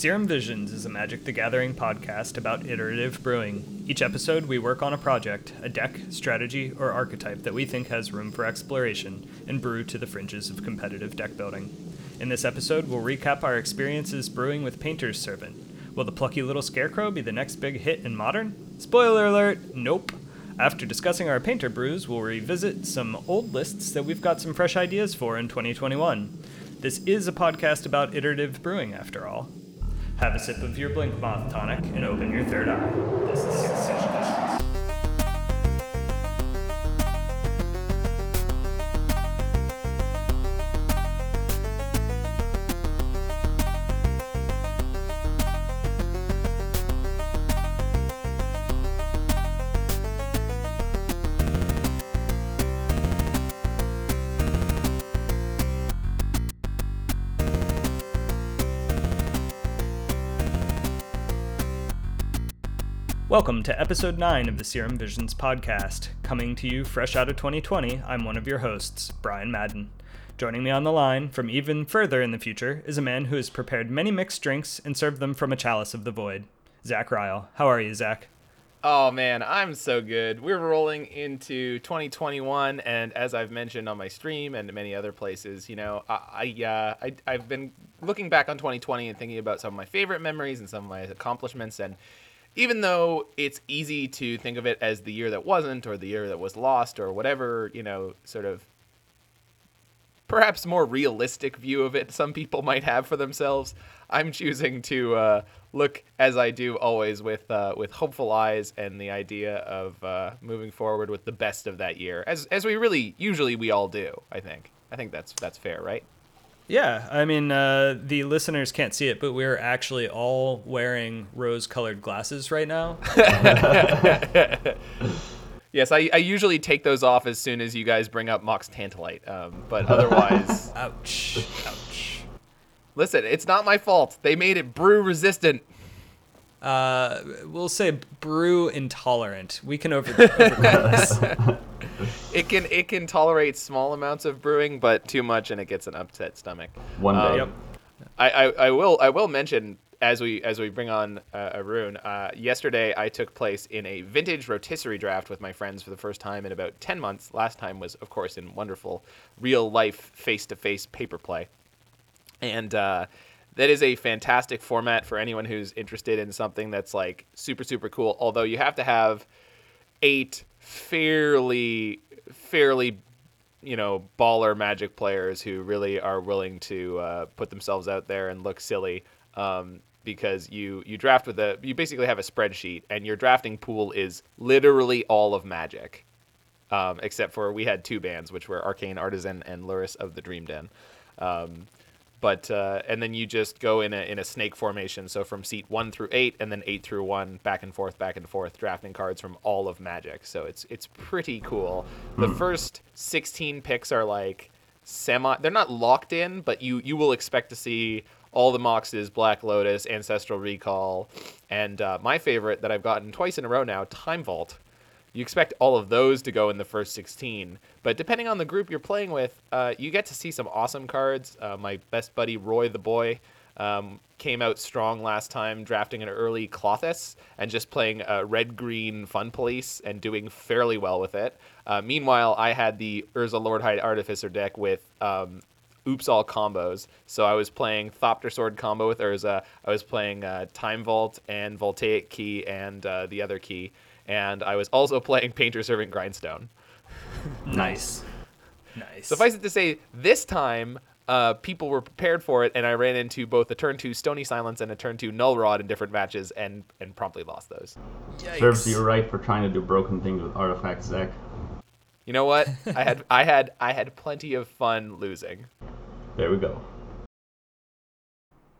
Serum Visions is a Magic the Gathering podcast about iterative brewing. Each episode, we work on a project, a deck, strategy, or archetype that we think has room for exploration and brew to the fringes of competitive deck building. In this episode, we'll recap our experiences brewing with Painter's Servant. Will the plucky little scarecrow be the next big hit in modern? Spoiler alert, nope. After discussing our painter brews, we'll revisit some old lists that we've got some fresh ideas for in 2021. This is a podcast about iterative brewing, after all. Have a sip of your Blink Moth tonic and open your third eye. This is Welcome to episode 9 of the Serum Visions podcast. Coming to you fresh out of 2020, I'm one of your hosts, Brian Madden. Joining me on the line from even further in the future is a man who has prepared many mixed drinks and served them from a chalice of the void. Zach Ryle. How are you, Zach? Oh man, I'm so good. We're rolling into 2021, and as I've mentioned on my stream and many other places, you know, I, I, uh, I I've been looking back on 2020 and thinking about some of my favorite memories and some of my accomplishments, and even though it's easy to think of it as the year that wasn't or the year that was lost or whatever, you know, sort of perhaps more realistic view of it some people might have for themselves, I'm choosing to uh, look as I do always with uh, with hopeful eyes and the idea of uh, moving forward with the best of that year, as as we really usually we all do. I think I think that's that's fair, right? Yeah, I mean, uh, the listeners can't see it, but we're actually all wearing rose colored glasses right now. yes, I, I usually take those off as soon as you guys bring up Mox Tantalite, um, but otherwise. ouch. Ouch. Listen, it's not my fault. They made it brew resistant. Uh, we'll say brew intolerant. We can over- overcome this. it can it can tolerate small amounts of brewing, but too much and it gets an upset stomach. One day. Um, Yep. I, I, I will I will mention as we as we bring on uh, Arun. Uh, yesterday I took place in a vintage rotisserie draft with my friends for the first time in about ten months. Last time was of course in wonderful real life face to face paper play, and uh, that is a fantastic format for anyone who's interested in something that's like super super cool. Although you have to have eight fairly fairly you know baller magic players who really are willing to uh, put themselves out there and look silly um, because you you draft with a you basically have a spreadsheet and your drafting pool is literally all of magic um, except for we had two bands which were arcane artisan and lurrus of the dream den. Um, but uh, and then you just go in a in a snake formation. So from seat one through eight and then eight through one back and forth back and forth drafting cards from all of magic. So it's it's pretty cool. The first 16 picks are like semi they're not locked in but you you will expect to see all the moxes black lotus ancestral recall and uh, my favorite that i've gotten twice in a row now time vault you expect all of those to go in the first 16 but depending on the group you're playing with uh, you get to see some awesome cards uh, my best buddy roy the boy um, came out strong last time drafting an early Klothys and just playing uh, red green fun police and doing fairly well with it uh, meanwhile i had the urza lord high artificer deck with um, oops all combos. So I was playing Thopter Sword combo with Urza. I was playing uh, Time Vault and Voltaic Key and uh, the other key. And I was also playing Painter Servant Grindstone. Nice. Nice. Suffice it to say, this time uh, people were prepared for it, and I ran into both a turn two Stony Silence and a turn two Null Rod in different matches, and and promptly lost those. Serves you right for trying to do broken things with artifacts, Zach. You know what? I had I had I had plenty of fun losing. There we go.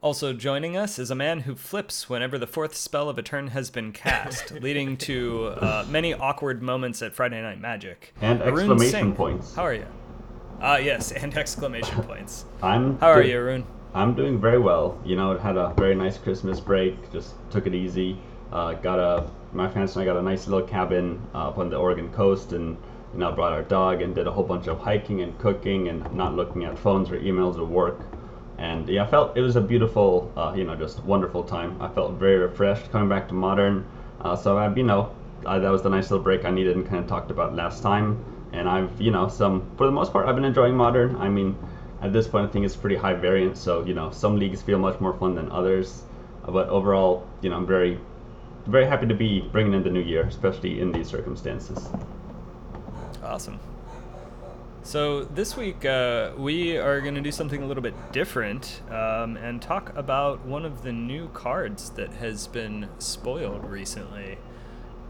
Also joining us is a man who flips whenever the fourth spell of a turn has been cast, leading to uh, many awkward moments at Friday Night Magic. And Arun exclamation Singh, points. How are you? Ah, yes, and exclamation points. I'm How are you, Arun? I'm doing very well. You know, it had a very nice Christmas break. Just took it easy. Uh, got a my parents and I got a nice little cabin uh, up on the Oregon coast, and you know brought our dog and did a whole bunch of hiking and cooking and not looking at phones or emails or work. And yeah, I felt it was a beautiful, uh, you know, just wonderful time. I felt very refreshed coming back to modern. Uh, so I, you know, I, that was the nice little break I needed and kind of talked about last time. And I've, you know, some for the most part, I've been enjoying modern. I mean, at this point, I think it's pretty high variance. So you know, some leagues feel much more fun than others. Uh, but overall, you know, I'm very, very happy to be bringing in the new year, especially in these circumstances. Awesome. So this week uh, we are going to do something a little bit different um, and talk about one of the new cards that has been spoiled recently.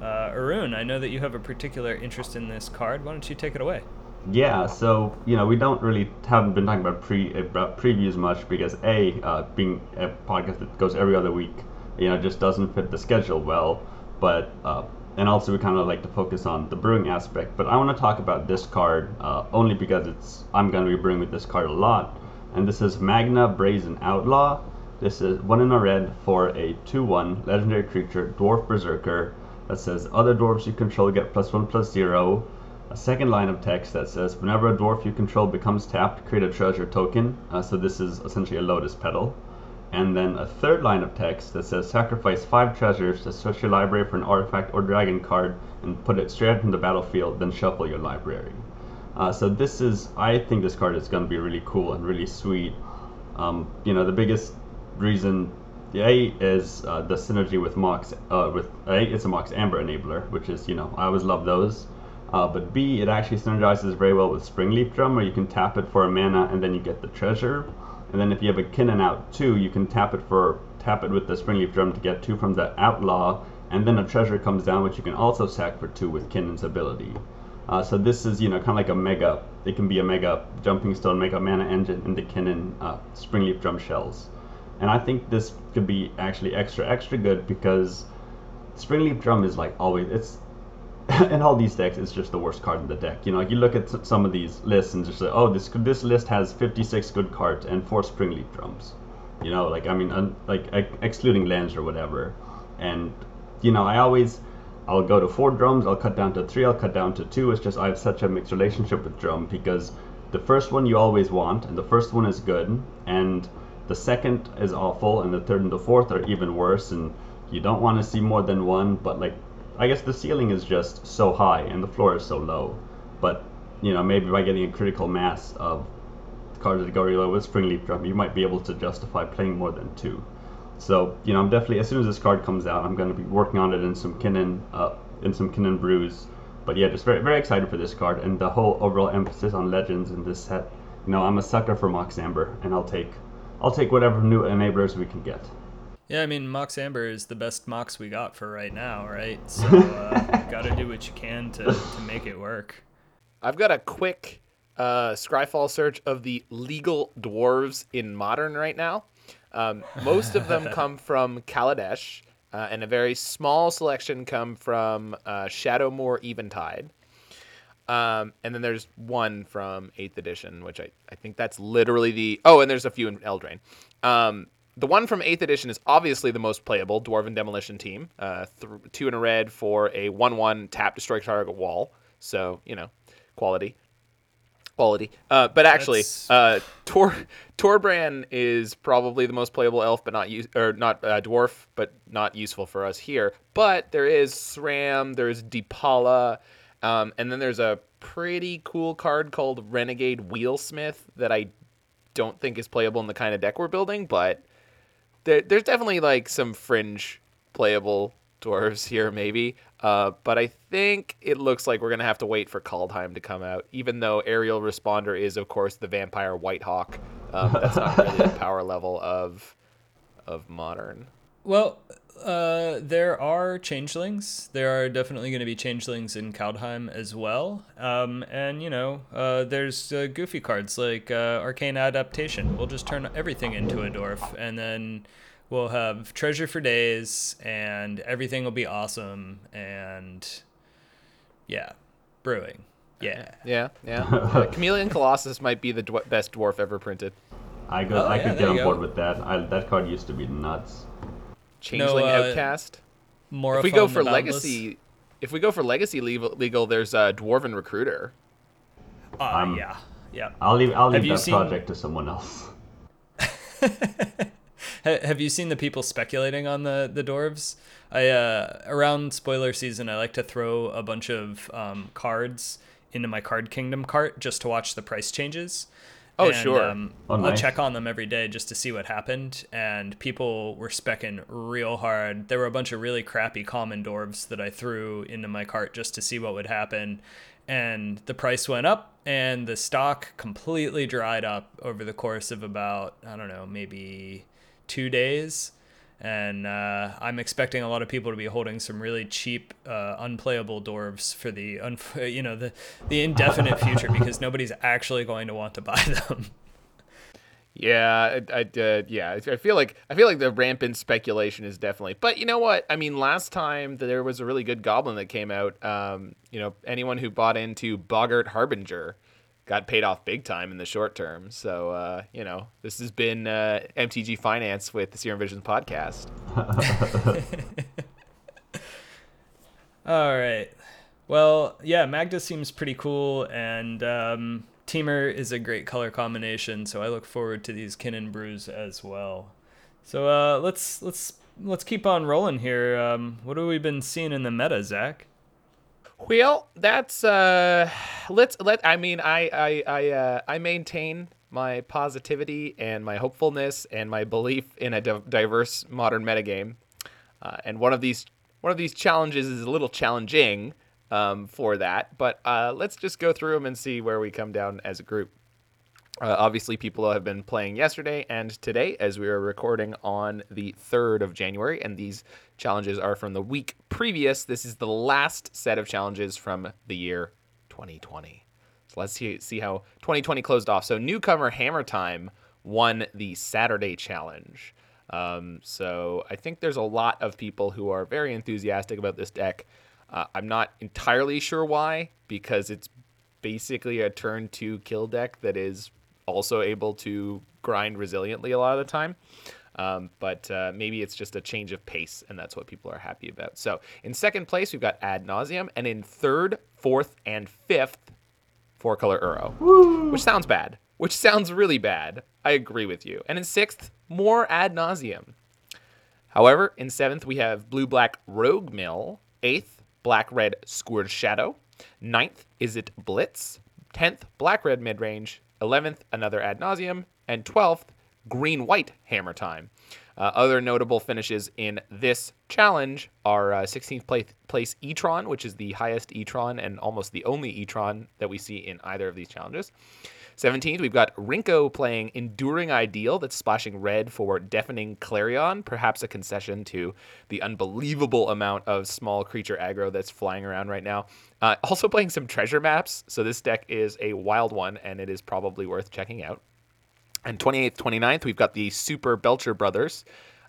Uh, Arun, I know that you have a particular interest in this card. Why don't you take it away? Yeah, so you know we don't really haven't been talking about pre about previews much because a uh, being a podcast that goes every other week, you know, just doesn't fit the schedule well. But uh, and also we kind of like to focus on the brewing aspect. But I want to talk about this card uh, only because it's I'm going to be brewing with this card a lot, and this is Magda Brazen Outlaw. This is one in a red for a 2-1 legendary creature, Dwarf Berserker, that says other dwarves you control get plus one plus zero. A second line of text that says whenever a dwarf you control becomes tapped, create a treasure token. Uh, so this is essentially a lotus petal. And then a third line of text that says sacrifice five treasures to search your library for an artifact or dragon card and put it straight from the battlefield, then shuffle your library. Uh, so this is, I think this card is going to be really cool and really sweet. Um, you know, the biggest reason A is uh, the synergy with Mox. Uh, with A, it's a Mox Amber enabler, which is you know I always love those. Uh, but B, it actually synergizes very well with Springleaf Drum, where you can tap it for a mana and then you get the treasure. And then if you have a Kinnan out too, you can tap it for tap it with the Springleaf Drum to get two from the Outlaw, and then a treasure comes down, which you can also sack for two with Kinnan's ability. Uh, so this is you know kind of like a mega. It can be a mega jumping stone, mega mana engine in the Kinnan uh, Springleaf Drum shells. And I think this could be actually extra extra good because Springleaf Drum is like always it's in all these decks, it's just the worst card in the deck. You know, you look at some of these lists and just say, oh, this this list has 56 good cards and four spring Springleaf drums. You know, like I mean, un, like excluding lands or whatever. And you know, I always I'll go to four drums, I'll cut down to three, I'll cut down to two. It's just I have such a mixed relationship with drum because the first one you always want, and the first one is good, and the second is awful, and the third and the fourth are even worse, and you don't want to see more than one, but like I guess the ceiling is just so high and the floor is so low. But you know, maybe by getting a critical mass of cards that go really low with Springleaf Drum, you might be able to justify playing more than two. So you know, I'm definitely as soon as this card comes out, I'm going to be working on it in some Kinnan, uh, in some Kinnan brews. But yeah, just very very excited for this card and the whole overall emphasis on legends in this set. You know, I'm a sucker for Mox Amber, and I'll take I'll take whatever new enablers we can get. Yeah, I mean, Mox Amber is the best Mox we got for right now, right? So, uh, gotta do what you can to, to make it work. I've got a quick uh, Scryfall search of the legal dwarves in Modern right now. Um, most of them come from Kaladesh, uh, and a very small selection come from uh, Shadowmoor Eventide. Um, and then there's one from 8th edition, which I, I think that's literally the. Oh, and there's a few in Eldraine. Um, the one from 8th edition is obviously the most playable Dwarven Demolition Team. Uh, th- two in a red for a 1 1 tap destroy target wall. So, you know, quality. Quality. Uh, but actually, uh, Tor Torbran is probably the most playable elf, but not use or not uh, dwarf, but not useful for us here. But there is SRAM, there's Depala, um, and then there's a pretty cool card called Renegade Wheelsmith that I don't think is playable in the kind of deck we're building, but there, there's definitely like some fringe playable dwarves here, maybe. Uh, but I think it looks like we're gonna have to wait for Kaldheim to come out, even though Aerial Responder is, of course, the Vampire Whitehawk. Um, that's not really the power level of of modern. Well, uh, there are changelings. There are definitely going to be changelings in Kaldheim as well. Um, and you know, uh, there's uh, goofy cards like uh, Arcane Adaptation. We'll just turn everything into a dwarf, and then we'll have treasure for days, and everything will be awesome. And yeah, brewing. Yeah. Yeah, yeah. Uh, Chameleon Colossus might be the dw- best dwarf ever printed. I go. Oh, I yeah, could get on board with that. I, that card used to be nuts. Changeling no, uh, Outcast. More. If we go for legacy, if we go for legacy legal, legal there's a dwarven recruiter. Uh, um, yeah, yeah. I'll leave. I'll leave that seen... project to someone else. Have you seen the people speculating on the the dwarves? I uh, around spoiler season, I like to throw a bunch of um, cards into my card kingdom cart just to watch the price changes. Oh And, sure. Um, Oh, I'll check on them every day just to see what happened. And people were specking real hard. There were a bunch of really crappy common dwarves that I threw into my cart just to see what would happen. And the price went up, and the stock completely dried up over the course of about I don't know maybe two days. And uh, I'm expecting a lot of people to be holding some really cheap, uh, unplayable dwarves for the, unf- you know, the the indefinite future because nobody's actually going to want to buy them. Yeah, I, I uh, yeah, I feel like I feel like the rampant speculation is definitely. But you know what? I mean, last time there was a really good goblin that came out. Um, you know, anyone who bought into Boggart Harbinger got paid off big time in the short term. So uh, you know, this has been uh, MTG Finance with the Serum Visions podcast. All right. Well, yeah, Magda seems pretty cool, and um, Temur is a great color combination. So I look forward to these Kinnan brews as well. So uh, let's let's let's keep on rolling here. Um, what have we been seeing in the meta, Zach? Well, that's uh let's let I mean I I I uh I maintain my positivity and my hopefulness and my belief in a di- diverse modern metagame. Uh, and one of these one of these challenges is a little challenging um, for that, but uh, let's just go through them and see where we come down as a group. Uh, obviously, people have been playing yesterday and today as we are recording on the 3rd of January, and these challenges are from the week previous. This is the last set of challenges from the year 2020. So let's see, see how 2020 closed off. So, newcomer Hammer Time won the Saturday challenge. Um, so, I think there's a lot of people who are very enthusiastic about this deck. Uh, I'm not entirely sure why, because it's basically a turn two kill deck that is also able to grind resiliently a lot of the time. Um, but uh, maybe it's just a change of pace, and that's what people are happy about. So in second place, we've got Ad Nauseam, and in third, fourth, and fifth, four color Uro, Woo! which sounds bad, which sounds really bad. I agree with you. And in sixth, more Ad Nauseam. However, in seventh, we have blue black Rogue Mill, eighth, black red Scourge Shadow, ninth, Izzet Blitz, tenth, black red mid range, 11th, another ad nauseam, and 12th, green white hammer time. Uh, other notable finishes in this challenge are uh, 16th place, place Etron, which is the highest Etron and almost the only Etron that we see in either of these challenges. 17th, we've got Rinko playing Enduring Ideal that's splashing red for Deafening Clarion, perhaps a concession to the unbelievable amount of small creature aggro that's flying around right now. Uh, also playing some treasure maps, so this deck is a wild one and it is probably worth checking out. And 28th, 29th, we've got the Super Belcher Brothers.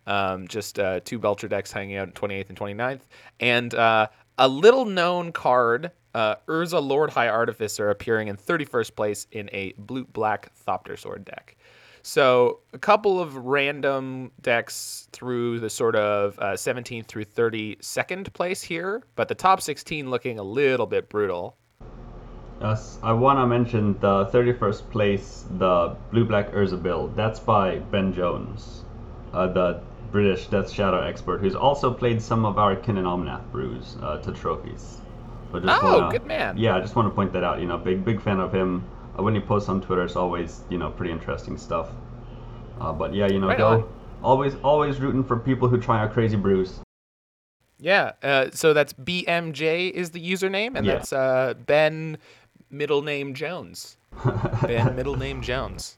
Um, just uh, two Belcher decks hanging out in 28th and 29th. And uh, a little known card, uh, Urza Lord High Artificer, appearing in 31st place in a blue black Thopter Sword deck. So a couple of random decks through the sort of uh, 17th through 32nd place here, but the top 16 looking a little bit brutal. Yes, I want to mention the 31st place, the Blue Black Urza build. That's by Ben Jones, uh, the British Death Shadow expert, who's also played some of our Kinnan Omnath brews uh, to trophies. But just Oh, wanna- good man. Yeah, I just want to point that out. You know, big big fan of him. Uh, when he posts on Twitter, it's always you know pretty interesting stuff. Uh, but yeah, you know, Right go always always rooting for people who try out crazy brews. Yeah, uh, so that's BMJ is the username, and Yeah. that's uh, Ben middle name Jones. ben middle name Jones.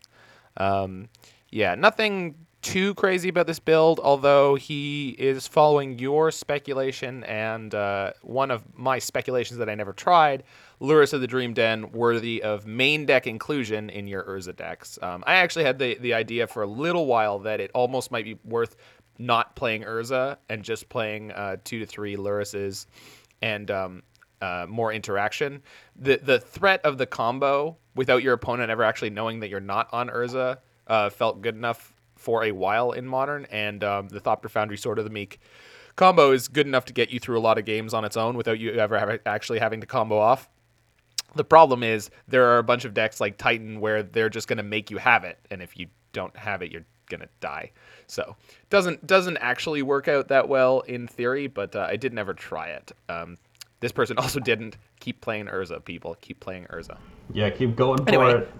Um, yeah, nothing too crazy about this build, although he is following your speculation and uh, one of my speculations that I never tried. Lurrus of the Dream Den, worthy of main deck inclusion in your Urza decks. Um, I actually had the, the idea for a little while that it almost might be worth not playing Urza and just playing uh, two to three Lurruses and um, uh, more interaction. The the threat of the combo without your opponent ever actually knowing that you're not on Urza uh, felt good enough for a while in Modern, and um, the Thopter Foundry Sword of the Meek combo is good enough to get you through a lot of games on its own without you ever have, actually having to combo off. The problem is there are a bunch of decks like Titan where they're just going to make you have it, and if you don't have it, you're gonna die. So doesn't doesn't actually work out that well in theory, but uh, I did never try it. Um, this person also didn't keep playing Urza. People keep playing Urza. Yeah, keep going for Anyway. it.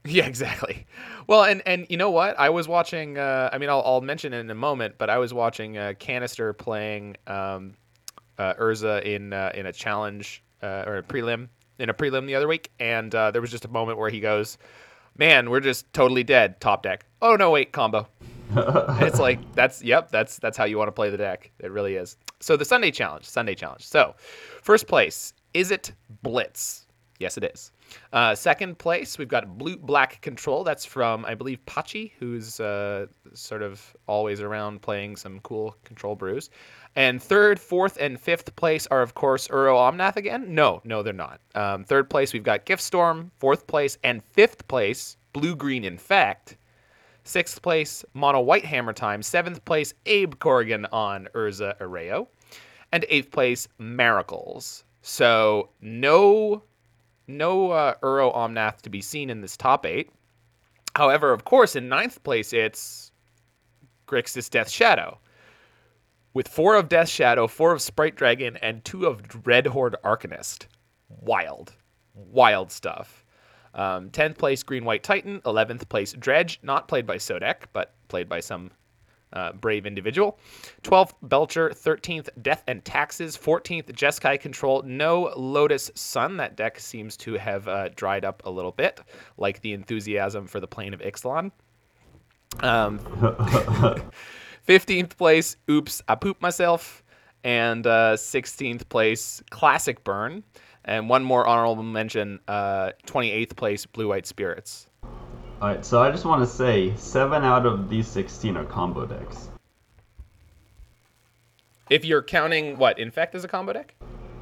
Yeah, exactly. Well, and and you know what? I was watching. Uh, I mean, I'll, I'll mention it in a moment, but I was watching uh, Canister playing um, uh, Urza in uh, in a challenge uh, or a prelim in a prelim the other week, and uh, there was just a moment where he goes, "Man, we're just totally dead." Top deck. Oh no, wait, combo. It's like that's yep, that's that's how you want to play the deck. It really is. So the Sunday challenge, Sunday challenge. So, first place, is it Blitz? Yes, it is. Uh, second place, we've got Blue Black Control. That's from I believe Pachi, who's uh, sort of always around playing some cool control brews. And third, fourth, and fifth place are of course Uro Omnath again. No, no, they're not. Um, third place, we've got Gift Storm. Fourth place and fifth place, Blue Green Infect. Sixth place, Mono White Hammer Time. Seventh place, Abe Corrigan on Urza Arreo. And eighth place, Miracles. So no no uh, Uro Omnath to be seen in this top eight. However, of course, in ninth place, it's Grixis Death Shadow. With four of Death Shadow, four of Sprite Dragon, and two of Dreadhorde Arcanist. Wild. Wild stuff. Um, 10th place, Green White Titan. 11th place, Dredge, not played by Sodek, but played by some uh, brave individual. 12th, Belcher. 13th, Death and Taxes. 14th, Jeskai Control. No Lotus Sun. That deck seems to have uh, dried up a little bit, like the enthusiasm for the Plane of Ixalan. Um, 15th place, Oops, I Pooped Myself. And uh, 16th place, Classic Burn. And one more honorable mention, uh, 28th place, Blue White Spirits. Alright, so I just want to say, 7 out of these 16 are combo decks. If you're counting what infect as a combo deck,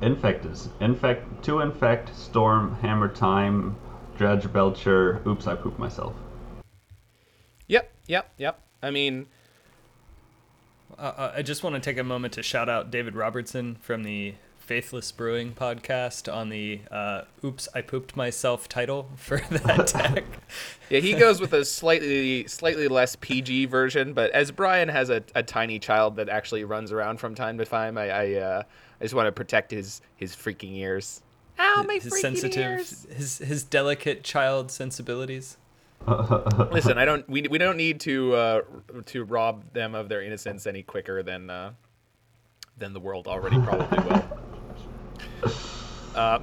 Infect is. Infect, 2 Infect, Storm, Hammer Time, Dredge, Belcher, Oops, I Pooped Myself. yep, yep, yep. I mean, Uh, uh, I just want to take a moment to shout out David Robertson from the Faithless Brewing podcast on the uh, "Oops, I Pooped Myself" title for that deck. yeah, he goes with a slightly slightly less PG version, but as Brian has a, a tiny child that actually runs around from time to time, I I, uh, I just want to protect his his freaking ears. Ow, my his freaking sensitive, ears! his his delicate child sensibilities. Listen, I don't. We, we don't need to uh, to rob them of their innocence any quicker than uh, than the world already probably will. Uh,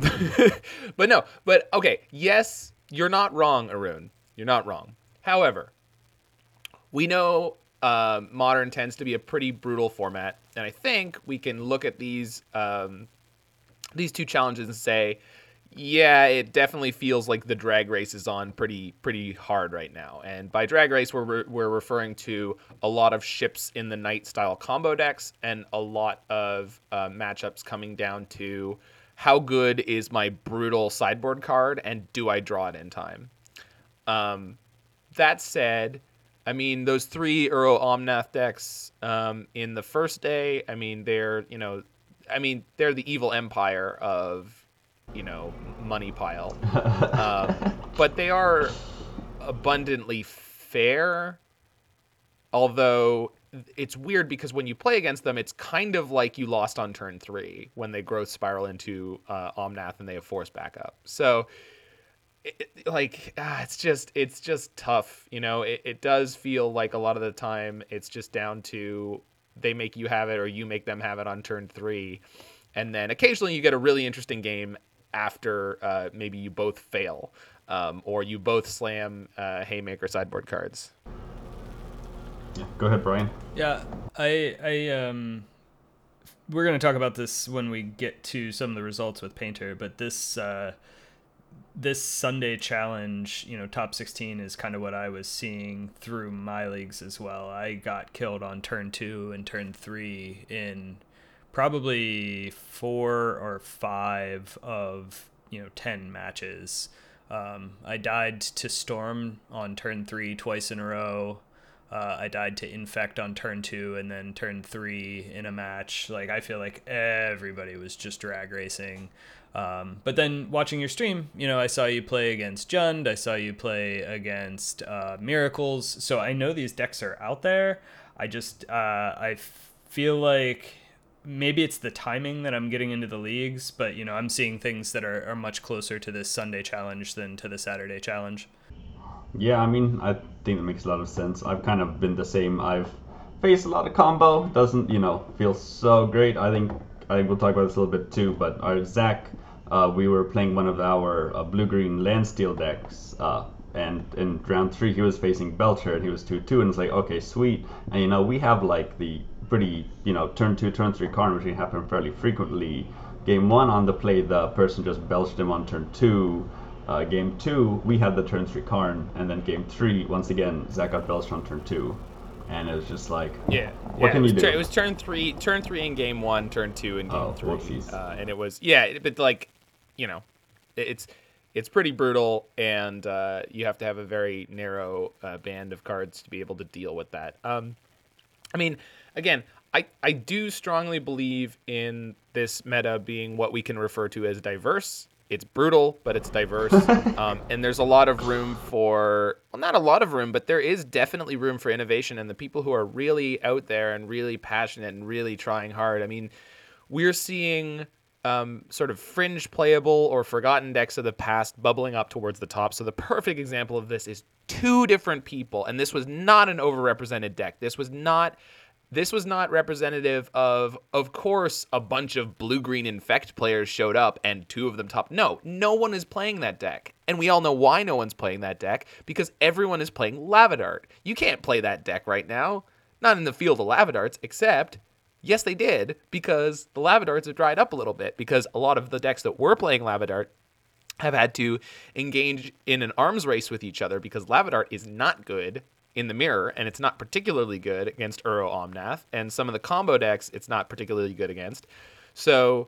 but no, but okay. Yes, you're not wrong, Arun. You're not wrong. However, we know uh, modern tends to be a pretty brutal format, and I think we can look at these um, these two challenges and say, yeah, it definitely feels like the drag race is on pretty pretty hard right now. And by drag race, we're re- we're referring to a lot of ships in the night style combo decks and a lot of uh, matchups coming down to how good is my brutal sideboard card and do I draw it in time. Um, that said, I mean those three Uro Omnath decks um, in the first day. I mean they're you know, I mean they're the evil empire of you know money pile, um, but they are abundantly fair. Although it's weird because when you play against them, it's kind of like you lost on turn three when they growth spiral into uh, Omnath and they have force backup. So it, it- like ah, it's just it's just tough you know it, it does feel like a lot of the time it's just down to they make you have it or you make them have it on turn three and then occasionally you get a really interesting game after uh, maybe you both fail um, or you both slam uh, haymaker sideboard cards Yeah, go ahead, Brian. Yeah, I I um we're going to talk about this when we get to some of the results with Painter, but this uh this Sunday challenge, you know, top 16 is kind of what I was seeing through my leagues as well. I got killed on turn 2 and turn 3 in probably 4 or 5 of, you know, 10 matches. Um, I died to Storm on turn 3 twice in a row. Uh, I died to infect on turn two and then turn three in a match. Like I feel like everybody was just drag racing. Um, but then watching your stream, you know, I saw you play against Jund. I saw you play against uh, Miracles. So I know these decks are out there. I just uh, I feel like maybe it's the timing that I'm getting into the leagues, but you know, I'm seeing things that are, are much closer to this Sunday challenge than to the Saturday challenge. Yeah, I mean, I think that makes a lot of sense. I've kind of been the same. I've faced a lot of combo. Doesn't, you know, feel so great. I think I will talk about this a little bit too, but our Zach, uh, we were playing one of our uh, blue-green landsteal decks, uh, and in round three he was facing Belcher, and he was 2-2, and it's like, okay, sweet. And, you know, we have, like, the pretty, you know, turn two, turn three Karn, which can happen fairly frequently. Game one on the play, the person just belched him on turn two. Uh, game two, we had the turn three Karn, and then game three, once again, Zach got belched on turn two, and it was just like, yeah, what yeah, can you do? Tur- it was turn three, turn three in game one, turn two in game Oh, three, uh, and it was yeah, but like, you know, it- it's it's pretty brutal, and uh, you have to have a very narrow uh, band of cards to be able to deal with that. Um, I mean, again, I, I do strongly believe in this meta being what we can refer to as diverse. It's brutal, but it's diverse. um, and there's a lot of room for, well, not a lot of room, but there is definitely room for innovation. And the people who are really out there and really passionate and really trying hard, I mean, we're seeing um, sort of fringe playable or forgotten decks of the past bubbling up towards the top. So the perfect example of this is two different people, and this was not an overrepresented deck. This was not. This was not representative of, of course, a bunch of blue green infect players showed up and two of them top. No, no one is playing that deck. And we all know why no one's playing that deck because everyone is playing Lavadart. You can't play that deck right now. Not in the field of Lavadarts, except Yes, they did, because the Lavadarts have dried up a little bit, because a lot of the decks that were playing Lavadart have had to engage in an arms race with each other because Lavadart is not good in the mirror, and it's not particularly good against Uro Omnath, and some of the combo decks it's not particularly good against. So,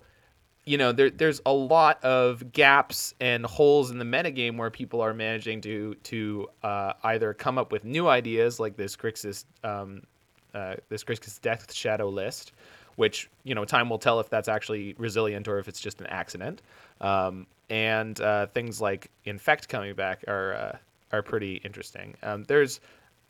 you know, there, there's a lot of gaps and holes in the metagame where people are managing to to uh, either come up with new ideas like this Grixis um, uh, this Grixis Death Shadow list, which you know time will tell if that's actually resilient or if it's just an accident. Um, and uh, things like Infect coming back are uh, are pretty interesting. Um, there's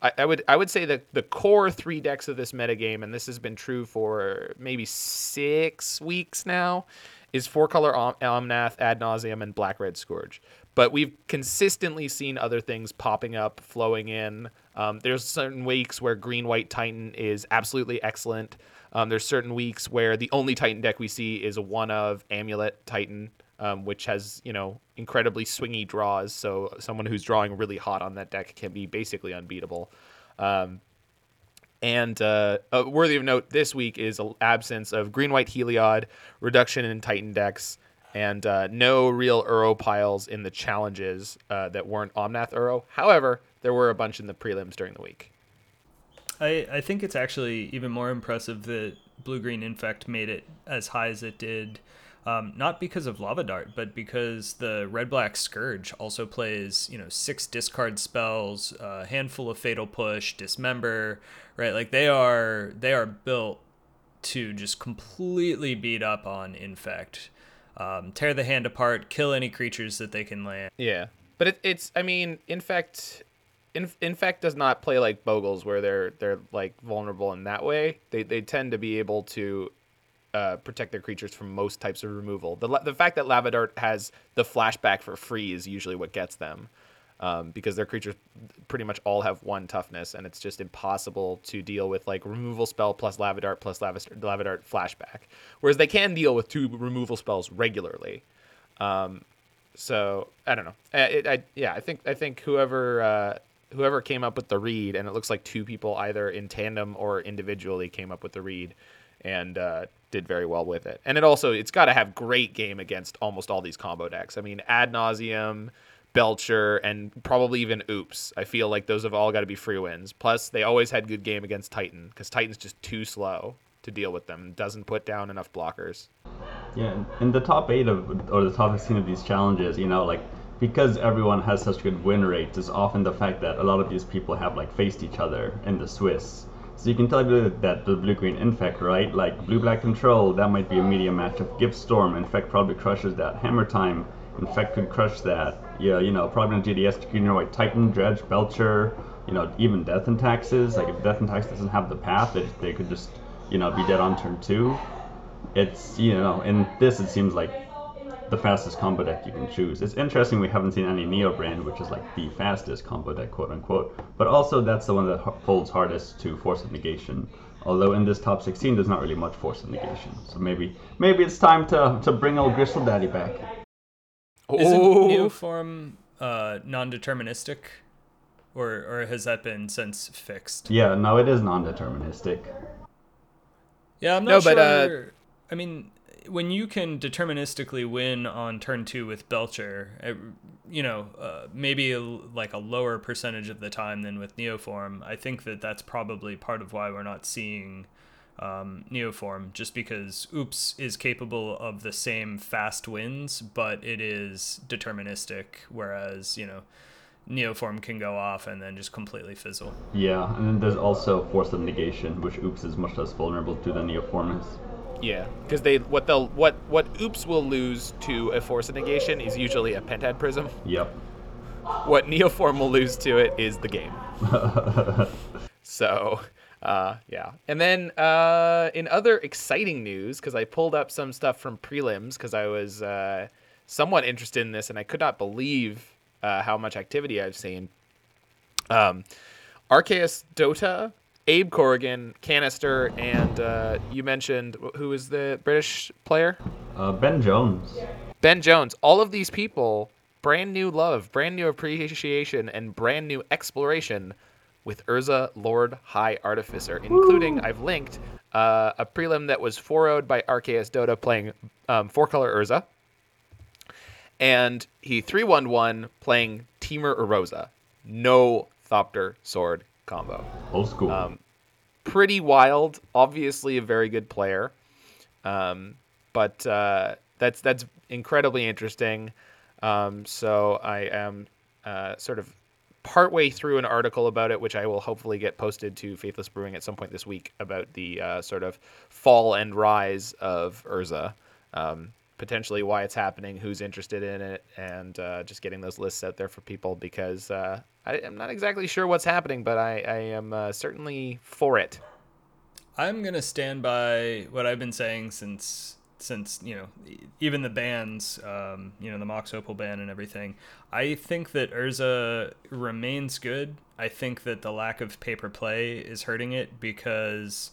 I, I would I would say that the core three decks of this metagame, and this has been true for maybe six weeks now, is four color Om- Omnath, Ad Nauseam, and Black Red Scourge. But we've consistently seen other things popping up, flowing in. Um, there's certain weeks where Green White Titan is absolutely excellent. Um, there's certain weeks where the only Titan deck we see is a one of Amulet Titan, um, which has you know incredibly swingy draws. So someone who's drawing really hot on that deck can be basically unbeatable. Um, and uh, uh, worthy of note this week is an absence of green white Heliod, reduction in Titan decks, and uh, no real Uro piles in the challenges uh, that weren't Omnath Uro. However, there were a bunch in the prelims during the week. I, I think it's actually even more impressive that Blue Green Infect made it as high as it did. Um, not because of Lava Dart, but because the Red Black Scourge also plays, you know, six discard spells, a handful of Fatal Push, Dismember, right? Like they are they are built to just completely beat up on Infect, um, tear the hand apart, kill any creatures that they can land. Yeah, but it, it's I mean, Infect, Inf- Infect does not play like Bogles where they're they're like vulnerable in that way. They they tend to be able to uh, protect their creatures from most types of removal. The the fact that Lavadart has the flashback for free is usually what gets them. Um, because their creatures pretty much all have one toughness, and it's just impossible to deal with like removal spell plus Lavadart plus Lavis- Lavadart flashback. Whereas they can deal with two removal spells regularly. Um, so I don't know. It, I, yeah, I think I think whoever uh, whoever came up with the read, and it looks like two people either in tandem or individually came up with the read, and uh, did very well with it. And it also it's got to have great game against almost all these combo decks. I mean, Ad Nauseam, Belcher, and probably even Oops. I feel like those have all got to be free wins. Plus, they always had good game against Titan because Titan's just too slow to deal with them. Doesn't put down enough blockers. Yeah, in the top eight of or the top sixteen of these challenges, you know, like because everyone has such good win rates is often the fact that a lot of these people have like faced each other in the Swiss. So you can tell that the blue-green infect, right? Like blue-black control, that might be a medium matchup. Gift Storm, infect probably crushes that. Hammer Time, infect could crush that. Yeah, you know, probably on GDS, green white Titan, Dredge, Belcher, you know, even Death and Taxes. Like if Death and Taxes doesn't have the path, they, they could just, you know, be dead on turn two. It's, you know, in this it seems like the fastest combo deck you can choose. It's interesting we haven't seen any Neoform, which is like the fastest combo deck, quote unquote. But also that's the one that folds hardest to force of negation. Although in this top 16, there's not really much force of negation. So maybe maybe it's time to to bring old Gristle Daddy back. Isn't Neoform uh, non-deterministic, or or has that been since fixed? Yeah, no, it is non-deterministic. Yeah, I'm not no, sure. But, uh... I mean, when you can deterministically win on turn two with Belcher, it, you know, uh, maybe a, like a lower percentage of the time than with Neoform, I think that that's probably part of why we're not seeing um, Neoform, just because Oops is capable of the same fast wins, but it is deterministic, whereas, you know, Neoform can go off and then just completely fizzle. Yeah, and then there's also Force of Negation, which Oops is much less vulnerable to than Neoform is. Yeah, because they what they'll what what Oops will lose to a Force Negation is usually a Pentad Prism. Yep. What Neoform will lose to it is the game. so, uh, yeah. And then uh, in other exciting news, because I pulled up some stuff from prelims because I was uh, somewhat interested in this and I could not believe uh, how much activity I've seen. Um, Arceus Dota Abe Corrigan, Canister, and uh, you mentioned who is the British player? Uh, ben Jones. Ben Jones. All of these people, brand new love, brand new appreciation, and brand new exploration with Urza Lord High Artificer, including, Woo! I've linked, uh, a prelim that was 4 by Arceus Dota playing um, four color Urza. And he 3 1 1 playing Temur Urza. No Thopter Sword combo. Old school. Um, pretty wild. Obviously, a very good player. Um, but uh, that's that's incredibly interesting. Um, so I am uh, sort of partway through an article about it, which I will hopefully get posted to Faithless Brewing at some point this week about the uh, sort of fall and rise of Urza. Um, potentially why it's happening, who's interested in it, and uh, just getting those lists out there for people because uh, I, am not exactly sure what's happening, but I, I am uh, certainly for it. I'm gonna stand by what I've been saying since since you know even the bans, um, you know the Mox Opal ban and everything. I think that Urza remains good. I think that the lack of paper play is hurting it because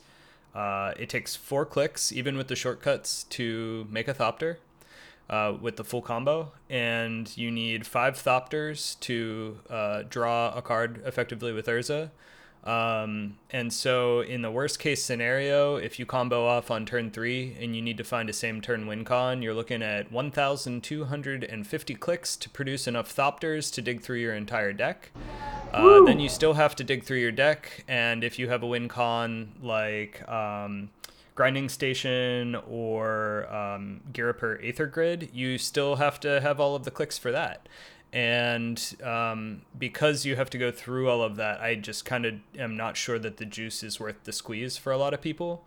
uh, it takes four clicks, even with the shortcuts, to make a Thopter uh, with the full combo, and you need five Thopters to uh, draw a card effectively with Urza. Um, and so, in the worst case scenario, if you combo off on turn three and you need to find a same turn win con, you're looking at 1,250 clicks to produce enough Thopters to dig through your entire deck. Uh, then you still have to dig through your deck, and if you have a win con like um, Grinding Station or um, Ghirapur Aether Grid, you still have to have all of the clicks for that and um, because you have to go through all of that, I just kind of am not sure that the juice is worth the squeeze for a lot of people.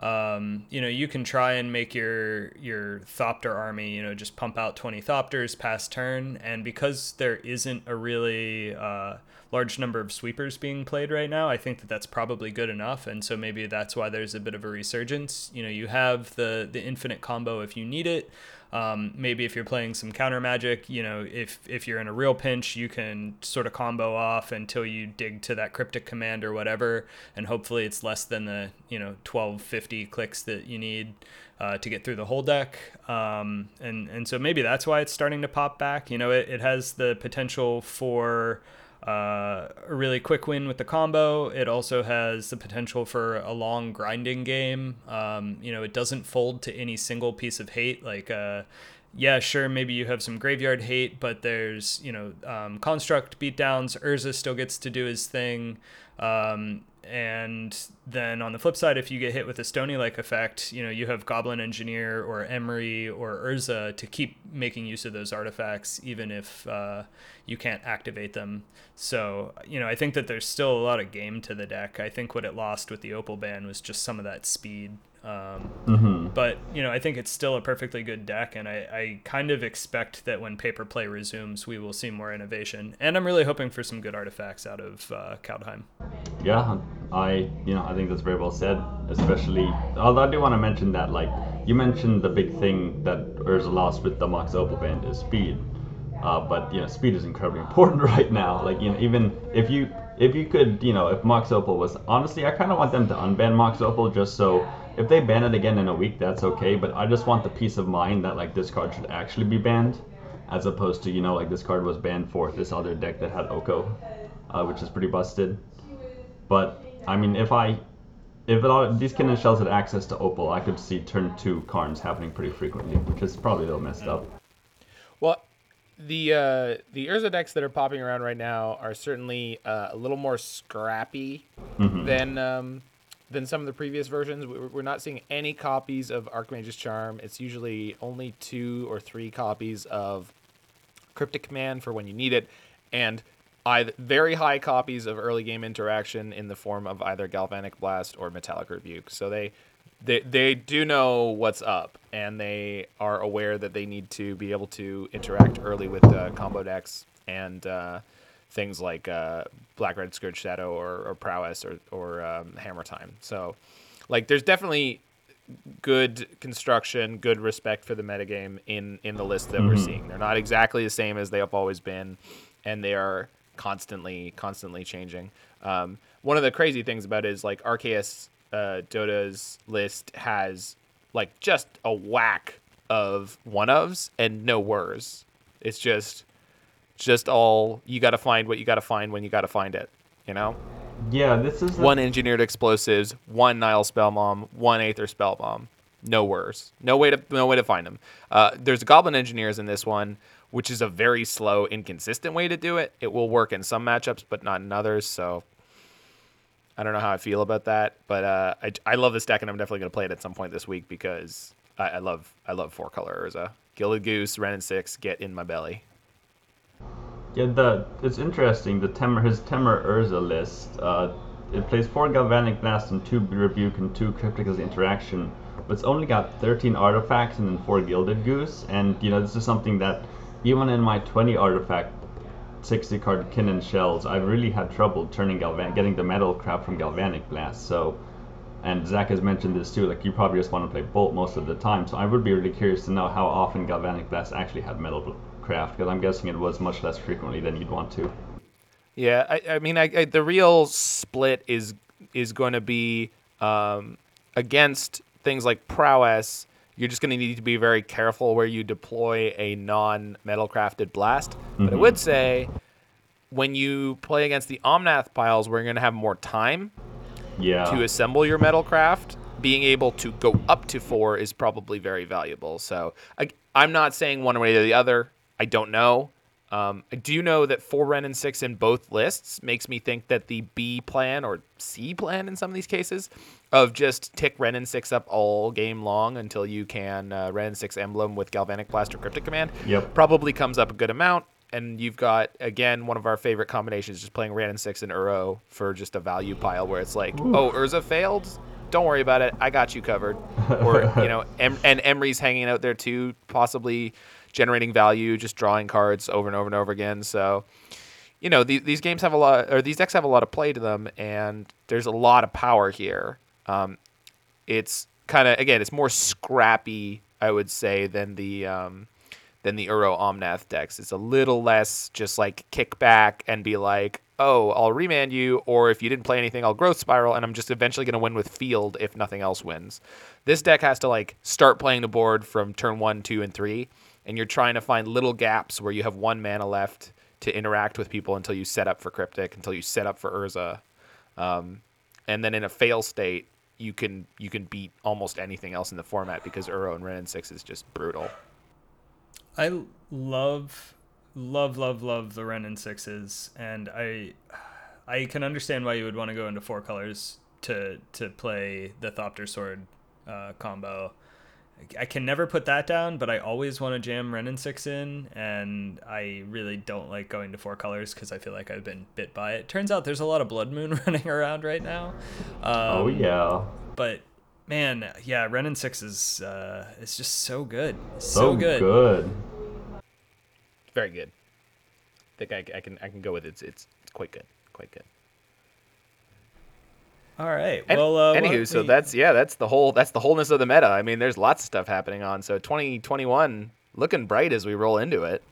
Um, you know, you can try and make your your Thopter army, you know, just pump out 20 Thopters past turn, and because there isn't a really uh, large number of sweepers being played right now, I think that that's probably good enough, and so maybe that's why there's a bit of a resurgence. You know, you have the the infinite combo if you need it. Um, maybe if you're playing some counter magic, you know, if if you're in a real pinch, you can sort of combo off until you dig to that cryptic command or whatever, and hopefully it's less than the you know 1250 clicks that you need uh, to get through the whole deck. Um, and and so maybe that's why it's starting to pop back. You know, it, it has the potential for uh, a really quick win with the combo. It also has the potential for a long grinding game. Um, you know, it doesn't fold to any single piece of hate. Like, uh, yeah, sure, maybe you have some graveyard hate, but there's, you know, um, construct beatdowns. Urza still gets to do his thing. Um, and then on the flip side, if you get hit with a Stony like effect, you know, you have Goblin Engineer or Emry or Urza to keep making use of those artifacts, even if uh, you can't activate them. So, you know, I think that there's still a lot of game to the deck. I think what it lost with the Opal ban was just some of that speed. Um, mm-hmm. But, you know, I think it's still a perfectly good deck, and I, I kind of expect that when paper play resumes, we will see more innovation. And I'm really hoping for some good artifacts out of uh, Kaldheim. Yeah, I you know I think that's very well said. Especially, although I do want to mention that like you mentioned the big thing that Urza lost with the Mox Opal band is speed. Uh, but you know, speed is incredibly important right now. Like you know, even if you if you could, you know, if Mox Opal was honestly, I kind of want them to unban Mox Opal just so if they ban it again in a week, that's okay. But I just want the peace of mind that like this card should actually be banned, as opposed to you know like this card was banned for this other deck that had Oko, uh, which is pretty busted. But I mean, if I if of these Kindred Shells had access to Opal, I could see turn two Karns happening pretty frequently, which is probably a little messed up. Well, the uh, the Urza decks that are popping around right now are certainly uh, a little more scrappy mm-hmm. than um, than some of the previous versions. We're not seeing any copies of Archmage's Charm. It's usually only two or three copies of Cryptic Command for when you need it, and either very high copies of early game interaction in the form of either Galvanic Blast or Metallic Rebuke. So they they they do know what's up and they are aware that they need to be able to interact early with uh, combo decks and uh, things like uh, Black Red Scourge Shadow or, or Prowess or or um, Hammer Time. So like there's definitely good construction, good respect for the metagame in in the list that mm-hmm. we're seeing. They're not exactly the same as they have always been, and they are constantly constantly changing. Um, one of the crazy things about it is like Arceus uh, Dota's list has like just a whack of one ofs and no Whirs. It's just just all you got to find what you got to find when you got to find it. You know. Yeah, this is one engineered explosives, one Nihil spell bomb, one Aether spell bomb. No Whirs. No way to no way to find them. Uh, there's goblin engineers in this one which is a very slow, inconsistent way to do it. It will work in some matchups, but not in others. So I don't know how I feel about that, but uh, I, I love this deck, and I'm definitely going to play it at some point this week because I, I love I love four color Urza. Gilded Goose, Wrenn and Six, get in my belly. Yeah, the it's interesting. The Temur his Temur Urza list. Uh, it plays four Galvanic Blast and two Rebuke and two Cryptic interaction, but it's only got 13 artifacts and then four Gilded Goose. And you know this is something that even in my 20 artifact 60 card Kindred Shells, I really had trouble turning Galvan getting the metal craft from Galvanic Blast. So, and Zach has mentioned this too. Like you probably just want to play Bolt most of the time. So I would be really curious to know how often Galvanic Blast actually had metal craft, because I'm guessing it was much less frequently than you'd want to. Yeah, I, I mean, I, I, the real split is is going to be um, against things like prowess you're just going to need to be very careful where you deploy a non metal crafted blast. Mm-hmm. But I would say when you play against the Omnath piles where you're going to have more time yeah. to assemble your metal craft, being able to go up to four is probably very valuable. So I, I'm not saying one way or the other. I don't know. Um, I do know that four Wrenn and six in both lists makes me think that the B plan or C plan in some of these cases of just tick Wrenn and six up all game long until you can uh, Wrenn and six emblem with Galvanic Blast or Cryptic Command yep. probably comes up a good amount. And you've got again one of our favorite combinations, just playing Wrenn and six and Uro for just a value pile where it's like, Ooh. oh, Urza failed. Don't worry about it. I got you covered. Or you know, em- and Emry's hanging out there too, possibly generating value, just drawing cards over and over and over again. So, you know, these, these games have a lot, or these decks have a lot of play to them, and there's a lot of power here. Um, it's kind of again, it's more scrappy, I would say, than the um, than the Uro Omnath decks. It's a little less just like kick back and be like, oh, I'll remand you, or if you didn't play anything, I'll growth spiral, and I'm just eventually going to win with field if nothing else wins. This deck has to like start playing the board from turn one, two, and three, and you're trying to find little gaps where you have one mana left to interact with people until you set up for Cryptic, until you set up for Urza. Um, and then in a fail state, you can you can beat almost anything else in the format because Uro and Wrenn and Six is just brutal. I love love love love the Wrenn and Sixes, and I I can understand why you would want to go into four colors to to play the Thopter Sword uh, combo. I can never put that down, but I always want to jam Wrenn and Six in, and I really don't like going to four colors because I feel like I've been bit by it. Turns out there's a lot of Blood Moon running around right now. Um, oh yeah. But man, yeah, Wrenn and Six is uh, it's just so good, so, so good. good. Very good. I think I, I can I can go with it. It's, it's it's quite good, quite good. All right. Well, uh, anywho, so we... that's yeah, that's the whole that's the wholeness of the meta. I mean, there's lots of stuff happening on. So 2021 looking bright as we roll into it.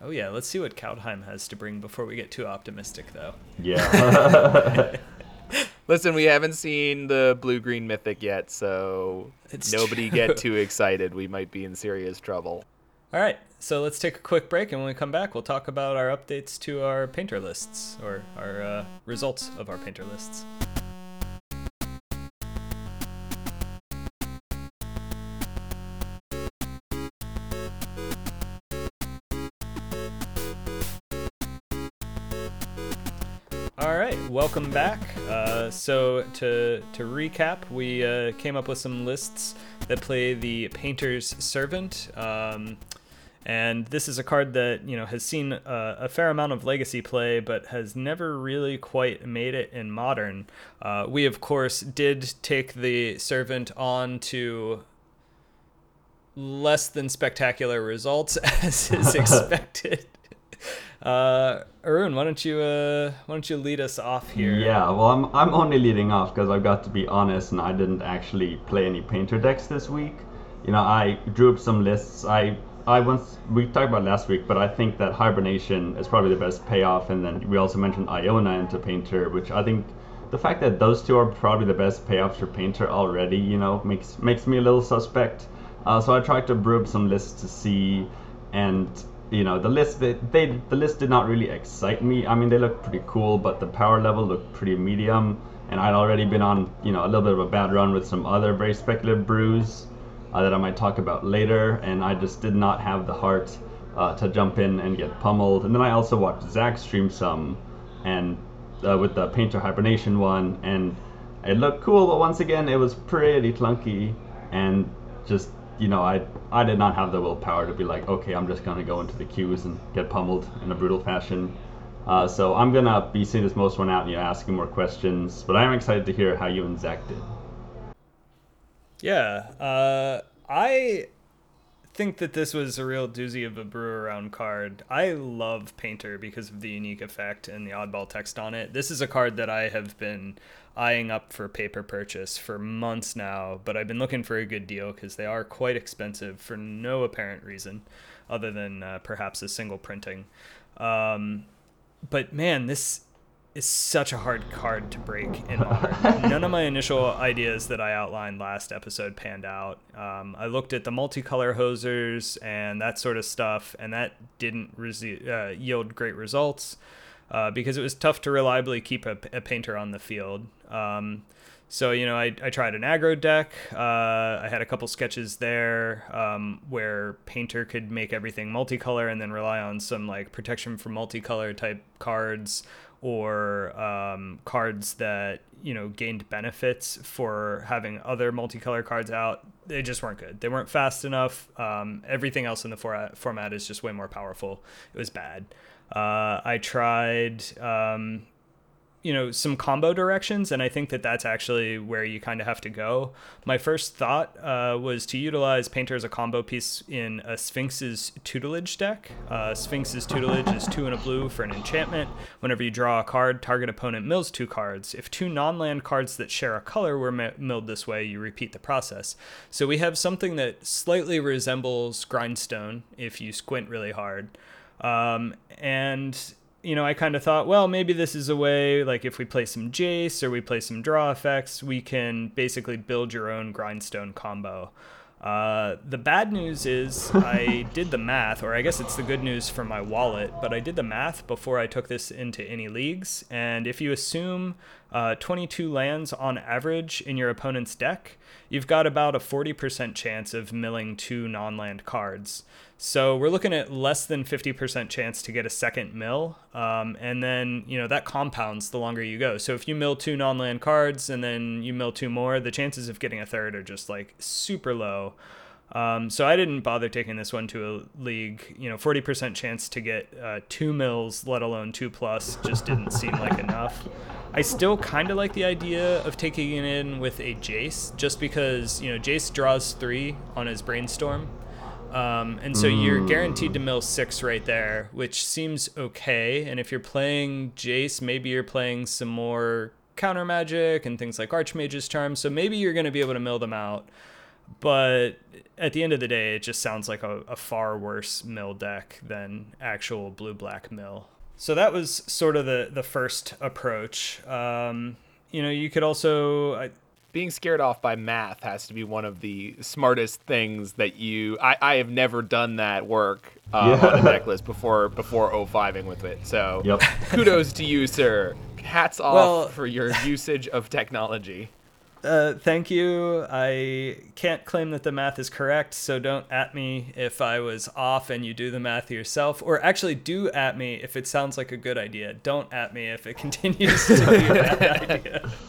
Oh yeah, let's see what Kaldheim has to bring before we get too optimistic, though. Yeah. Listen, we haven't seen the blue green mythic yet, so it's nobody true. get too excited. We might be in serious trouble. All right, so let's take a quick break, and when we come back, we'll talk about our updates to our painter lists or our uh, results of our painter lists. Welcome back. Uh, so to to recap, we uh, came up with some lists that play the Painter's Servant, um, and this is a card that you know has seen a, a, fair amount of legacy play, but has never really quite made it in modern. Uh, we of course did take the Servant on to less than spectacular results as is expected. Uh, Arun, why don't you uh, why don't you lead us off here? Yeah, well, I'm I'm only leading off because I've got to be honest, and I didn't actually play any painter decks this week. You know, I drew up some lists. I I once we talked about last week, but I think that hibernation is probably the best payoff, and then we also mentioned Iona into painter, which I think the fact that those two are probably the best payoffs for painter already, you know, makes makes me a little suspect. Uh, so I tried to brew up some lists to see, and you know the list they, they the list did not really excite me. I mean they looked pretty cool but the power level looked pretty medium. And i'd already been on you know a little bit of a bad run with some other very speculative brews uh, that i might talk about later. And i just did not have the heart uh, to jump in and get pummeled. And then i also watched zach stream some and uh, with the painter hibernation one. And it looked cool but once again it was pretty clunky and just you know, I I did not have the willpower to be like, okay, I'm just gonna go into the queues and get pummeled in a brutal fashion. Uh, so I'm gonna be seeing this most one out and you know, asking more questions. But I am excited to hear how you and Zach did. Yeah, uh, I think that this was a real doozy of a brew around card. I love Painter because of the unique effect and the oddball text on it. This is a card that I have been eyeing up for paper purchase for months now, but I've been looking for a good deal because they are quite expensive for no apparent reason other than uh, perhaps a single printing. Um, but man, this is such a hard card to break in modern. None of my initial ideas that I outlined last episode panned out. Um, I looked at the multicolor hosers and that sort of stuff, and that didn't resi- uh, yield great results uh, because it was tough to reliably keep a, a painter on the field. Um, so you know, I, I tried an aggro deck. Uh, I had a couple sketches there um, where painter could make everything multicolor and then rely on some like protection from multicolor type cards or um, cards that you know gained benefits for having other multicolor cards out. They just weren't good. They weren't fast enough. Um, everything else in the for- format is just way more powerful. It was bad. Uh, I tried, um, you know, some combo directions, and I think that that's actually where you kind of have to go. My first thought uh, was to utilize Painter as a combo piece in a Sphinx's tutelage deck. Uh, Sphinx's tutelage is two and a blue for an enchantment. Whenever you draw a card, target opponent mills two cards. If two non land cards that share a color were milled this way, you repeat the process. So we have something that slightly resembles Grindstone if you squint really hard. Um, and you know, I kind of thought, well, maybe this is a way, like if we play some Jace or we play some draw effects, we can basically build your own grindstone combo. Uh, the bad news is I did the math, or I guess it's the good news for my wallet, but I did the math before I took this into any leagues. And if you assume uh, 22 lands on average in your opponent's deck, you've got about a 40% chance of milling two non land cards. So we're looking at less than 50% chance to get a second mill. Um, and then, you know, that compounds the longer you go. So if you mill two non land cards and then you mill two more, the chances of getting a third are just like super low. Um, so I didn't bother taking this one to a league. You know, 40% chance to get uh, two mills, let alone two plus, just didn't seem like enough. I still kind of like the idea of taking it in with a Jace, just because, you know, Jace draws three on his brainstorm. Um, and so you're guaranteed to mill six right there, which seems okay. And if you're playing Jace, maybe you're playing some more counter magic and things like Archmage's Charm. So maybe you're going to be able to mill them out. But at the end of the day, it just sounds like a, a far worse mill deck than actual blue black mill. So that was sort of the, the first approach. Um, you know, you could also. I, being scared off by math has to be one of the smartest things that you I, I have never done that work uh, yeah. on a deck list before before 05ing with it so yep. kudos to you sir hats off well, for your usage of technology uh, thank you. I can't claim that the math is correct, so don't at me if I was off and you do the math yourself. Or actually, do at me if it sounds like a good idea. Don't at me if it continues to be a bad idea.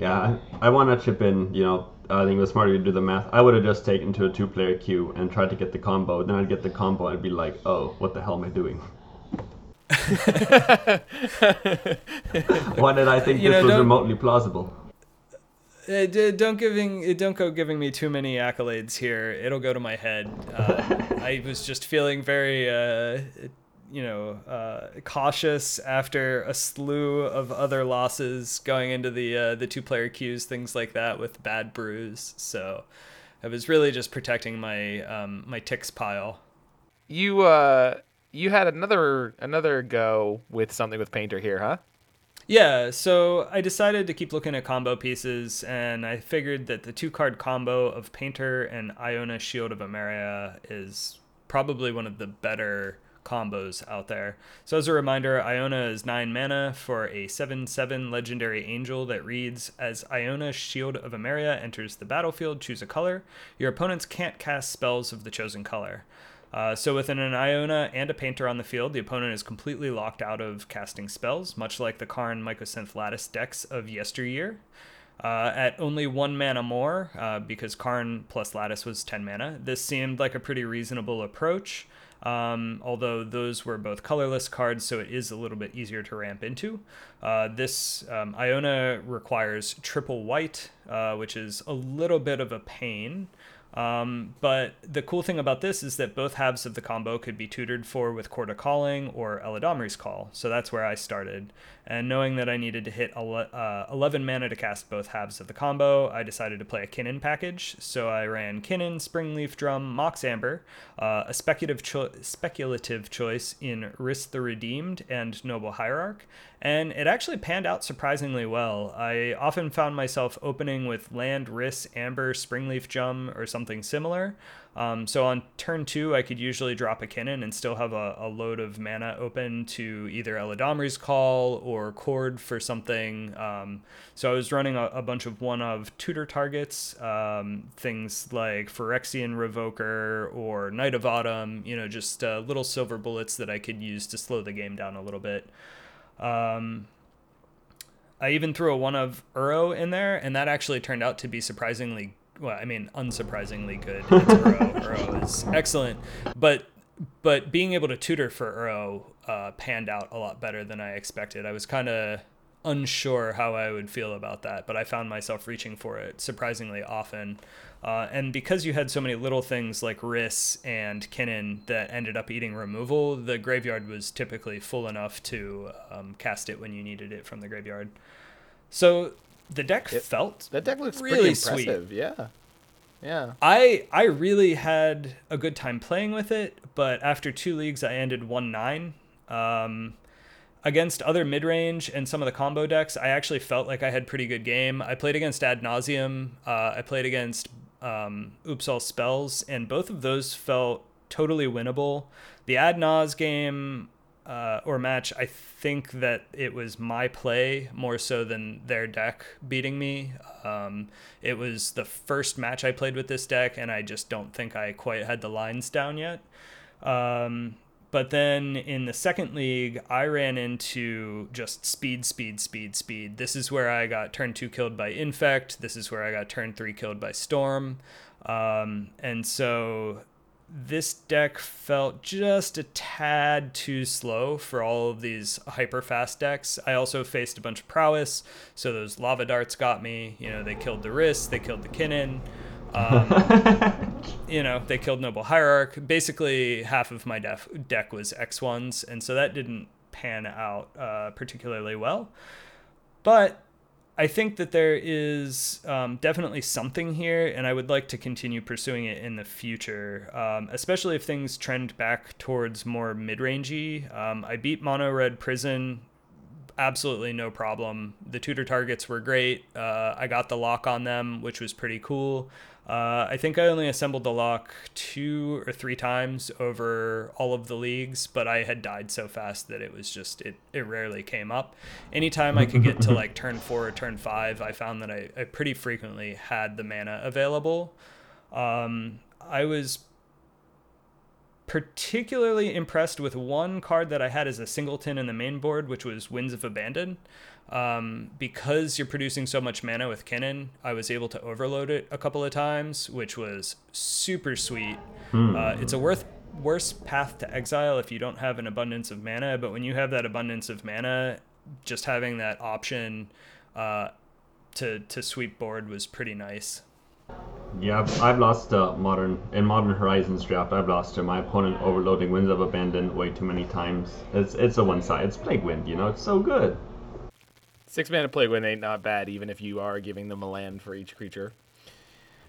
Yeah, I, I want to chip in. You know, I think it was smarter to do the math. I would have just taken to a two-player queue and tried to get the combo. Then I'd get the combo and I'd be like, oh, what the hell am I doing? Why did I think you this know, was remotely plausible? Uh, don't giving don't go giving me too many accolades here. It'll go to my head. Um, I was just feeling very, uh, you know, uh, cautious after a slew of other losses going into the uh, the two player queues, things like that with bad brews. So I was really just protecting my um, my ticks pile. You uh you had another another go with something with Painter here, huh? Yeah, so I decided to keep looking at combo pieces, and I figured that the two card combo of Painter and Iona Shield of Emeria is probably one of the better combos out there. So, as a reminder, Iona is 9 mana for a 7 7 legendary angel that reads As Iona Shield of Emeria enters the battlefield, choose a color. Your opponents can't cast spells of the chosen color. Uh, so, with an Iona and a Painter on the field, the opponent is completely locked out of casting spells, much like the Karn Mycosynth Lattice decks of yesteryear. Uh, at only one mana more, uh, because Karn plus Lattice was 10 mana, this seemed like a pretty reasonable approach. Um, although those were both colorless cards, so it is a little bit easier to ramp into. Uh, this um, Iona requires triple white, uh, which is a little bit of a pain. Um, but the cool thing about this is that both halves of the combo could be tutored for with Chord of Calling or Eladamri's Call. So that's where I started. And knowing that I needed to hit ele- uh, 11 mana to cast both halves of the combo, I decided to play a Kinnan package. So I ran Kinnan, Springleaf Drum, Mox Amber, uh, a speculative, cho- speculative choice in Rhys the Redeemed and Noble Hierarch, and it actually panned out surprisingly well. I often found myself opening with Land, Rhys, Amber, Springleaf Drum, or something similar. Um, so on turn two, I could usually drop a Kinnan and still have a, a load of mana open to either Eladamri's Call or Chord for something. Um, so I was running a, a, bunch of one of tutor targets, um, things like Phyrexian Revoker or Knight of Autumn, you know, just uh, little silver bullets that I could use to slow the game down a little bit. Um, I even threw a one of Uro in there, and that actually turned out to be surprisingly well, I mean, unsurprisingly good. It's Uro. Uro is excellent, but but being able to tutor for Uro uh, panned out a lot better than I expected. I was kind of unsure how I would feel about that, but I found myself reaching for it surprisingly often. Uh, and because you had so many little things like Rhys and Kinnan that ended up eating removal, the graveyard was typically full enough to um, cast it when you needed it from the graveyard. So the deck it, felt that deck looks really impressive. Sweet. Yeah, yeah. I I really had a good time playing with it, but after two leagues, I ended one nine. Um, against other mid range and some of the combo decks, I actually felt like I had pretty good game. I played against Ad Nauseam. Uh, I played against um, Oops All Spells, and both of those felt totally winnable. The Ad Nause game uh, or match, I think that it was my play more so than their deck beating me. Um, it was the first match I played with this deck, and I just don't think I quite had the lines down yet. Um, but then in the second league, I ran into just speed, speed, speed, speed. This is where I got turn two killed by Infect. This is where I got turn three killed by Storm. Um, and so this deck felt just a tad too slow for all of these hyper fast decks. I also faced a bunch of prowess, so those lava darts got me. You know, they killed the Rhys, they killed the Kinnan. Um, you know, they killed Noble Hierarch. Basically, half of my def- deck was X1s, and so that didn't pan out uh, particularly well. But I think that there is um, definitely something here, and I would like to continue pursuing it in the future, um, especially if things trend back towards more mid rangey. Um, I beat Mono Red Prison, absolutely no problem. The tutor targets were great. Uh, I got the lock on them, which was pretty cool. Uh, I think I only assembled the lock two or three times over all of the leagues, but I had died so fast that it was just it, it rarely came up. Anytime I could get to like turn four or turn five, I found that I, I pretty frequently had the mana available. Um, I was particularly impressed with one card that I had as a singleton in the main board, which was Winds of Abandon. Um, because you're producing so much mana with Kinnan, I was able to overload it a couple of times, which was super sweet. Hmm. Uh, it's a worth worse path to exile if you don't have an abundance of mana, but when you have that abundance of mana, just having that option uh, to to sweep board was pretty nice. Yeah, I've, I've lost uh, modern in modern Horizons draft. I've lost to my opponent overloading Winds of Abandon way too many times. It's it's a one side. It's Plague Wind, you know. It's so good. Six mana Plague Wind ain't not bad, even if you are giving them a land for each creature.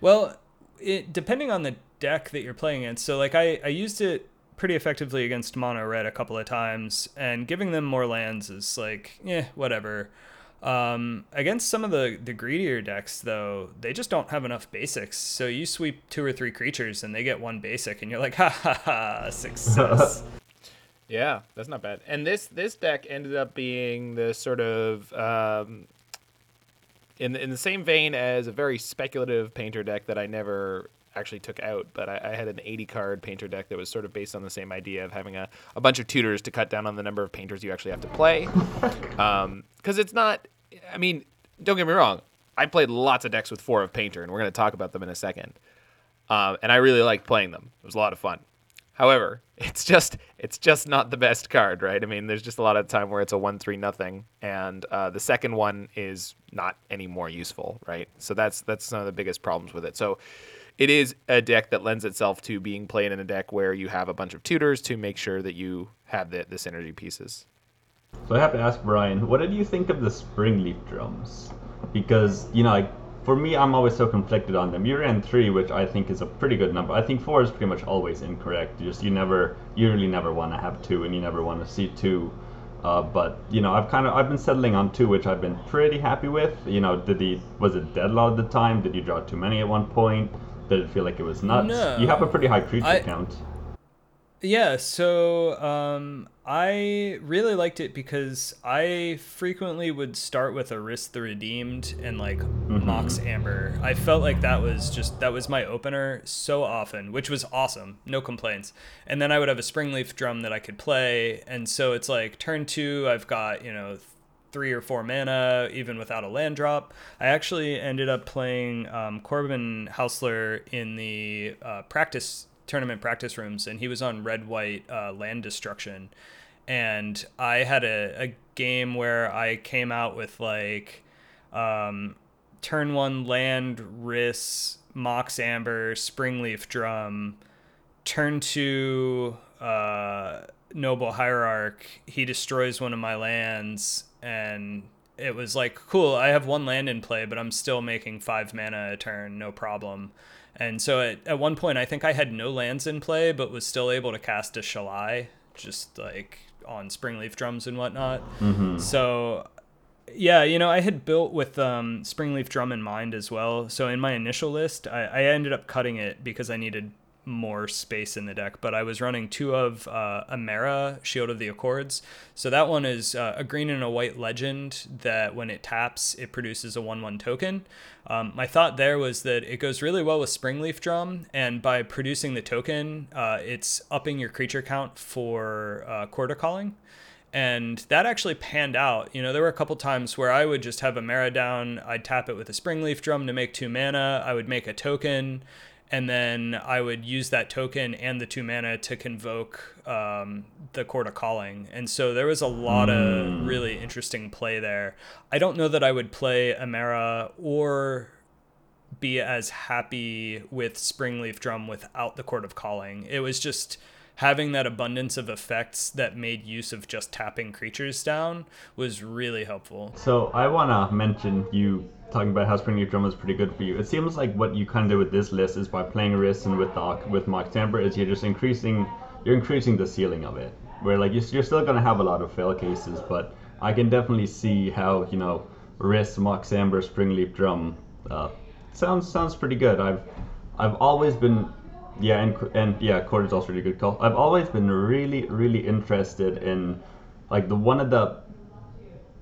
Well, it depending on the deck that you're playing in. So like I I used it pretty effectively against mono red a couple of times, and giving them more lands is like yeah whatever. Um, against some of the, the greedier decks, though, they just don't have enough basics. So you sweep two or three creatures and they get one basic, and you're like, ha ha ha, success. yeah, that's not bad. And this this deck ended up being the sort of um, in in the same vein as a very speculative painter deck that I never actually took out, but I, I, had an 80 card painter deck that was sort of based on the same idea of having a, a bunch of tutors to cut down on the number of painters you actually have to play. Because um, it's not, I mean, don't get me wrong, I played lots of decks with four of painter, and we're going to talk about them in a second. Um, and I really liked playing them. It was a lot of fun. However, it's just it's just not the best card, right? I mean, there's just a lot of time where it's a one three nothing, and uh, the second one is not any more useful, right? So that's that's some of the biggest problems with it. So it is a deck that lends itself to being played in a deck where you have a bunch of tutors to make sure that you have the, the synergy pieces. So I have to ask Brian, what did you think of the Springleaf drums? Because, you know, like, for me, I'm always so conflicted on them. You ran three, which I think is a pretty good number. I think four is pretty much always incorrect. You Just you never, you really never want to have two, and you never want to see two. Uh, but you know, I've kind of I've been settling on two, which I've been pretty happy with. You know, did he was it dead a lot of the time? Did you draw too many at one point? Did it feel like it was nuts? No. You have a pretty high creature I, count. Yeah, so um, I really liked it because I frequently would start with Aris the Redeemed and like mm-hmm. Mox Amber. I felt like that was just that was my opener so often, which was awesome, no complaints. And then I would have a Springleaf drum that I could play, and so it's like turn two, I've got you know three or four mana, even without a land drop. I actually ended up playing um, Corbin Hosler in the uh, practice tournament practice rooms, and he was on red white uh, land destruction. And I had a, a game where I came out with like um, turn one land, Rhys, Mox Amber, Springleaf Drum, turn two. Uh, noble hierarch he destroys one of my lands and it was like cool i have one land in play but i'm still making five mana a turn no problem and so at, at one point i think i had no lands in play but was still able to cast a Shalai just like on springleaf drums and whatnot mm-hmm. so yeah you know i had built with um, springleaf drum in mind as well so in my initial list I, I ended up cutting it because i needed more space in the deck, but I was running two of uh, Emmara, Shield of the Accords. So that one is uh, a green and a white legend that when it taps, it produces a 1 1 token. Um, my thought there was that it goes really well with Springleaf Drum, and by producing the token, uh, it's upping your creature count for uh, of Calling and that actually panned out. You know, there were a couple times where I would just have Emmara down, I'd tap it with a Springleaf Drum to make two mana, I would make a token, and then I would use that token and the two mana to convoke um, the Chord of Calling. And so there was a lot mm. of really interesting play there. I don't know that I would play Emmara or be as happy with Springleaf Drum without the Chord of Calling. It was just having that abundance of effects that made use of just tapping creatures down was really helpful. So I want to mention you talking about how Springleaf Drum was pretty good for you. It seems like what you kind of do with this list is by playing Rhys and with the, with Mox Amber is you're just increasing you're increasing the ceiling of it. Where like you're still gonna have a lot of fail cases, but I can definitely see how you know Rhys, Mox Amber, Springleaf Drum uh, sounds sounds pretty good. I've I've always been yeah, and and yeah, Chord is also really good call. I've always been really really interested in like the one of the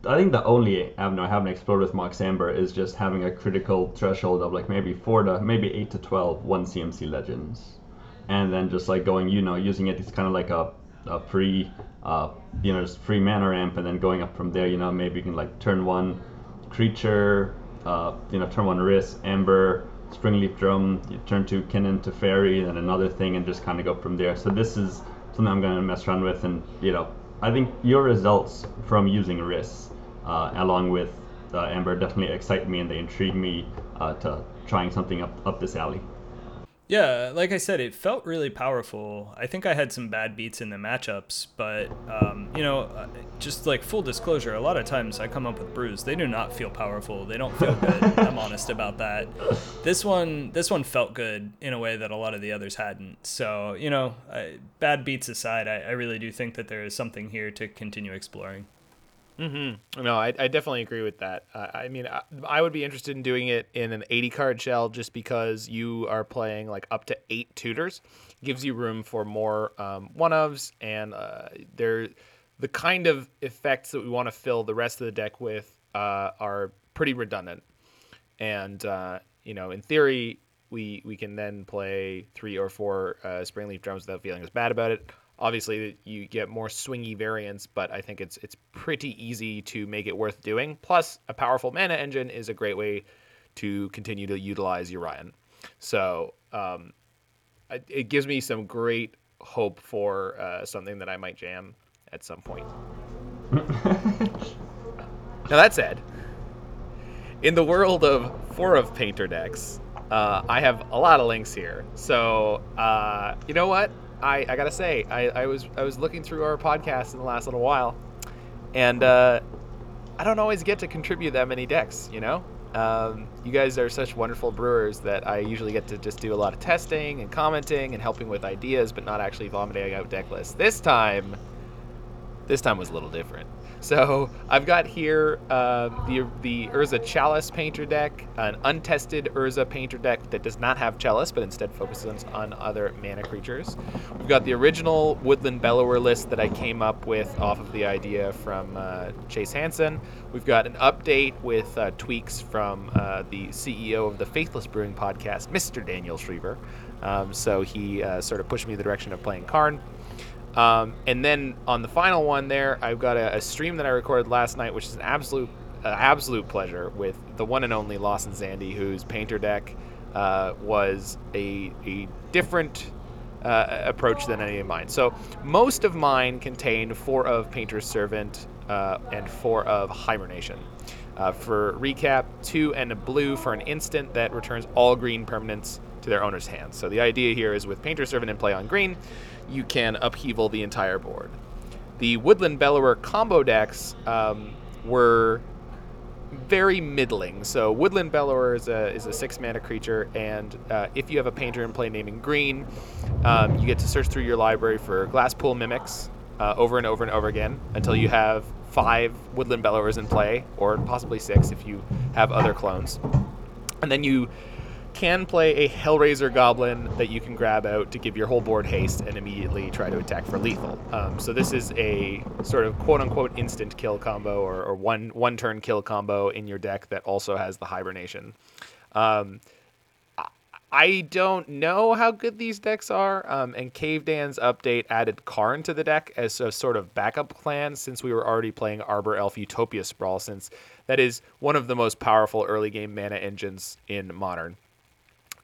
I think the only avenue I haven't explored with Mox Amber is just having a critical threshold of like maybe four to maybe eight to 12 one CMC legends, and then just like going you know using it as kind of like a a free uh, you know just free mana ramp, and then going up from there. You know maybe you can like turn one creature, uh, you know turn one Rhys Amber Springleaf Drum, you turn to Kinnan Teferi, then another thing, and just kind of go from there. So this is something I'm going to mess around with, and you know, I think your results from using Rhys, uh, along with uh, Amber, definitely excite me and they intrigue me uh, to trying something up up this alley. Yeah, like I said, it felt really powerful. I think I had some bad beats in the matchups, but um, you know, uh, just like full disclosure, a lot of times I come up with brews. They do not feel powerful. They don't feel good. I'm honest about that. This one, this one felt good in a way that a lot of the others hadn't. So you know, I, bad beats aside, I, I really do think that there is something here to continue exploring. Mm-hmm. No, I, I definitely agree with that. Uh, I mean, I, I, would be interested in doing it in an 80 card shell just because you are playing like up to eight tutors. gives you room for more um, one ofs, and uh, they're the kind of effects that we want to fill the rest of the deck with uh, are pretty redundant. And, uh, you know, in theory, we, we can then play three or four uh, Springleaf drums without feeling as bad about it Obviously, you get more swingy variants, but I think it's it's pretty easy to make it worth doing. Plus, a powerful mana engine is a great way to continue to utilize Yorion. So um, it gives me some great hope for uh, something that I might jam at some point. now that said, in the world of four of painter decks, uh, I have a lot of links here. So uh, you know what? I, I gotta say, I, I was I was looking through our podcast in the last little while, and uh, I don't always get to contribute that many decks. You know, um, you guys are such wonderful brewers that I usually get to just do a lot of testing and commenting and helping with ideas, but not actually vomiting out deck lists. This time, this time was a little different. So I've got here uh, the the Urza Chalice painter deck, an untested Urza painter deck that does not have Chalice, but instead focuses on other mana creatures. We've got the original Woodland Bellower list that I came up with off of the idea from uh, Chase Hansen. We've got an update with uh, tweaks from uh, the CEO of the Faithless Brewing podcast, Mr. Daniel Schriever. Um, so he uh, sort of pushed me in the direction of playing Karn. Um, and then on the final one there, I've got a, a, stream that I recorded last night, which is an absolute uh, absolute pleasure with the one and only Lawson Zandy, whose painter deck uh, was a, a different uh, approach than any of mine. So most of mine contained four of Painter's Servant uh, and four of Hibernation. Uh, for recap, two and a blue for an instant that returns all green permanents to their owner's hands. So the idea here is with Painter's Servant in play on green, you can upheaval the entire board. The Woodland Bellower combo decks um, were very middling. So Woodland Bellower is a, is a six mana creature, and uh, if you have a painter in play naming green, um, you get to search through your library for Glasspool Mimics uh, over and over and over again until you have five Woodland Bellowers in play, or possibly six if you have other clones. And then you can play a Hellraiser Goblin that you can grab out to give your whole board haste and immediately try to attack for lethal. Um, so this is a sort of quote unquote instant kill combo or, or one one turn kill combo in your deck that also has the hibernation. Um, I don't know how good these decks are, um, and Cavedan's update added Karn to the deck as a sort of backup plan since we were already playing Arbor Elf Utopia Sprawl, since that is one of the most powerful early game mana engines in Modern.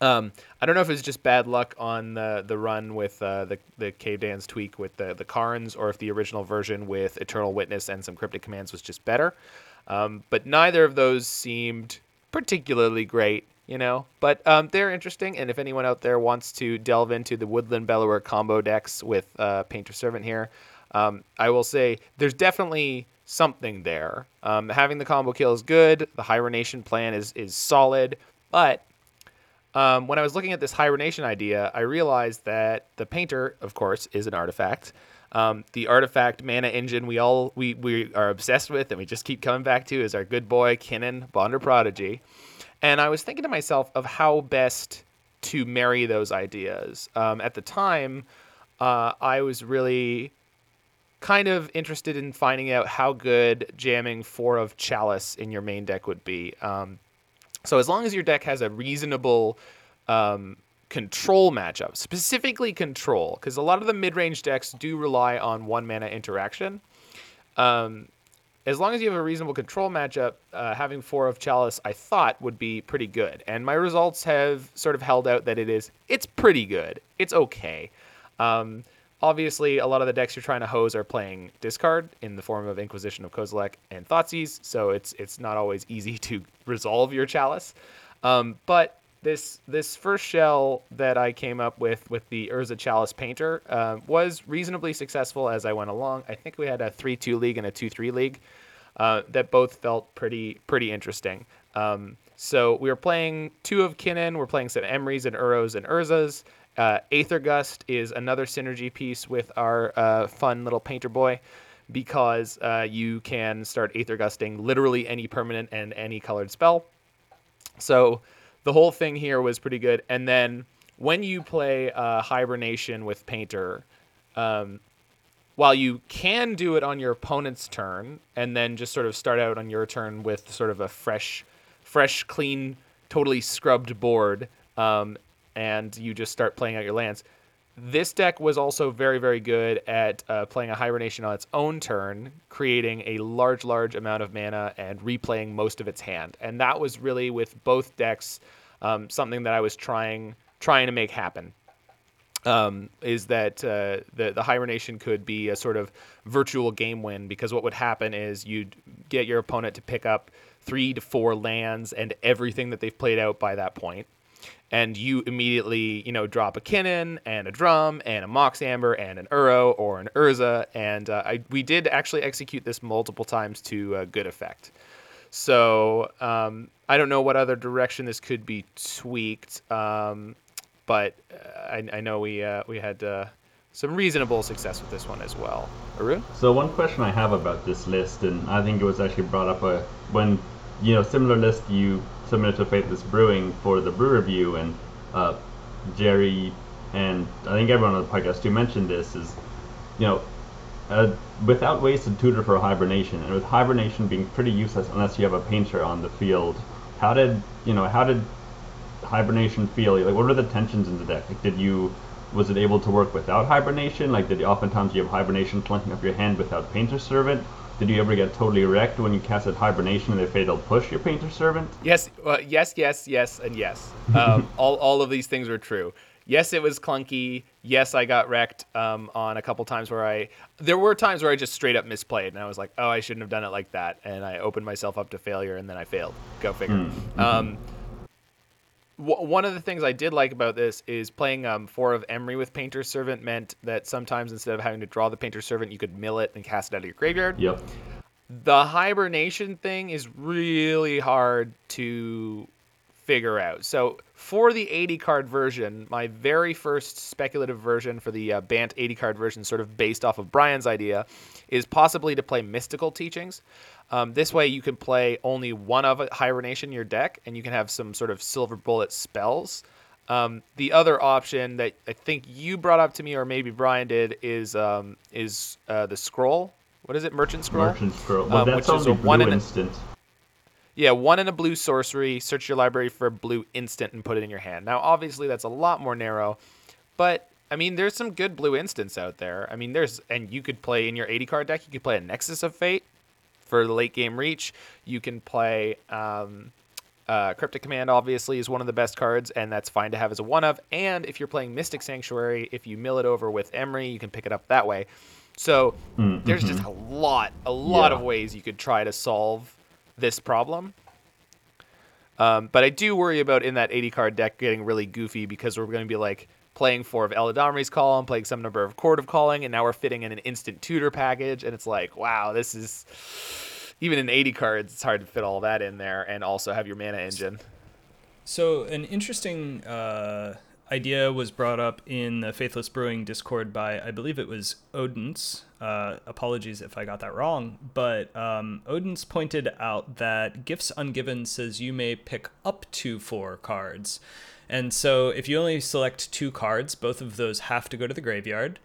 Um, I don't know if it's just bad luck on the the run with uh, the the Cavedan's tweak with the the Karns, or if the original version with Eternal Witness and some cryptic commands was just better. Um, but neither of those seemed particularly great you know. But um, they're interesting, and if anyone out there wants to delve into the Woodland Bellower combo decks with uh, Painter Servant here, um, I will say there's definitely something there. Um, having the combo kill is good. The hibernation plan is is solid, but um, when I was looking at this hibernation idea, I realized that the painter, of course, is an artifact. Um, the artifact mana engine we all we, we are obsessed with and we just keep coming back to is our good boy Kinnan Bonder Prodigy. And I was thinking to myself of how best to marry those ideas. Um, at the time, uh, I was really kind of interested in finding out how good jamming four of Chalice in your main deck would be. Um, so as long as your deck has a reasonable um, control matchup, specifically control, because a lot of the mid-range decks do rely on one mana interaction. Um, as long as you have a reasonable control matchup, uh, having four of Chalice, I thought would be pretty good. And my results have sort of held out that it is. It's pretty good. It's okay. Um, obviously, a lot of the decks you're trying to hose are playing discard in the form of Inquisition of Kozilek and Thoughtseize, so it's it's not always easy to resolve your Chalice. Um, but this this first shell that I came up with with the Urza Chalice Painter uh, was reasonably successful as I went along. I think we had a three two league and a two three league uh, that both felt pretty pretty interesting. Um, so we were playing two of Kinnan, we're playing some Emrys and Uros and Urzas. Uh, Aether Gust is another synergy piece with our uh, fun little painter boy because uh, you can start Aether Gusting literally any permanent and any colored spell. So the whole thing here was pretty good. And then when you play uh, Hibernation with Painter, um, while you can do it on your opponent's turn and then just sort of start out on your turn with sort of a fresh, fresh, clean, totally scrubbed board, um, and you just start playing out your lands. This deck was also very, very good at uh, playing a hibernation on its own turn, creating a large, large amount of mana and replaying most of its hand. And that was really with both decks um, something that I was trying trying to make happen. Um, is that uh, the the hibernation could be a sort of virtual game win because what would happen is you'd get your opponent to pick up three to four lands and everything that they've played out by that point and you immediately, you know, drop a Kinnan and a Drum and a Mox Amber and an Uro or an Urza, and uh, I, we did actually execute this multiple times to uh, good effect. So um, I don't know what other direction this could be tweaked, um, but uh, I, I, know we uh, we had uh, some reasonable success with this one as well. Aru? So one question I have about this list, and I think it was actually brought up uh, when you know similar list you submitted to Faithless Brewing for the brew review, and uh, Jerry and I think everyone on the podcast too mentioned this is, you know, uh, without wasted tutor for hibernation, and with hibernation being pretty useless unless you have a painter on the field, how did you know how did hibernation feel? Like, what were the tensions in the deck? Like, did you was it able to work without hibernation? Like, did oftentimes you have hibernation clunking up your hand without painter servant? Did you ever get totally wrecked when you casted Hibernation and they fatal push your Painter Servant? Yes, uh, yes, yes, yes, and yes. Um, all, all of these things were true. Yes, it was clunky. Yes, I got wrecked um, on a couple times where I. There were times where I just straight up misplayed, and I was like, "Oh, I shouldn't have done it like that," and I opened myself up to failure, and then I failed. Go figure. Mm-hmm. Um, one of the things I did like about this is playing um, four of Emry with Painter Servant meant that sometimes instead of having to draw the Painter Servant, you could mill it and cast it out of your graveyard. Yep. The hibernation thing is really hard to figure out. So for the 80 card version, my very first speculative version for the uh, Bant 80 card version, sort of based off of Brian's idea, is possibly to play Mystical Teachings. Um, this way, you can play only one of Hibernation in your deck, and you can have some sort of Silver Bullet spells. Um, the other option that I think you brought up to me, or maybe Brian did, is um, is uh, the scroll. What is it? Merchant scroll. Merchant scroll. Well, Um, that's which is only a one blue in instant. Yeah, one in a blue sorcery. Search your library for a blue instant and put it in your hand. Now, obviously, that's a lot more narrow, but I mean, there's some good blue instants out there. I mean, there's and you could play in your 80 card deck. You could play a Nexus of Fate for the late game reach. You can play um, uh, Cryptic Command. Obviously, is one of the best cards, and that's fine to have as a one of. And if you're playing Mystic Sanctuary, if you mill it over with Emry, you can pick it up that way. So Mm, there's just a lot, a lot Yeah. of ways you could try to solve this problem. Um, but I do worry about in that 80 card deck getting really goofy because we're going to be like playing four of Eladamri's Call, and playing some number of Chord of Calling, and now we're fitting in an instant tutor package, and it's like, wow, this is even in 80 cards, it's hard to fit all that in there and also have your mana engine. So an interesting uh, idea was brought up in the Faithless Brewing Discord by I believe it was Odin's. Uh, apologies if I got that wrong, but um, Odin's pointed out that Gifts Ungiven says you may pick up to four cards, and so if you only select two cards, both of those have to go to the graveyard,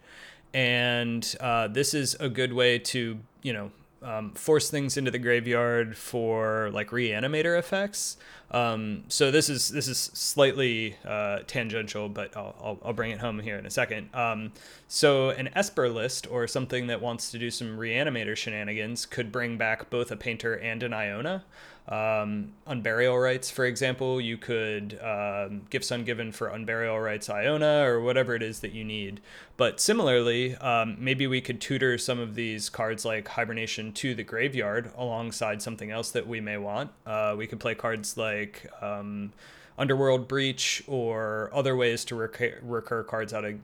and uh, this is a good way to you know um, force things into the graveyard for like reanimator effects. Um, so this is this is slightly uh, tangential, but I'll, I'll, I'll bring it home here in a second. Um, so an Esper list or something that wants to do some reanimator shenanigans could bring back both a painter and an Iona. Um, unburial rites, for example, you could um, gifts ungiven for unburial rites Iona or whatever it is that you need. But similarly, um, maybe we could tutor some of these cards like Hibernation to the graveyard alongside something else that we may want. Uh, we could play cards like um, Underworld Breach or other ways to recur, recur cards out of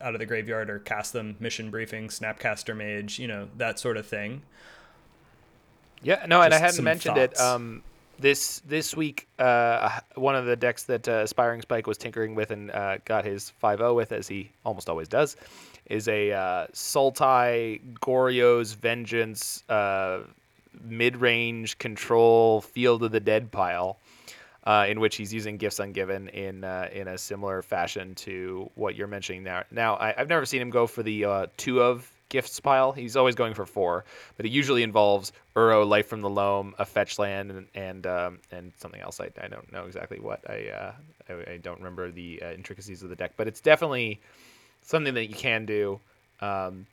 out of the graveyard or cast them. Mission Briefing, Snapcaster Mage, you know that sort of thing. Yeah, no, and I hadn't mentioned it. Um, this this week, uh, one of the decks that uh, Aspiring Spike was tinkering with and uh, got his 5-0 with, as he almost always does, is a uh, Sultai Goryo's Vengeance uh, mid-range control Field of the Dead pile. Uh, in which he's using gifts ungiven in uh, in a similar fashion to what you're mentioning now. Now I, I've never seen him go for the uh, two of gifts pile. He's always going for four, but it usually involves Uro, Life from the Loam, a fetch land, and and, um, and something else. I, I don't know exactly what. I uh, I, I don't remember the uh, intricacies of the deck, but it's definitely something that you can do. Um,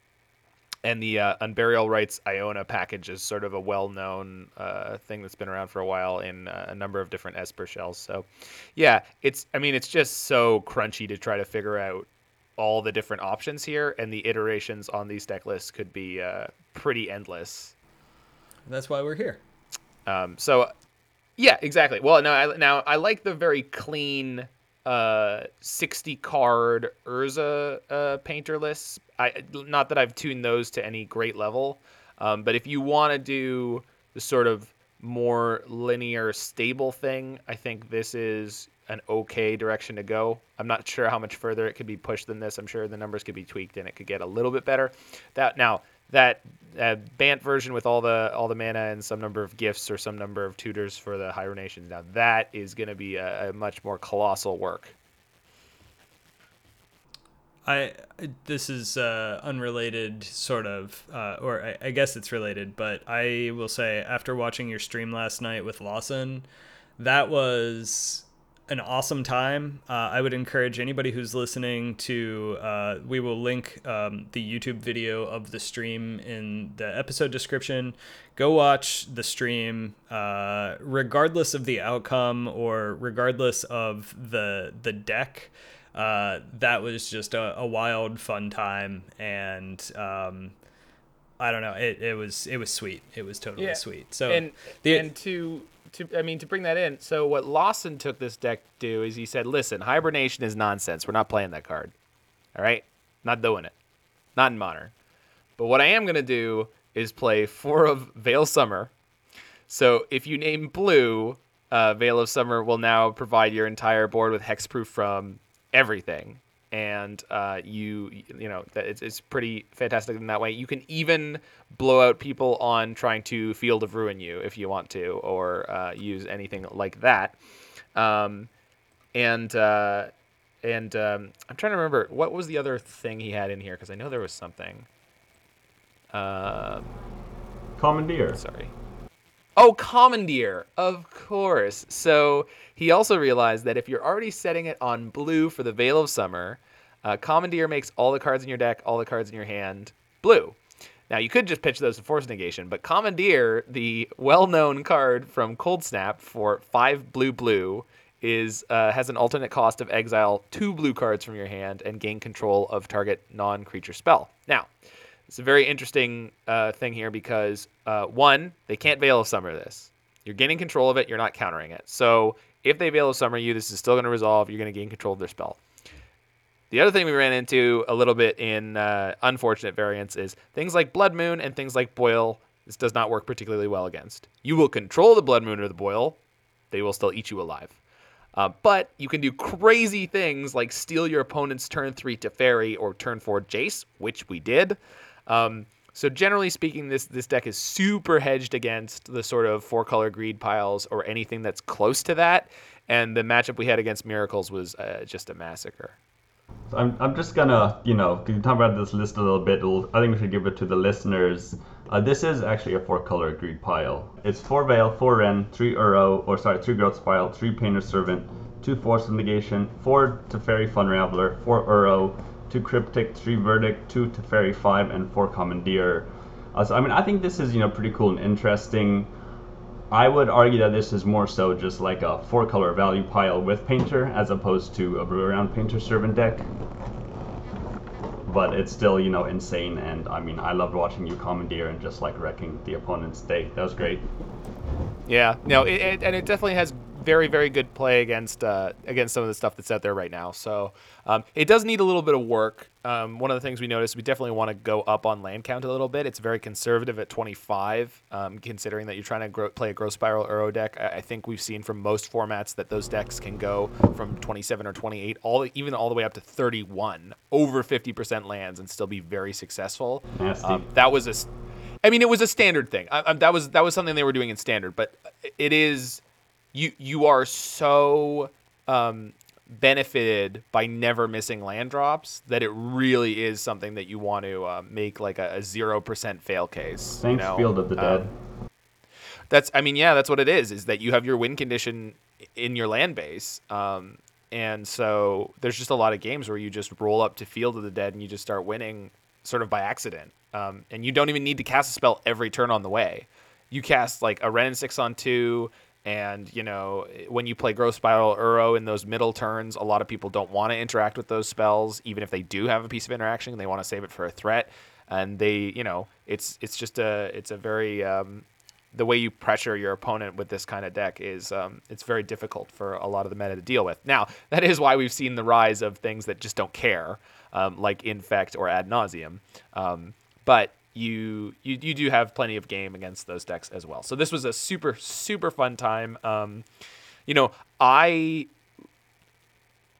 and the uh, Unburial Rites Iona package is sort of a well-known uh, thing that's been around for a while in uh, a number of different Esper shells. So, yeah, it's I mean it's just so crunchy to try to figure out all the different options here, and the iterations on these deck lists could be uh, pretty endless. That's why we're here. Um, so, yeah, exactly. Well, no, I, now I like the very clean uh 60 card Urza uh, painter lists. I not that I've tuned those to any great level, um, but if you want to do the sort of more linear stable thing, I think this is an okay direction to go. I'm not sure how much further it could be pushed than this. I'm sure the numbers could be tweaked and it could get a little bit better. That now that uh, Bant version with all the all the mana and some number of gifts or some number of tutors for the hibernations. Now that is going to be a, a much more colossal work. I this is uh, unrelated, sort of, uh, or I, I guess it's related. But I will say, after watching your stream last night with Lawson, that was an awesome time. Uh, I would encourage anybody who's listening to. Uh, we will link um, the YouTube video of the stream in the episode description. Go watch the stream, uh, regardless of the outcome or regardless of the the deck uh, that was just a, a wild, fun time, and um, I don't know, it, it was it was sweet. It was totally Yeah. sweet. So and the, and to to I mean to bring that in. So what Lawson took this deck to do is he said, "Listen, hibernation is nonsense. We're not playing that card. All right, not doing it. Not in modern. But what I am gonna do is play four of Veil Summer. So if you name blue." uh, Veil of Summer will now provide your entire board with hexproof from everything, and uh, you you know that it's, it's pretty fantastic in that way. You can even blow out people on trying to Field of Ruin you if you want to, or uh, use anything like that. Um, and uh, and um, I'm trying to remember what was the other thing he had in here because I know there was something. Um, Commandeer. sorry. Oh, Commandeer, of course. So he also realized that if you're already setting it on blue for the Veil of Summer, uh, Commandeer makes all the cards in your deck, all the cards in your hand, blue. Now you could just pitch those to Force Negation, but Commandeer, the well-known card from Cold Snap for five blue blue, is uh, has an alternate cost of exile two blue cards from your hand and gain control of target non-creature spell. Now, it's a very interesting uh, thing here because uh, one, they can't Veil of Summer this. You're gaining control of it. You're not countering it. So if they Veil of Summer you, this is still going to resolve. You're going to gain control of their spell. The other thing we ran into a little bit in uh, unfortunate variants is things like Blood Moon and things like Boil. This does not work particularly well against. You will control the Blood Moon or the Boil. They will still eat you alive. Uh, but you can do crazy things like steal your opponent's turn three Teferi or turn four Jace, which we did. Um, so generally speaking, this this deck is super hedged against the sort of four color greed piles or anything that's close to that. And the matchup we had against Miracles was uh, just a massacre. So I'm, I'm just gonna, you know, talk about this list a little bit. I think we should give it to the listeners. Uh, this is actually a four color greed pile. It's four Veil, four Wrenn, three Uro, or sorry, three Growth Spiral, three Painter Servant, two Force Negation, four Teferi Funraveler, four Uro, two Cryptic, three Verdict, two Teferi 5, and four Commandeer. Uh, so, I mean, I think this is, you know, pretty cool and interesting. I would argue that this is more so just like a four color value pile with Painter as opposed to a brew around Painter Servant deck. But it's still, you know, insane. And I mean, I loved watching you commandeer and just like wrecking the opponent's day. That was great. Yeah, no, it, it, and it definitely has very, very good play against uh, against some of the stuff that's out there right now. So um, it does need a little bit of work. Um, one of the things we noticed, we definitely want to go up on land count a little bit. It's very conservative at 25, um, considering that you're trying to grow, play a Growth Spiral Uro deck. I, I think we've seen from most formats that those decks can go from 27 or 28, all even all the way up to 31, over 50% lands, and still be very successful. Nasty. Um, that was a I mean, it was a standard thing. I, I, that was that was something they were doing in standard, but it is you you are so um, benefited by never missing land drops that it really is something that you want to uh, make like a zero percent fail case. you Thanks, know? Field of the Um, Dead. that's I mean, yeah, that's what it is. Is that you have your win condition in your land base, um, and so there's just a lot of games where you just roll up to Field of the Dead and you just start winning sort of by accident, um, and you don't even need to cast a spell every turn on the way. You cast like a Wrenn and six on two. And you know when you play Growth Spiral Uro in those middle turns, a lot of people don't want to interact with those spells, even if they do have a piece of interaction. They want to save it for a threat, and they, you know, it's it's just a it's a very um, the way you pressure your opponent with this kind of deck is um, it's very difficult for a lot of the meta to deal with. Now that is why we've seen the rise of things that just don't care, um, like infect or ad nauseam. Um, but you, you you do have plenty of game against those decks as well. So this was a super super fun time. Um, you know, I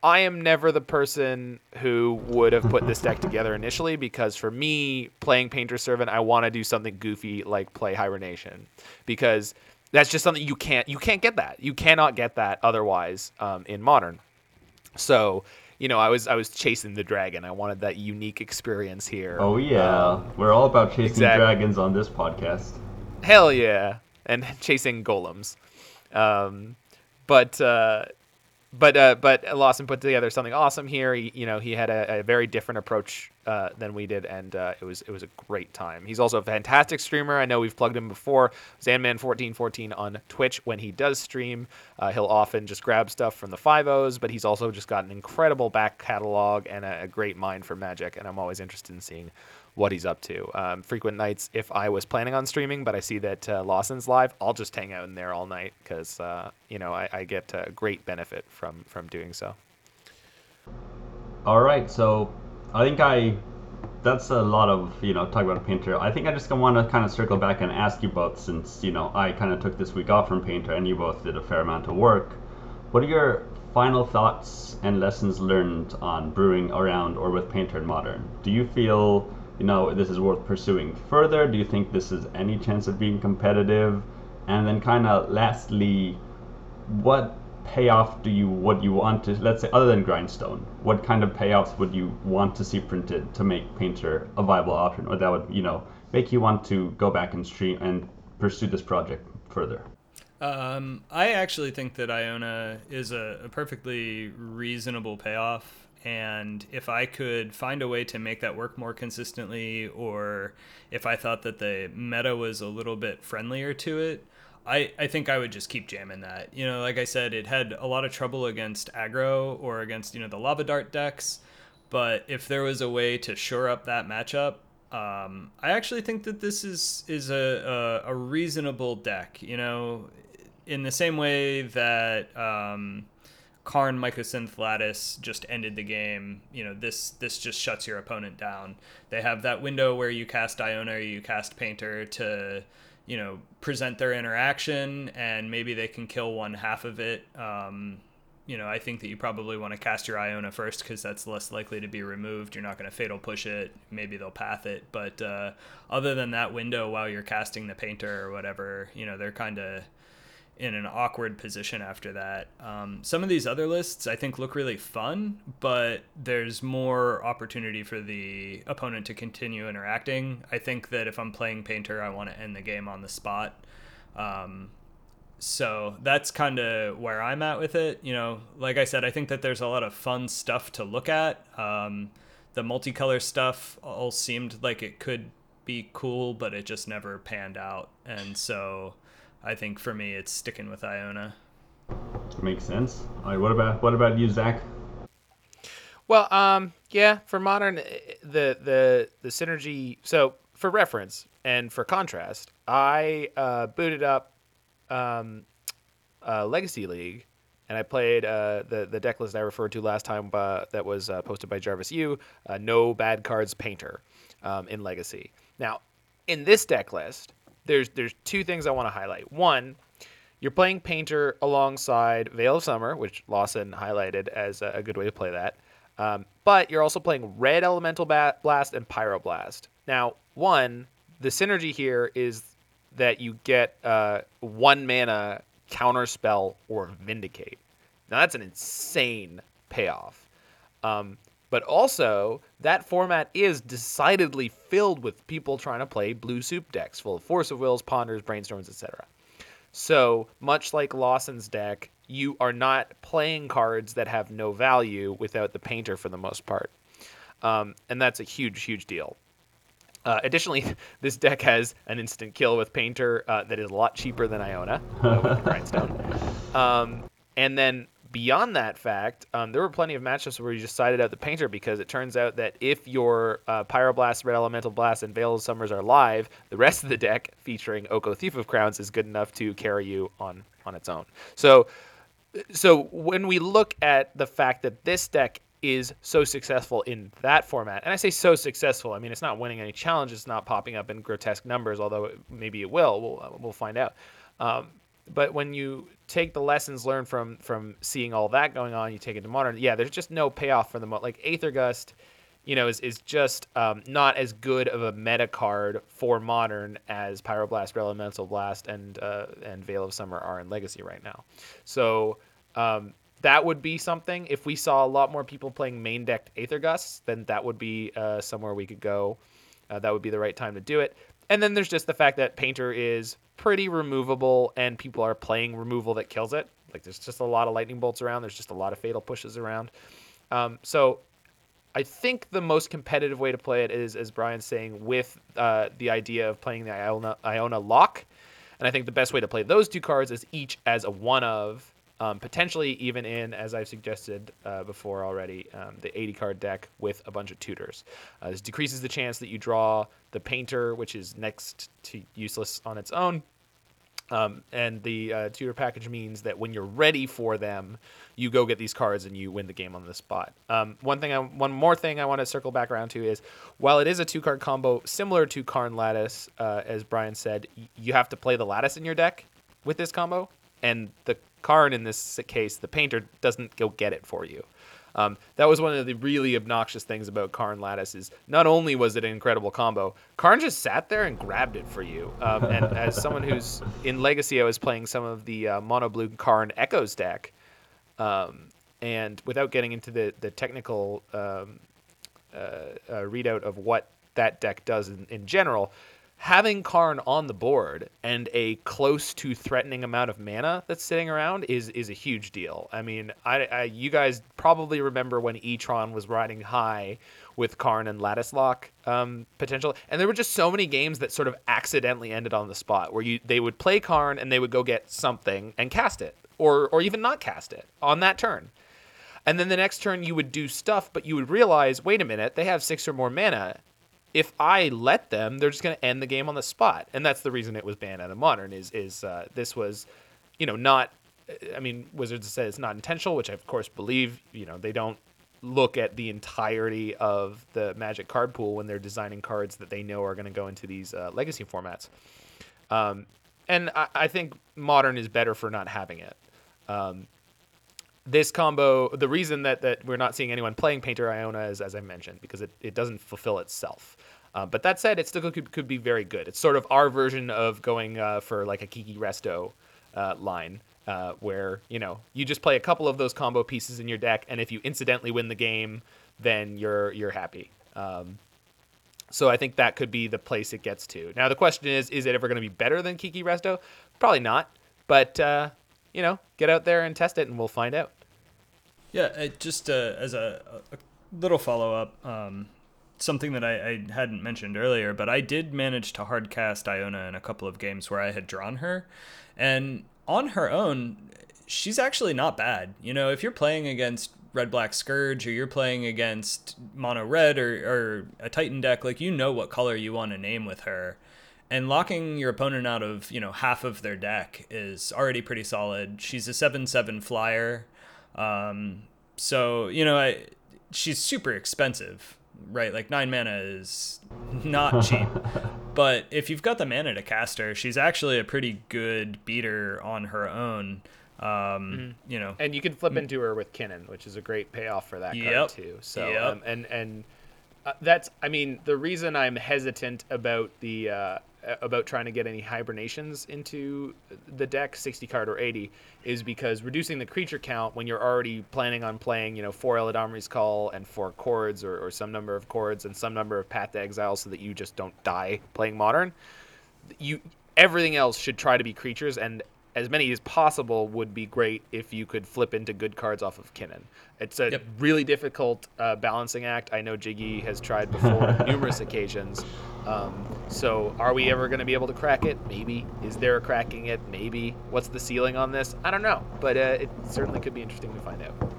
I am never the person who would have put this deck together initially because for me, playing Painter Servant, I want to do something goofy like play Hibernation because that's just something you can't you can't get that you cannot get that otherwise um, in Modern. So you know, I was I was chasing the dragon. I wanted that unique experience here. Oh yeah, Um, we're all about chasing exactly. dragons on this podcast. Hell yeah, and chasing golems. Um, but uh, but uh, but Lawson put together something awesome here. He, you know, he had a, a very different approach uh, than we did, and uh, it was it was a great time. He's also a fantastic streamer. I know we've plugged him before. Zanman1414 on Twitch. When he does stream, uh, he'll often just grab stuff from the five O's, but he's also just got an incredible back catalog and a, a great mind for Magic. And I'm always interested in seeing what he's up to. Um, frequent nights, if I was planning on streaming, but I see that uh, Lawson's live, I'll just hang out in there all night because uh, you know I, I get a great benefit from from doing so. All right, so I think I that's a lot of you know talk about Painter. I think I just want to kind of circle back and ask you both, since you know I kind of took this week off from Painter, and you both did a fair amount of work. What are your final thoughts and lessons learned on brewing around or with Painter and Modern? Do you feel you know this is worth pursuing further? Do you think this is any chance of being competitive? And then kind of lastly, what payoff do you what you want to let's say other than grindstone what kind of payoffs would you want to see printed to make painter a viable option or that would you know make you want to go back and stream and pursue this project further um, I actually think that Iona is a, a, perfectly reasonable payoff. And if I could find a way to make that work more consistently, or if I thought that the meta was a little bit friendlier to it, I, I think I would just keep jamming that. You know, like I said, it had a lot of trouble against aggro or against, you know, the lava dart decks. But if there was a way to shore up that matchup, um, I actually think that this is is a, a, a, reasonable deck. You know, in the same way that um, Karn Mycosynth Lattice just ended the game. You know, this this just shuts your opponent down. They have that window where you cast Iona or you cast Painter to you know present their interaction and maybe they can kill one half of it um, you know i think that you probably want to cast your iona first because that's less likely to be removed you're not going to fatal push it maybe they'll path it but uh, other than that window while you're casting the painter or whatever you know they're kind of in an awkward position after that. Um, some of these other lists I think look really fun, but there's more opportunity for the opponent to continue interacting. I think that if I'm playing Painter, I want to end the game on the spot. Um, so that's kind of where I'm at with it. You know, like I said, I think that there's a lot of fun stuff to look at. Um, the multicolor stuff all seemed like it could be cool, but it just never panned out. And so I think for me, it's sticking with Iona. Makes sense. All right, what about what about you, Zach? Well, um, yeah, for modern, eh, the the the synergy. So for reference and for contrast, I uh, booted up um, uh, Legacy League, and I played uh, the the deck list I referred to last time uh, that was uh, posted by Jarvis Yu. Uh, no bad cards painter um, in Legacy. Now, in this deck list, there's there's two things I want to highlight. One, you're playing Painter alongside Veil of Summer, which Lawson highlighted as a, a good way to play that. Um, but you're also playing Red Elemental Blast and Pyroblast. Now, one, the synergy here is that you get uh, one mana counterspell or Vindicate. Now that's an insane payoff. Um, but also, that format is decidedly filled with people trying to play blue soup decks full of Force of Wills, Ponders, Brainstorms, etc. So, much like Lawson's deck, you are not playing cards that have no value without the painter for the most part. Um, and that's a huge, huge deal. Uh, additionally, this deck has an instant kill with Painter uh, that is a lot cheaper than Iona uh, with Grindstone. Um, and then beyond that fact, um, there were plenty of matchups where you just sided out the painter because it turns out that if your uh, Pyroblast, Red Elemental Blast, and Veil of Summers are live, the rest of the deck featuring Oko Thief of Crowns is good enough to carry you on on its own. So, so when we look at the fact that this deck is so successful in that format, and I say so successful, I mean it's not winning any challenges, it's not popping up in grotesque numbers, although maybe it will. We'll we'll find out. Um, but when you take the lessons learned from from seeing all that going on, you take it to modern. Yeah, there's just no payoff for the mo- like Aethergust, you know, is is just um, not as good of a meta card for modern as Pyroblast, Elemental Blast, and uh, and Veil of Summer are in Legacy right now. So. Um, that would be something. If we saw a lot more people playing main decked Aethergusts, then that would be uh, somewhere we could go. Uh, that would be the right time to do it. And then there's just the fact that Painter is pretty removable and people are playing removal that kills it. Like there's just a lot of lightning bolts around. There's just a lot of fatal pushes around. Um, so I think the most competitive way to play it is, as Brian's saying, with uh, the idea of playing the Iona, Iona lock. And I think the best way to play those two cards is each as a one of um, potentially even in, as I've suggested uh, before already, um, the 80 card deck with a bunch of tutors. Uh, this decreases the chance that you draw the painter, which is next to useless on its own. Um, and the uh, tutor package means that when you're ready for them, you go get these cards and you win the game on the spot. Um, one thing, I, one more thing I want to circle back around to is, while it is a two card combo similar to Karn Lattice, uh, as Brian said, y- you have to play the Lattice in your deck with this combo, and the Karn in this case, the Painter doesn't go get it for you. Um, that was one of the really obnoxious things about Karn Lattice is not only was it an incredible combo, Karn just sat there and grabbed it for you. Um, and as someone who's in Legacy, I was playing some of the uh, mono blue Karn Echoes deck, um, and without getting into the the technical um, uh, uh, readout of what that deck does in, in general, having Karn on the board and a close to threatening amount of mana that's sitting around is is a huge deal. I mean, I, I you guys probably remember when Etron was riding high with Karn and Lattice Lock um, potential, and there were just so many games that sort of accidentally ended on the spot where you they would play Karn and they would go get something and cast it, or or even not cast it on that turn. And then the next turn you would do stuff, but you would realize, wait a minute, they have six or more mana if I let them, they're just going to end the game on the spot, and that's the reason it was banned out of modern. Is is uh, this was, you know, not. I mean, Wizards said it's not intentional, which I of course believe. You know, they don't look at the entirety of the Magic card pool when they're designing cards that they know are going to go into these uh, legacy formats. Um, and I, I, think modern is better for not having it. Um, this combo, the reason that, that we're not seeing anyone playing Painter Iona is, as I mentioned, because it, it doesn't fulfill itself. Uh, but that said, it still could, could be very good. It's sort of our version of going uh, for like a Kiki Resto uh, line, uh, where you know you just play a couple of those combo pieces in your deck, and if you incidentally win the game, then you're you're happy. Um, so I think that could be the place it gets to. Now the question is, is it ever going to be better than Kiki Resto? Probably not. But uh, you know, get out there and test it, and we'll find out. Yeah, just uh, as a, a, little follow up, um, something that I, I, hadn't mentioned earlier, but I did manage to hardcast Iona in a couple of games where I had drawn her, and on her own, she's actually not bad. You know, if you're playing against red black scourge or you're playing against mono red or, or a titan deck like you know what color you want to name with her and locking your opponent out of you know half of their deck is already pretty solid she's a 7-7 flyer um, so you know I, she's super expensive right like nine mana is not cheap but if you've got the mana to cast her she's actually a pretty good beater on her own um, mm-hmm. you know, and you can flip into her with Kinnan, which is a great payoff for that yep. card too. So, yep. um, and and uh, that's, I mean, the reason I'm hesitant about the uh, about trying to get any hibernations into the deck, 60 card or 80, is because reducing the creature count when you're already planning on playing, you know, four Eladamri's Call and four Chords or, or some number of Chords and some number of Path to Exile so that you just don't die playing Modern. You everything else should try to be creatures and as many as possible would be great if you could flip into good cards off of Kinnan. It's a yep. really difficult uh, balancing act. I know Jiggy has tried before numerous occasions. Um, so, are we ever going to be able to crack it? Maybe. Is there a cracking it? Maybe. What's the ceiling on this? I don't know, but uh, it certainly could be interesting to find out.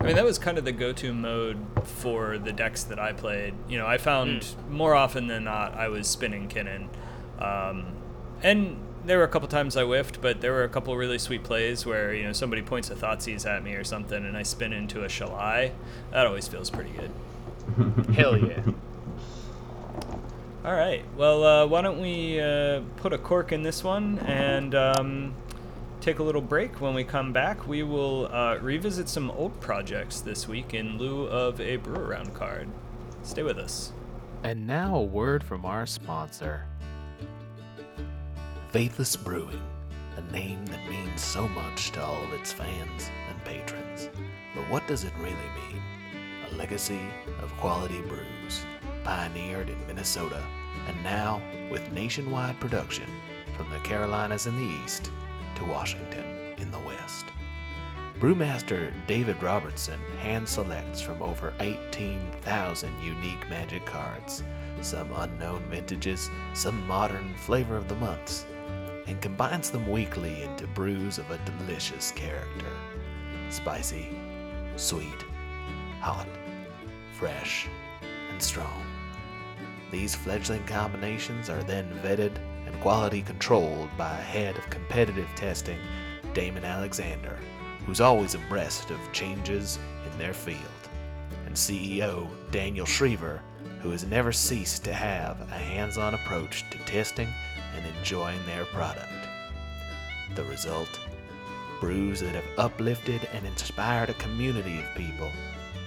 I mean, that was kind of the go-to mode for the decks that I played. You know, I found mm. more often than not I was spinning Kinnan, um, and there were a couple times I whiffed, but there were a couple really sweet plays where you know somebody points a Thoughtseize at me or something, and I spin into a Shalai. That always feels pretty good. Hell yeah. All right. Well, uh, why don't we uh, put a cork in this one and um, take a little break? When we come back, we will uh, revisit some old projects this week in lieu of a Brew Around card. Stay with us. And now a word from our sponsor. Faithless Brewing, a name that means so much to all of its fans and patrons. But what does it really mean? A legacy of quality brews, pioneered in Minnesota, and now with nationwide production from the Carolinas in the east to Washington in the west. Brewmaster David Robertson hand selects from over 18,000 unique magic cards, some unknown vintages, some modern flavor of the months, and combines them weekly into brews of a delicious character spicy, sweet, hot, fresh, and strong. These fledgling combinations are then vetted and quality controlled by a head of competitive testing, Damon Alexander, who's always abreast of changes in their field, and CEO Daniel Schriever, who has never ceased to have a hands on approach to testing and enjoying their product. The result? Brews that have uplifted and inspired a community of people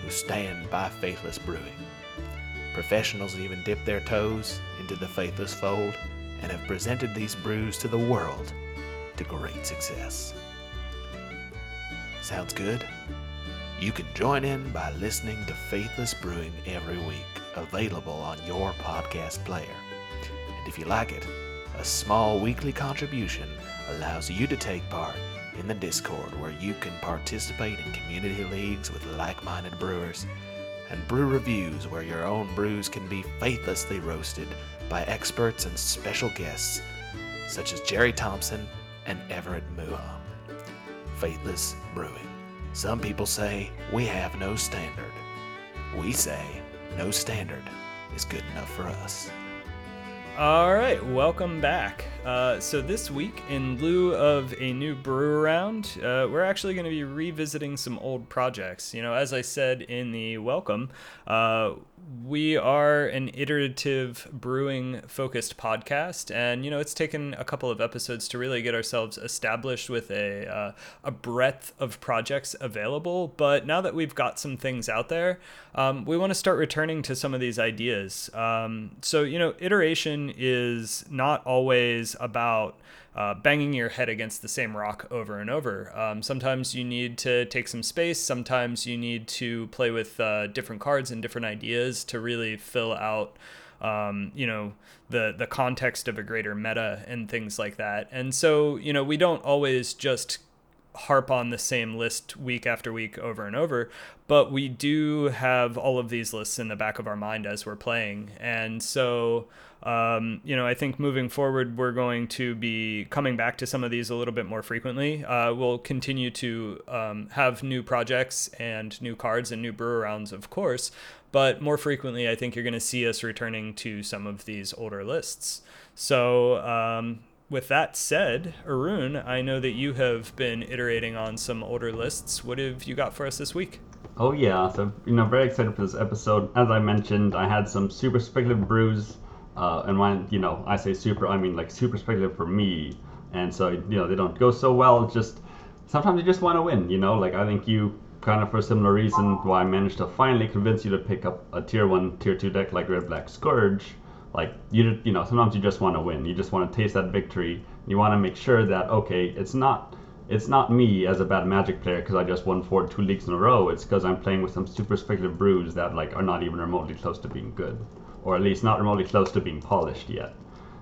who stand by Faithless Brewing. Professionals even dip their toes into the Faithless fold and have presented these brews to the world to great success. Sounds good? You can join in by listening to Faithless Brewing every week, available on your podcast player. And if you like it, a small weekly contribution allows you to take part in the Discord where you can participate in community leagues with like minded brewers, and brew reviews where your own brews can be faithlessly roasted by experts and special guests such as Jerry Thompson and Everett Muha. Faithless Brewing. Some people say we have no standard. We say no standard is good enough for us. All right, welcome back. Uh, so this week, in lieu of a new brew around, uh, we're actually going to be revisiting some old projects. You know, as I said in the welcome, uh, we are an iterative brewing focused podcast and you know it's taken a couple of episodes to really get ourselves established with a uh, a breadth of projects available but now that we've got some things out there um, we want to start returning to some of these ideas. Um, so you know iteration is not always about uh, banging your head against the same rock over and over. Um, sometimes you need to take some space. Sometimes you need to play with uh, different cards and different ideas to really fill out, um, you know, the the context of a greater meta and things like that. And so, you know, we don't always just harp on the same list week after week over and over, but we do have all of these lists in the back of our mind as we're playing. And so, um, you know, I think moving forward, we're going to be coming back to some of these a little bit more frequently. Uh, we'll continue to um, have new projects and new cards and new brewer rounds, of course, but more frequently, I think you're going to see us returning to some of these older lists. So, um, with that said, Arun, I know that you have been iterating on some older lists. What have you got for us this week? Oh yeah, so you know, very excited for this episode. As I mentioned, I had some super speculative brews, uh, and when you know I say super, I mean like super speculative for me. And so you know they don't go so well. Just sometimes you just want to win. You know, like I think you kind of for a similar reason why I managed to finally convince you to pick up a tier one, tier two deck like Red Black Scourge like you you know sometimes you just want to win you just want to taste that victory you want to make sure that okay it's not it's not me as a bad magic player because i just won four two leagues in a row it's because i'm playing with some super speculative brews that like are not even remotely close to being good or at least not remotely close to being polished yet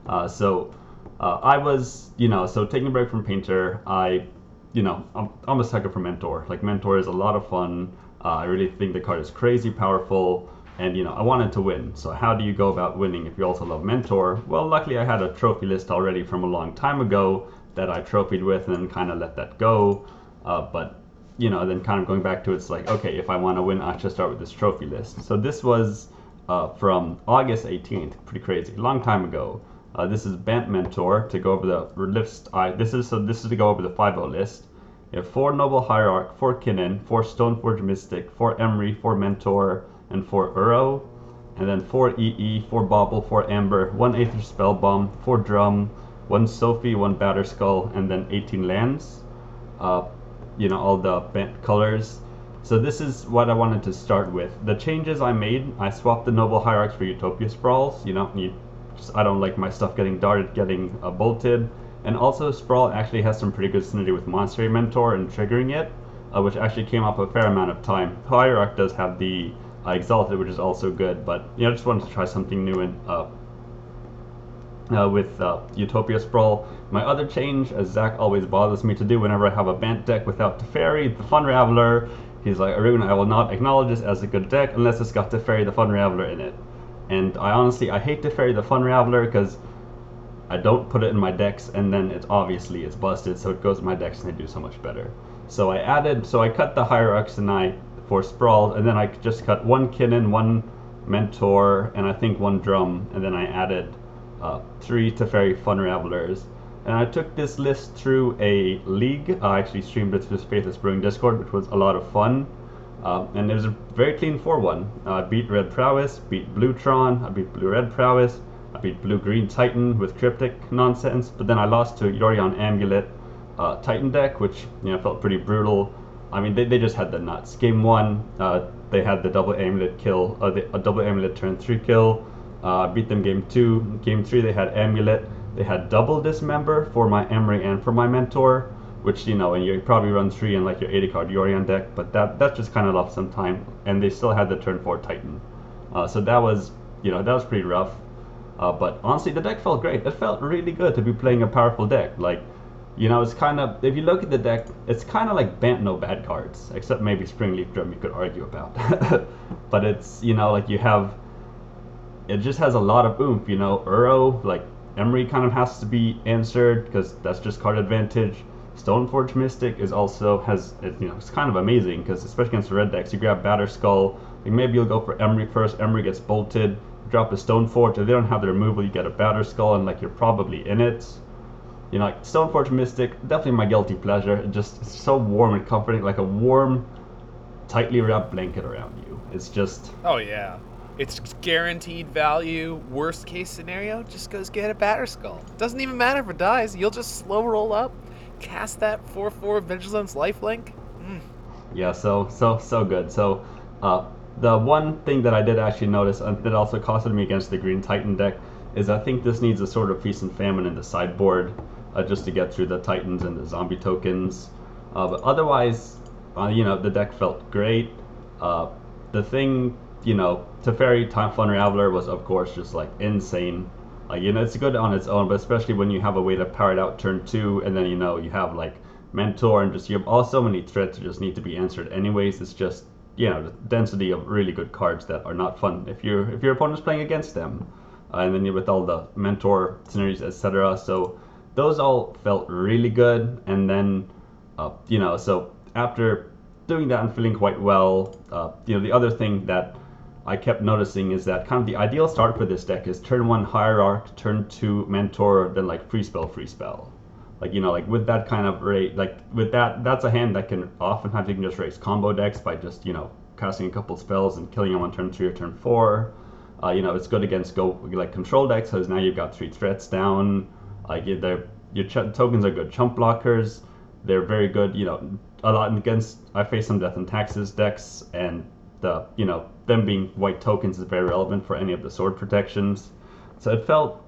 uh, so uh, i was you know so taking a break from painter i you know i'm, I'm a sucker for mentor like mentor is a lot of fun uh, i really think the card is crazy powerful and you know I wanted to win. So how do you go about winning if you also love Mentor? Well, luckily I had a trophy list already from a long time ago that I trophied with and kind of let that go. Uh, but you know, then kind of going back to it's like, okay, if I want to win, I should start with this trophy list. So this was uh, from August 18th, pretty crazy, long time ago. Uh, this is Bant Mentor to go over the list. I this is so this is to go over the 5 list. You have four Noble Hierarch, four Kinnan, four Stoneforge Mystic, four Emry, four Mentor, and 4 Uro, and then 4 EE, 4 Bauble, 4 Amber, 1 Aether Spell Bomb, 4 Drum, 1 Sophie, 1 Batterskull, and then 18 lands. Uh, you know, all the Bant colors. So this is what I wanted to start with. The changes I made, I swapped the Noble Hierarchs for Utopia Sprawls. You know, you just, I don't like my stuff getting darted, getting uh, bolted. And also, Sprawl actually has some pretty good synergy with Monastery Mentor and triggering it, uh, which actually came up a fair amount of time. Hierarch does have the uh, Exalted, which is also good. But you know, I just wanted to try something new and uh, uh, with uh, Utopia Sprawl. My other change, as Zach always bothers me to do whenever I have a Bant deck without Teferi, the Fun Raveler, he's like, Arun, I will not acknowledge this as a good deck unless it's got Teferi the Fun Raveler in it. And I honestly, I hate Teferi the Fun Raveler because I don't put it in my decks and then it's obviously it's busted, so it goes in my decks and they do so much better. So I added, so I cut the Hierarchs and I for Sprawl, and then I just cut one Kinnan, one Mentor, and I think one Drum, and then I added uh, three Teferi Fun Ravelers. And I took this list through a league. I actually streamed it through the Faithless Brewing Discord, which was a lot of fun. Uh, and it was a very clean 4 1. Uh, I beat Red Prowess, beat Blue Tron, I beat Blue Red Prowess, I beat Blue Green Titan with Cryptic nonsense, but then I lost to Yorion Amulet uh, Titan deck, which you know felt pretty brutal. I mean, they, they just had the nuts. Game one, uh, they had the double amulet kill, uh, the, a double amulet turn three kill. Beat them game two. Game three, they had amulet. They had double dismember for my Emry and for my mentor, which you know, and you probably run three in like your 80 card Yorion deck, but that that just kind of lost some time. And they still had the turn four Titan, uh, so that was you know that was pretty rough. Uh, but honestly, the deck felt great. It felt really good to be playing a powerful deck. Like you know, it's kind of if you look at the deck, it's kind of like Bant no bad cards, except maybe Springleaf Drum you could argue about. but it's you know like you have, it just has a lot of oomph. You know, Uro like Emry kind of has to be answered because that's just card advantage. Stoneforge Mystic is also has it, you know it's kind of amazing because especially against the red decks, you grab Batterskull. Like maybe you'll go for Emry first. Emry gets bolted. Drop a Stoneforge. If they don't have the removal, you get a Batter Skull and like you're probably in it you know, like Stoneforge Mystic, definitely my guilty pleasure. It just it's so warm and comforting, like a warm, tightly wrapped blanket around you. It's just. Oh yeah, it's guaranteed value. Worst case scenario, just goes get a batter skull. Doesn't even matter if it dies. You'll just slow roll up, cast that four four Vigilance Lifelink. Mm. Yeah, so so so good. So, uh, the one thing that I did actually notice, and that also costed me against the Green Titan deck, is I think this needs a sort of feast and famine in the sideboard uh, just to get through the Titans and the zombie tokens. Uh, but otherwise, uh, you know, the deck felt great. Uh, the thing, you know, Teferi Time Fun Raveler was, of course, just like insane. Like, you know, it's good on its own, but especially when you have a way to power it out turn two, and then, you know, you have like Mentor and just you have all so many threats that just need to be answered anyways. It's just, you know, the density of really good cards that are not fun if your if your opponent's playing against them. Uh, and then you with all the mentor synergies, etc. So those all felt really good. And then, uh, you know, so after doing that and feeling quite well, uh, you know, the other thing that I kept noticing is that kind of the ideal start for this deck is turn one hierarch, turn two mentor, then like free spell, free spell. Like you know, like with that kind of rate, like with that, that's a hand that can oftentimes you can just raise combo decks by just you know casting a couple spells and killing them on turn three or turn four. Uh, you know, it's good against go like control decks because now you've got three threats down. Like your ch- tokens are good chump blockers. They're very good. You know, a lot against. I face some death and taxes decks, and the you know them being white tokens is very relevant for any of the sword protections. So it felt,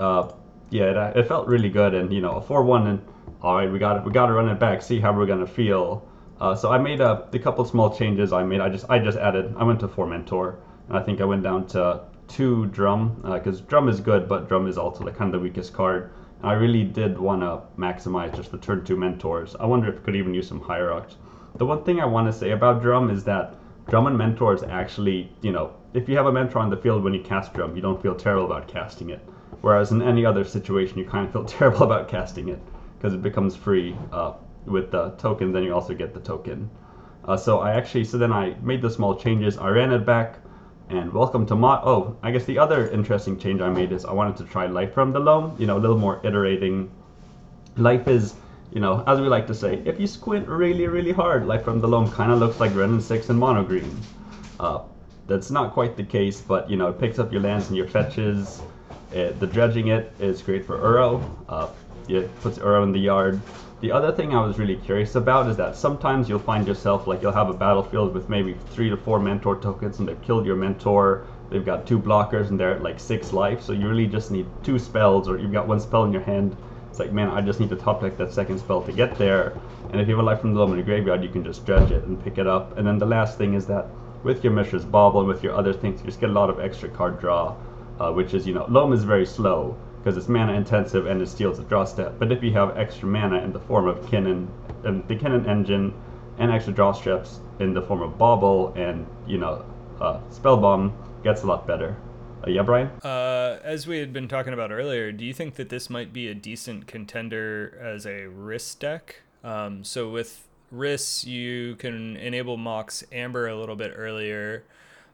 uh, yeah, it, it felt really good. And you know, a four-one, and all right, we got it, we got to run it back, see how we're gonna feel. Uh, so I made a, a couple small changes. I made. I just I just added. I went to four mentor, and I think I went down to two drum because uh, drum is good, but drum is also like kind of the weakest card. And I really did want to maximize just the turn two mentors. I wonder if I could even use some hierarchs. The one thing I want to say about drum is that drum and mentors actually, you know, if you have a mentor on the field when you cast drum, you don't feel terrible about casting it. Whereas in any other situation, you kind of feel terrible about casting it because it becomes free uh, with the token. Then you also get the token. Uh, so I actually, so then I made the small changes. I ran it back and welcome to mod. Oh, I guess the other interesting change I made is I wanted to try life from the loam. You know, a little more iterating. Life is, you know, as we like to say, if you squint really, really hard, life from the loam kind of looks like Wrenn and Six and mono green. Uh, that's not quite the case, but you know, it picks up your lands and your fetches. It, the dredging it is great for Uro. Uh, it puts Uro in the yard. The other thing I was really curious about is that sometimes you'll find yourself like you'll have a battlefield with maybe three to four mentor tokens and they've killed your mentor. They've got two blockers and they're at like six life, so you really just need two spells or you've got one spell in your hand. It's like, man, I just need to top deck that second spell to get there. And if you have a life from the the graveyard, you can just dredge it and pick it up. And then the last thing is that with your Mishra's Bauble and with your other things, you just get a lot of extra card draw, uh, which is, you know, loam is very slow because it's mana intensive and it steals a draw step. But if you have extra mana in the form of Kinnan, and the Kinnan engine, and extra draw steps in the form of Bauble and you know uh, Spellbomb, gets a lot better. Uh, yeah, Brian. Uh, as we had been talking about earlier, do you think that this might be a decent contender as a Rhys deck? Um, so with Rhys, you can enable Mox Amber a little bit earlier.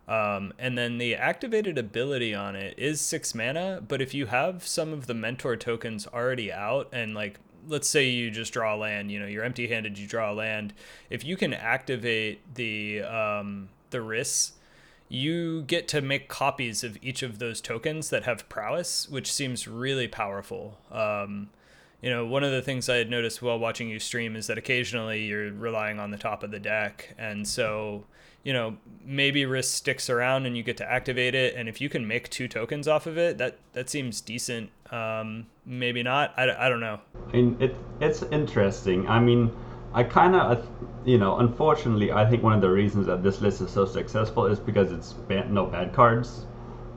Um, and then the activated ability on it is six mana, but if you have some of the mentor tokens already out and like let's say you just draw a land, you know, you're empty handed, you draw a land. If you can activate the um, the Rhys, you get to make copies of each of those tokens that have prowess, which seems really powerful. Um, you know, one of the things I had noticed while watching you stream is that occasionally you're relying on the top of the deck. And so, you know, maybe Rhys sticks around and you get to activate it. And if you can make two tokens off of it, that, that seems decent. Um, maybe not. I, I don't know. I mean, it, it's interesting. I mean, I kind of, you know, unfortunately, I think one of the reasons that this list is so successful is because it's ban- no bad cards.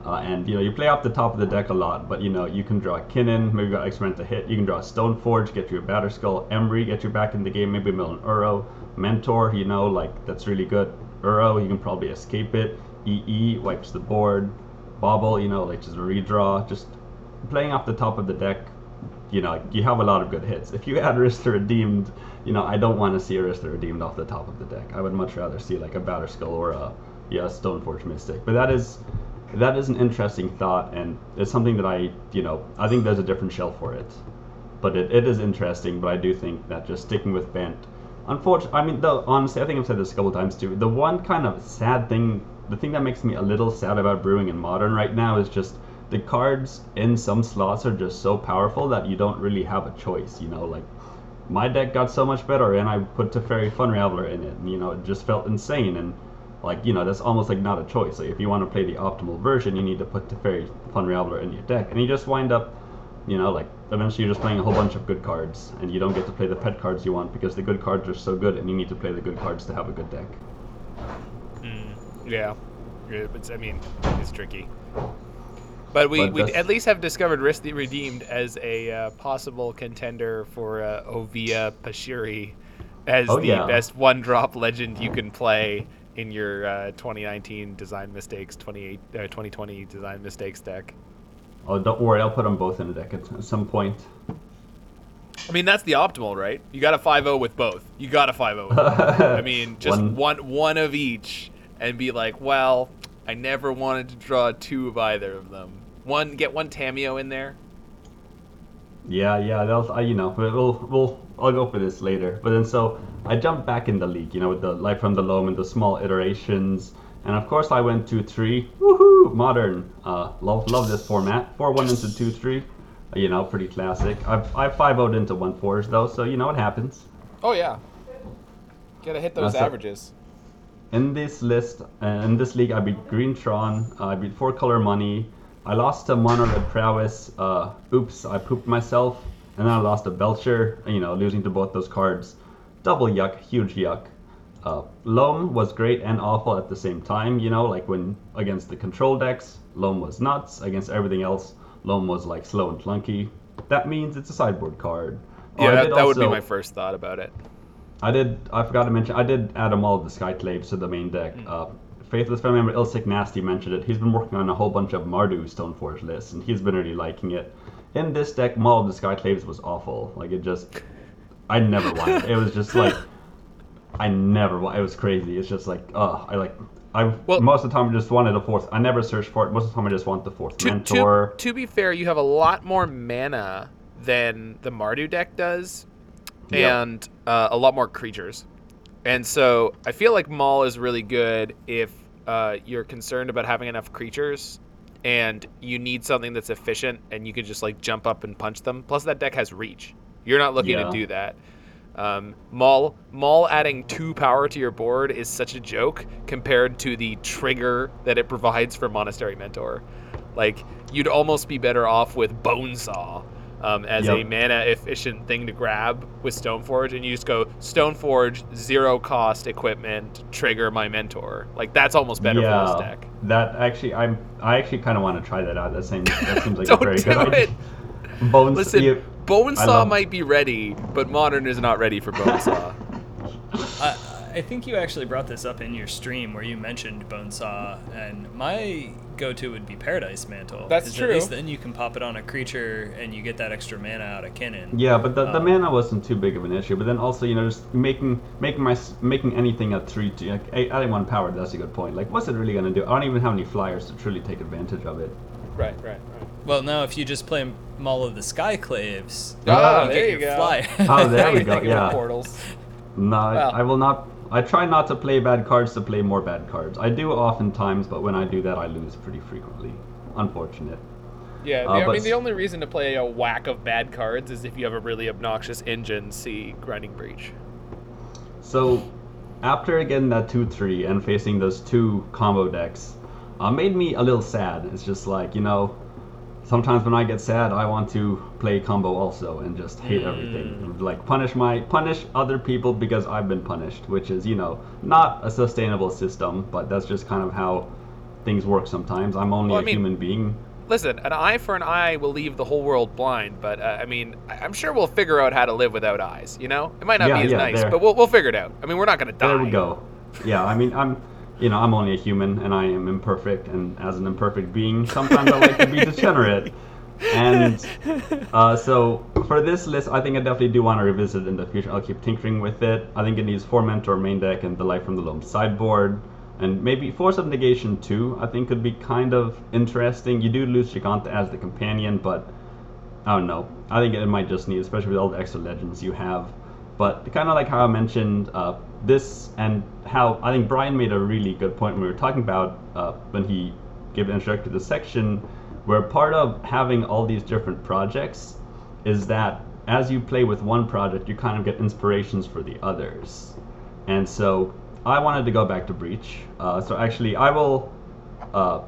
Uh, and you know you play off the top of the deck a lot, but you know you can draw Kinnan, maybe got experiment to hit. You can draw Stoneforge, get you a Batterskull, Emry, get you back in the game. Maybe mill an Uro, Mentor, you know like that's really good. Uro, you can probably escape it. EE wipes the board. Bauble, you know like just a redraw. Just playing off the top of the deck, you know you have a lot of good hits. If you add Rhys the Redeemed, you know I don't want to see a Rhys the Redeemed off the top of the deck. I would much rather see like a Batterskull or a yeah Stoneforge Mystic. But that is that is an interesting thought, and it's something that I, you know, I think there's a different shelf for it. But it, it is interesting, but I do think that just sticking with Bant, unfortunately, I mean, though, honestly, I think I've said this a couple times too. The one kind of sad thing, the thing that makes me a little sad about brewing in Modern right now is just the cards in some slots are just so powerful that you don't really have a choice, you know, like my deck got so much better and I put Teferi Fun Raveler in it, and you know, it just felt insane and like you know that's almost like not a choice. Like if you want to play the optimal version, you need to put Teferi Fun Raveler in your deck, and you just wind up, you know, like eventually you're just playing a whole bunch of good cards, and you don't get to play the pet cards you want because the good cards are so good, and you need to play the good cards to have a good deck. Mm, yeah, it's I mean it's tricky. But we, we at least have discovered Rhys Redeemed as a uh, possible contender for uh, Oviya Pashiri as Oh, the yeah. best one drop legend you can play in your uh, 2019 design mistakes 28 uh, 2020 design mistakes deck. Oh, don't worry, I'll put them both in a deck at at some point. I mean that's the optimal, right? You got a 5-0 with both. You got a 5-0. I mean, just One- one one of each and be like, well, I never wanted to draw two of either of them. One get one Tamiyo in there. Yeah, yeah, that was, uh, you know, we'll, we'll, I'll go for this later. But then so I jumped back in the league, you know, with the Life from the Loam and the small iterations. And of course I went 2-3, woohoo, modern. Uh, love, love this format. 4-1 into 2-3, uh, you know, pretty classic. I've, I've 5-0'd into 1-4s though, so you know what happens. Oh yeah. Gotta hit those That's a- averages. In this list, uh, in this league, I beat Green Tron, uh, I beat Four Color Money, I lost a Mono Red Prowess, uh, oops, I pooped myself, and then I lost a Belcher, you know, losing to both those cards. Double yuck, huge yuck. Uh, Loam was great and awful at the same time, you know, like when against the control decks, Loam was nuts, against everything else, Loam was like slow and clunky. That means it's a sideboard card. Oh, Yeah, that, that would be my first thought about it. I did. I forgot to mention. I did add them all of the Skyclaves to the main deck. Uh, Faithless family member Ilsic Nasty mentioned it. He's been working on a whole bunch of Mardu Stoneforge lists, and he's been really liking it. In this deck, Maul of the Skyclaves was awful. Like it just, I never wanted. it. It was just like, I never. wa- It was crazy. It's just like, oh, I like. I Well- most of the time I just wanted a fourth. I never searched for it. Most of the time I just want the fourth To, to, mentor. to be fair, you have a lot more mana than the Mardu deck does, Yeah. and uh, a lot more creatures. And so I feel like Maul is really good if uh, you're concerned about having enough creatures and you need something that's efficient and you can just like jump up and punch them. Plus, that deck has reach. You're not looking Yeah. to do that. Um, Maul, Maul adding two power to your board is such a joke compared to the trigger that it provides for Monastery Mentor. Like you'd almost be better off with Bonesaw um, as a mana efficient thing to grab with Stoneforge, and you just go Stoneforge zero cost equipment trigger my mentor. Like that's almost better for this deck. That actually, I'm. I actually kind of want to try that out. That seems. That seems like a Don't very do good it. idea. Bones. Listen, you- I Bonesaw love- might be ready, but Modern is not ready for Bonesaw. Uh, I think you actually brought this up in your stream where you mentioned Bonesaw, and my go-to would be Paradise Mantle. That's 'cause true. At least then you can pop it on a creature, and you get that extra mana out of Kinnan. Yeah, but the, the Um, mana wasn't too big of an issue. But then also, you know, just making making my making anything at three to like a- adding one power. That's a good point. Like, what's it really gonna do? I don't even have any flyers to truly take advantage of it. Right, right, right. Well, now if you just play Maul of the Skyclaves, Ah, you there get you your go. flyer. Oh, there we You're go. Yeah. Portals. No, I- Well. I will not. I try not to play bad cards to play more bad cards. I do oftentimes, but when I do that, I lose pretty frequently. Unfortunate. Yeah, Uh, I mean, the only reason to play a whack of bad cards is if you have a really obnoxious engine, see Grinding Breach. So, after getting that 2 3 and facing those two combo decks, uh, made me a little sad. It's just like, you know, sometimes when I get sad, I want to play combo also and just hate everything. Like, punish my punish other people because I've been punished, which is, you know, not a sustainable system, but that's just kind of how things work sometimes. I'm only Well, I mean- human being. Listen, an eye for an eye will leave the whole world blind, but uh, I mean, I'm sure we'll figure out how to live without eyes. You know, it might not Yeah, be as yeah, nice, there. but we'll, we'll figure it out. I mean, we're not gonna die. There we go. Yeah, I mean, I'm, you know, I'm only a human and I am imperfect, and as an imperfect being, sometimes I like to be degenerate. And uh, so for this list, I think I definitely do want to revisit in the future. I'll keep tinkering with it. I think it needs four mentor main deck and the life from the loam sideboard. And maybe Force of Negation too, I think could be kind of interesting. You do lose Jegantha as the companion, but I don't know. I think it might just need, especially with all the extra legends you have. But kind of like how I mentioned uh, this, and how I think Brian made a really good point when we were talking about uh, when he gave an introduction to the section, where part of having all these different projects is that as you play with one project, you kind of get inspirations for the others. And so I wanted to go back to Breach. Uh, so actually, I will. Uh,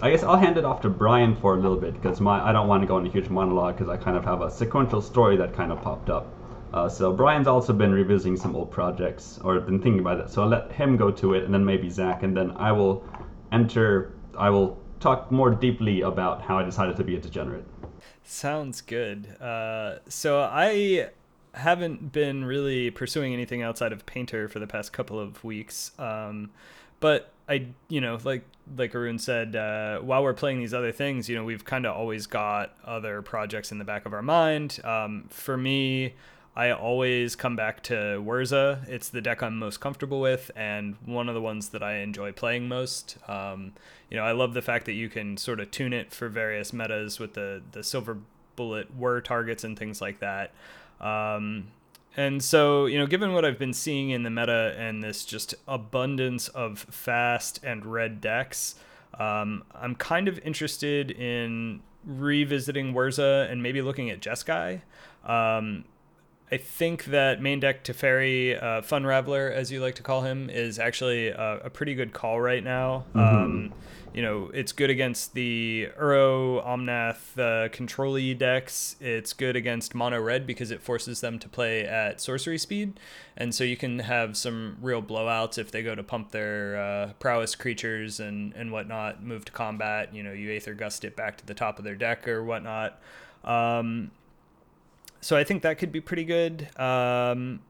I guess I'll hand it off to Brian for a little bit because my I don't want to go into a huge monologue because I kind of have a sequential story that kind of popped up. Uh, so Brian's also been revisiting some old projects or been thinking about it. So I'll let him go to it, and then maybe Zach, and then I will enter. I will talk more deeply about how I decided to be a degenerate. Sounds good. Uh, so I haven't been really pursuing anything outside of Painter for the past couple of weeks. Um, but I, you know, like like Arun said, uh, while we're playing these other things, you know, we've kind of always got other projects in the back of our mind. Um, for me, I always come back to Whirza. It's the deck I'm most comfortable with, and one of the ones that I enjoy playing most. Um, you know, I love the fact that you can sort of tune it for various metas with the the silver bullet whir targets and things like that. Um, and so, you know, given what I've been seeing in the meta and this just abundance of fast and red decks, um, I'm kind of interested in revisiting Whirza and maybe looking at Jeskai. Um, I think that main deck Teferi, uh, Fun Raveler, as you like to call him, is actually a, a pretty good call right now. Um, you know, it's good against the Uro, Omnath, uh, control decks. It's good against mono red because it forces them to play at sorcery speed. And so you can have some real blowouts if they go to pump their uh, prowess creatures and, and whatnot, move to combat. You know, you Aether Gust it back to the top of their deck or whatnot. Um, so I think that could be pretty good. Um,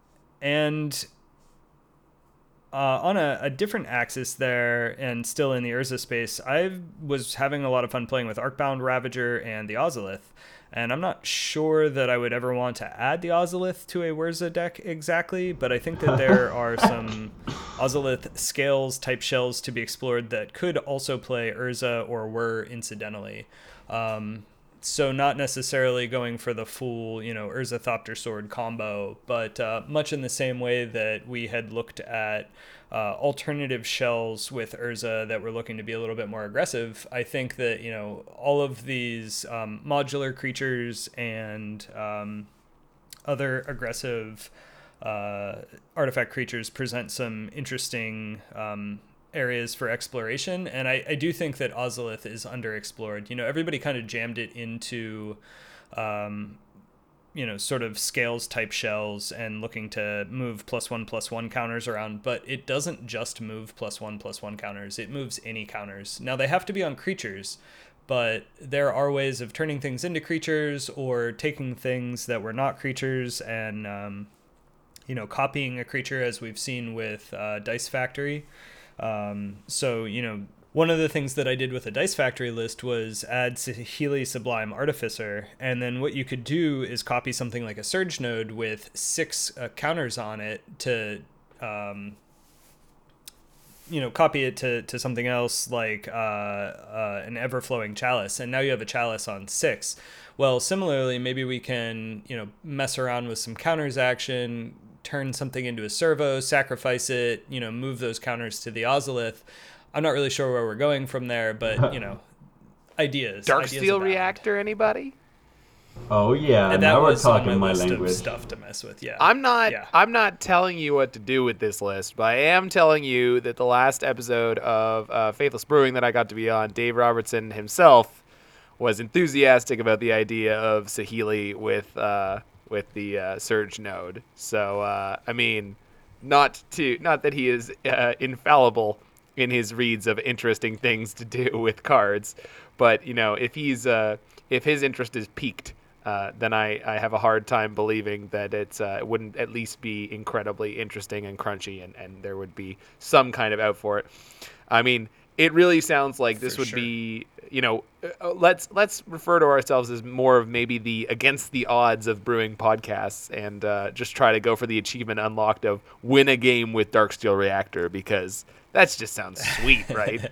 and uh, on a, a different axis there, and still in the Urza space, I was having a lot of fun playing with Arcbound Ravager and the Ozolith. And I'm not sure that I would ever want to add the Ozolith to a Whirza deck exactly, but I think that there are some Ozolith scales type shells to be explored that could also play Urza or were incidentally. Um, so not necessarily going for the full, you know, Urza Thopter Sword combo, but uh, much in the same way that we had looked at uh, alternative shells with Urza that were looking to be a little bit more aggressive. I think that you know all of these um, modular creatures and um, other aggressive uh, artifact creatures present some interesting um, areas for exploration. And I, I do think that Ozolith is underexplored. You know, everybody kind of jammed it into, um, you know, sort of scales type shells and looking to move plus one plus one counters around. But it doesn't just move plus one plus one counters, it moves any counters. Now, they have to be on creatures. But there are ways of turning things into creatures or taking things that were not creatures and um, you know, copying a creature as we've seen with uh, Dice Factory. Um, so, you know, one of the things that I did with a Dice Factory list was add Saheeli Sublime Artificer, and then what you could do is copy something like a Surge Node with six uh, counters on it to, um, you know, copy it to, to something else like uh, uh, an Everflowing Chalice, and now you have a Chalice on six. Well, similarly, maybe we can, you know, mess around with some counters action, turn something into a servo, sacrifice it, you know, move those counters to the Ozolith. I'm not really sure where we're going from there, but you know, ideas. Dark ideas Steel abound. Reactor, anybody? Oh yeah, And that now we're was talking my my list language. of stuff to mess with. Yeah, I'm not Yeah. I'm not telling you what to do with this list, but I am telling you that the last episode of uh, Faithless Brewing that I got to be on, Dave Robertson himself was enthusiastic about the idea of Saheeli with uh, with the uh, Surge node. So uh, I mean, not to not that he is uh, infallible in his reads of interesting things to do with cards, but you know if he's uh, if his interest is piqued uh, then I, I have a hard time believing that it's uh, it wouldn't at least be incredibly interesting and crunchy, and, and there would be some kind of out for it. I mean, it really sounds like this For would sure. be you know uh, let's let's refer to ourselves as more of maybe the against the odds of brewing podcasts, and uh, just try to go for the achievement unlocked of win a game with Darksteel Reactor because that just sounds sweet, right?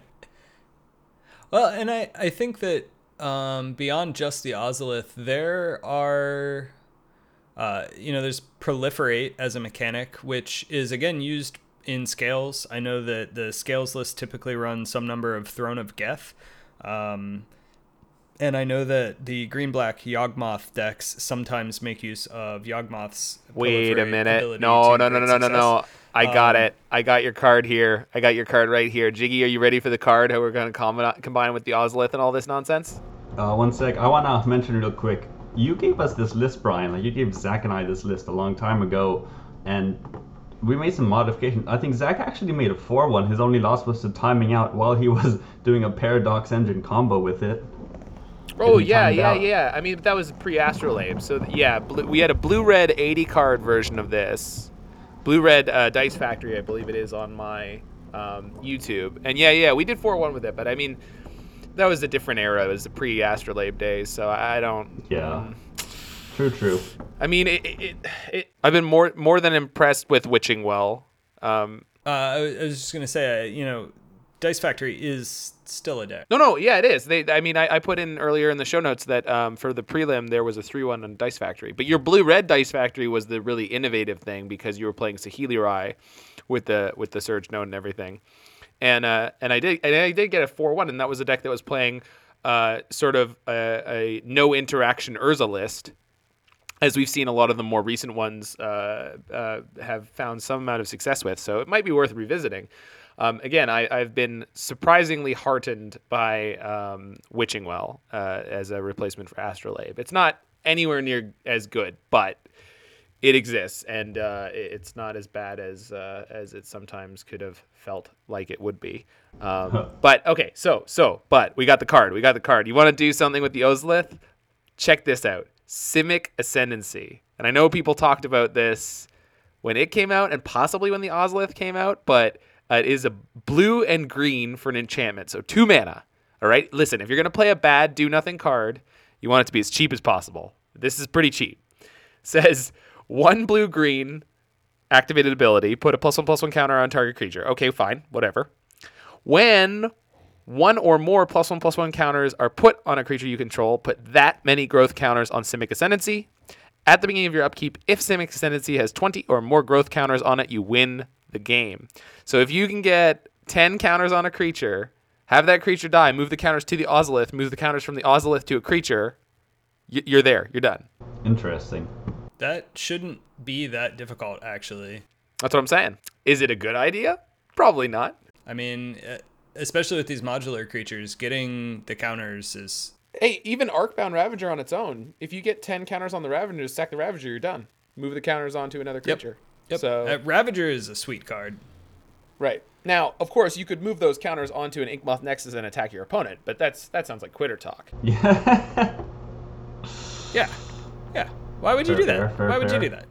Well, and I, I think that um, beyond just the Ozolith, there are, uh, you know, there's proliferate as a mechanic, which is again used in scales. I know that the scales list typically runs some number of Throne of Geth. Um, and I know that the green black Yawgmoth decks sometimes make use of Yawgmoth's. Wait a minute. No, no, no, no, no, no, no. I got Um, it. I got your card here. I got your card right here. Jiggy, are you ready for the card? How we're going to combine, combine with the Ozolith and all this nonsense? Uh, one sec. I wanna mention real quick. You gave us this list, Brian. Like you gave Zach and I this list a long time ago, and we made some modifications. I think Zach actually made a four one. His only loss was to timing out while he was doing a paradox engine combo with it. Oh, yeah, yeah, out. yeah. I mean, that was pre Astrolabe. So, yeah, blue, we had a blue red 80 card version of this. Blue red uh, Dice Factory, I believe it is, on my um, YouTube. And yeah, yeah, we did 4 1 with it, but I mean, that was a different era. It was the pre Astrolabe days, so I I don't. Yeah. um, True, true. I mean, it, it, it, it, I've been more more than impressed with Witching Well. Um, Uh, I was I was just gonna say, uh, you know, Dice Factory is still a deck. no, no, yeah, it is. They, I mean, I, I put in earlier in the show notes that um, for the prelim there was a three-one on Dice Factory, but your blue-red Dice Factory was the really innovative thing because you were playing Saheeli Rai with the with the Surge Node and everything, and uh, and I did and I did get a four-one, and that was a deck that was playing uh, sort of a, a no interaction Urza list. As we've seen, a lot of the more recent ones uh, uh, have found some amount of success with, so it might be worth revisiting. Um, again, I, I've been surprisingly heartened by um, Witching Well uh, as a replacement for Astrolabe. It's not anywhere near as good, but it exists, and uh, it's not as bad as uh, as it sometimes could have felt like it would be. Um, but okay, so so but we got the card. We got the card. You want to do something with the Ozolith? Check this out: Simic Ascendancy. And I know people talked about this when it came out, and possibly when the Ozolith came out, but uh, it is a blue and green for an enchantment, so two mana. All right, listen, if you're gonna play a bad do nothing card, you want it to be as cheap as possible. This is pretty cheap says one blue green activated ability, put a plus one plus one counter on target creature. Okay, fine, whatever. When one or more plus one plus one counters are put on a creature you control, put that many growth counters on Simic Ascendancy. At the beginning of your upkeep, if Simic Ascendancy has 20 or more growth counters on it, you win the game. So if you can get 10 counters on a creature, have that creature die, move the counters to the Ozolith, move the counters from the Ozolith to a creature, y- you're there. You're done. Interesting. That shouldn't be that difficult, actually. That's what I'm saying. Is it a good idea? Probably not. I mean, uh, especially with these modular creatures, getting the counters is Hey, even Arcbound Ravager on its own, if you get 10 counters on the Ravager, stack the Ravager, you're done. Move the counters onto another creature. Yep. yep. So, Uh, Ravager is a sweet card. right. Now, of course, you could move those counters onto an Inkmoth Nexus and attack your opponent, but that's that sounds like quitter talk. Yeah. Yeah. Yeah. Why would you do that? fair, fair, Why would you do that?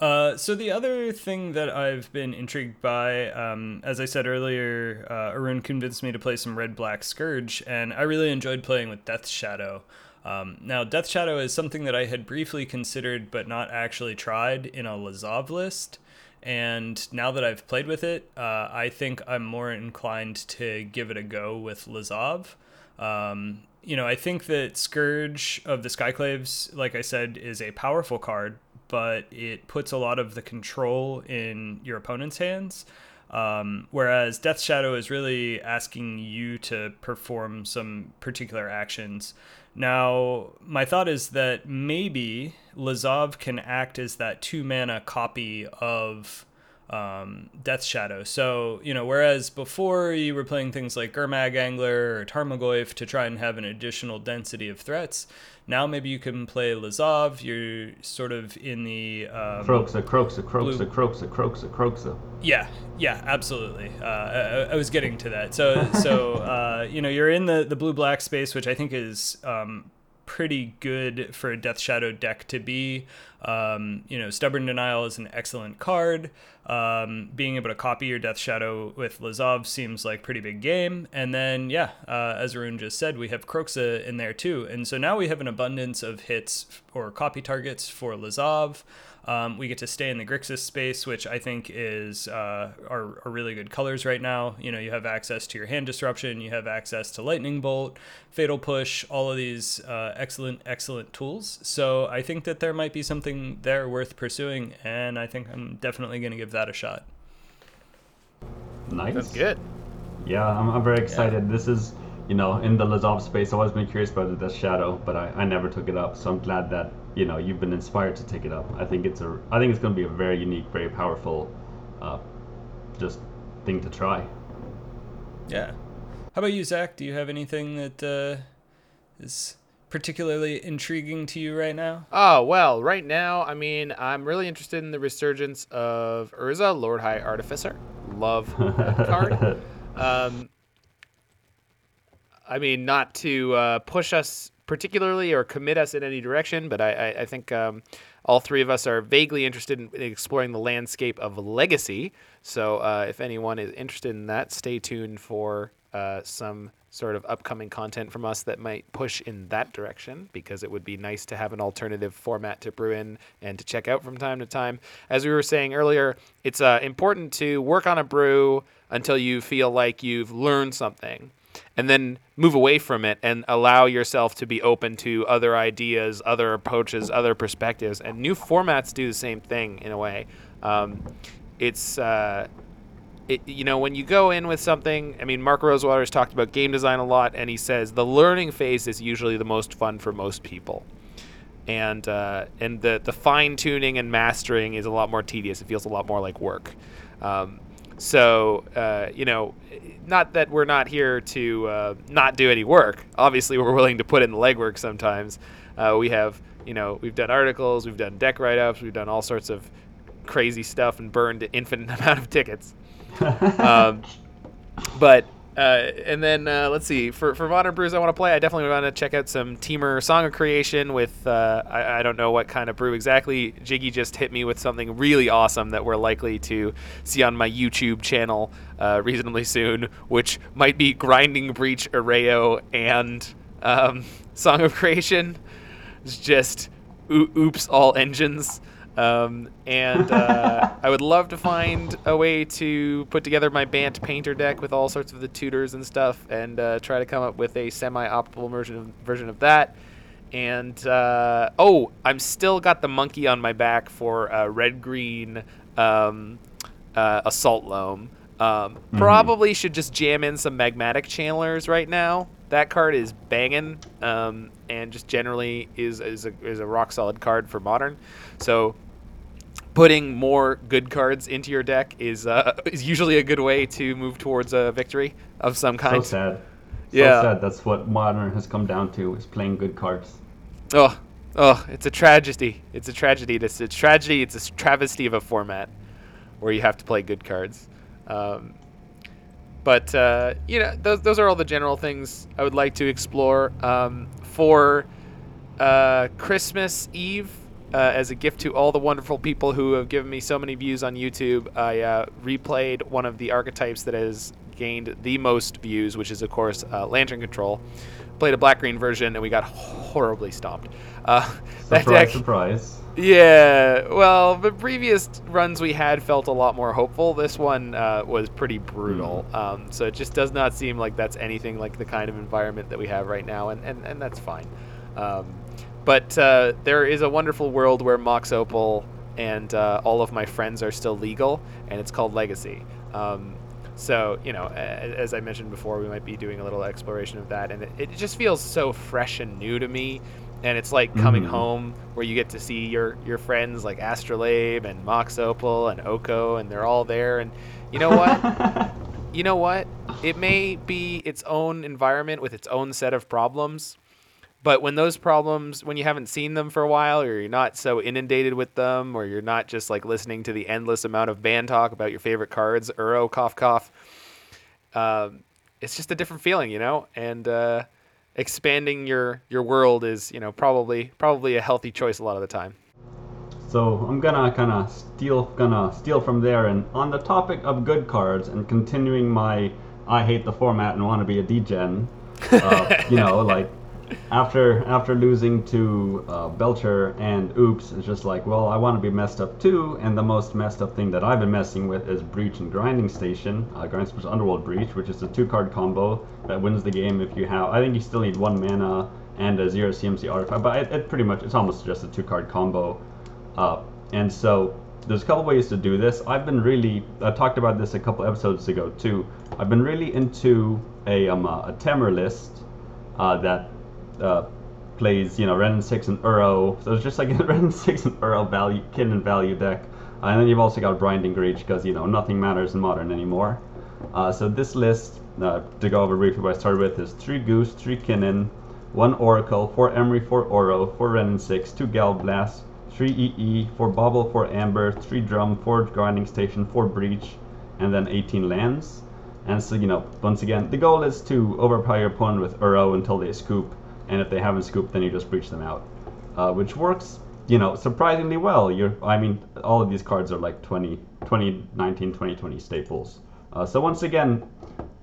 Uh, so the other thing that I've been intrigued by, um, as I said earlier, uh, Arun convinced me to play some Red Black Scourge, and I really enjoyed playing with Death Shadow. Um, now, Death Shadow is something that I had briefly considered but not actually tried in a Lazav list. And now that I've played with it, uh, I think I'm more inclined to give it a go with Lazav. Um, you know, I think that Scourge of the Skyclaves, like I said, is a powerful card, but it puts a lot of the control in your opponent's hands. Um, whereas Death Shadow is really asking you to perform some particular actions. Now, my thought is that maybe Lazav can act as that two mana copy of um, Death Shadow. So, you know, whereas before you were playing things like Gurmag Angler or Tarmogoyf to try and have an additional density of threats, now maybe you can play Lazav. You're sort of in the. Um, Kroxa, Kroxa, Kroxa, blue- Kroxa, Kroxa, Kroxa. yeah, yeah, absolutely. Uh, I, I was getting to that. So, so uh, you know, you're in the the blue black space, which I think is um, pretty good for a Death Shadow deck to be. Um, you know, Stubborn Denial is an excellent card. Um, being able to copy your Death Shadow with Lazav seems like pretty big game. And then, yeah, uh, as Arun just said, we have Kroxa in there too. And so now we have an abundance of hits or copy targets for Lazav. Um, we get to stay in the Grixis space, which I think is uh, are, are really good colors right now. You know, you have access to your hand disruption, you have access to lightning bolt, fatal push, all of these uh, excellent, excellent tools. So I think that there might be something there worth pursuing, and I think I'm definitely going to give that a shot. Nice. That's good. Yeah, I'm, I'm very excited. This is, you know, in the Lazav space. I've always been curious about the Death Shadow, but I, I never took it up. So I'm glad that you know you've been inspired to take it up. I think it's a I think it's going to be a very unique, very powerful, uh, just thing to try. Yeah. How about you, Zach? Do you have anything that uh, is particularly intriguing to you right now? Oh, well, right now, I mean, I'm really interested in the resurgence of Urza, Lord High Artificer. Love that card. Um, I mean, not to uh, push us particularly or commit us in any direction, but I, I, I think um, all three of us are vaguely interested in exploring the landscape of legacy. So uh, if anyone is interested in that, stay tuned for uh, some sort of upcoming content from us that might push in that direction because it would be nice to have an alternative format to brew in and to check out from time to time. As we were saying earlier, it's uh, important to work on a brew until you feel like you've learned something and then move away from it and allow yourself to be open to other ideas, other approaches, other perspectives. And new formats do the same thing in a way. Um, it's, uh, it, you know, when you go in with something, I mean, Mark Rosewater has talked about game design a lot, and he says the learning phase is usually the most fun for most people. And, uh, and the, the fine tuning and mastering is a lot more tedious. It feels a lot more like work. Um, so, uh, you know, not that we're not here to uh, not do any work. Obviously, we're willing to put in the legwork sometimes. Uh, we have, you know, we've done articles, we've done deck write ups, we've done all sorts of crazy stuff and burned an infinite amount of tickets. um, but uh, and then uh, let's see for for modern brews I want to play. I definitely want to check out some Temur Song of Creation with uh, I, I don't know what kind of brew exactly. Jiggy just hit me with something really awesome that we're likely to see on my YouTube channel uh, reasonably soon, which might be Grinding Breach Erayo and um, Song of Creation. It's just oo- oops all engines. Um, and uh, I would love to find a way to put together my Bant Painter deck with all sorts of the tutors and stuff, and uh, try to come up with a semi-optimal version of, version of that. And uh, oh, I'm still got the monkey on my back for uh, red green um, uh, assault loam. Um, Probably should just jam in some magmatic channelers right now. That card is banging, um, and just generally is is a, is a rock solid card for modern. So putting more good cards into your deck is uh, is usually a good way to move towards a victory of some kind. So sad. So Yeah. sad. That's what modern has come down to is playing good cards. Oh, oh, it's a tragedy. It's a tragedy. It's a tragedy. It's a travesty of a format where you have to play good cards. Um, but uh, you know, those those are all the general things I would like to explore um, for uh, Christmas Eve. Uh, as a gift to all the wonderful people who have given me so many views on YouTube, I uh, replayed one of the archetypes that has gained the most views, which is, of course, uh, Lantern Control. Played a black green version, and we got horribly stomped. Uh, Surprise, deck, surprise. yeah, well, the previous runs we had felt a lot more hopeful. This one uh, was pretty brutal. Um, so it just does not seem like that's anything like the kind of environment that we have right now, and, and, and that's fine. Um, but uh, there is a wonderful world where Mox Opal and uh, all of my friends are still legal, and it's called Legacy. Um, so, you know, as I mentioned before, we might be doing a little exploration of that, and it, it just feels so fresh and new to me. And it's like coming Mhm. home where you get to see your, your friends like Astrolabe and Mox Opal and Oko, and they're all there. And you know what? you know what? It may be its own environment with its own set of problems, but when those problems, when you haven't seen them for a while, or you're not so inundated with them, or you're not just like listening to the endless amount of band talk about your favorite cards, Uro, cough, cough, um, it's just a different feeling, you know. And uh, expanding your your world is, you know, probably probably a healthy choice a lot of the time. So I'm gonna kind of steal, gonna steal from there. And on the topic of good cards, and continuing my I hate the format and want to be a degen. Uh, you know, like after after losing to uh, Belcher and Oops, it's just like, well, I want to be messed up too. And the most messed up thing that I've been messing with is Breach and Grinding Station, uh, Grinding Station Underworld Breach, which is a two-card combo that wins the game if you have. I think you still need one mana and a zero CMC artifact, but it, it pretty much it's almost just a two-card combo. Uh, and so there's a couple ways to do this. I've been really I talked about this a couple episodes ago too. I've been really into a um, a Temur list uh, that uh, plays you know Wrenn six and Uro. So it's just like a Wrenn six and Uro value Kinnan value deck. Uh, and then you've also got Grinding Breach because you know nothing matters in modern anymore. Uh, so this list, uh, to go over briefly what I started with, is three Goose, three Kinnan, one Oracle, four Emry, four Uro, four Ren six, two Galblast, three EE, four Bauble, four Amber, three Drum, four Grinding Station, four Breach, and then 18 lands. And so, you know, once again, the goal is to overpower your opponent with Uro until they scoop, and if they haven't scooped, then you just breach them out, uh, which works, you know, surprisingly well. You're, I mean, all of these cards are like 20, 2019, 2020 staples. Uh, so once again,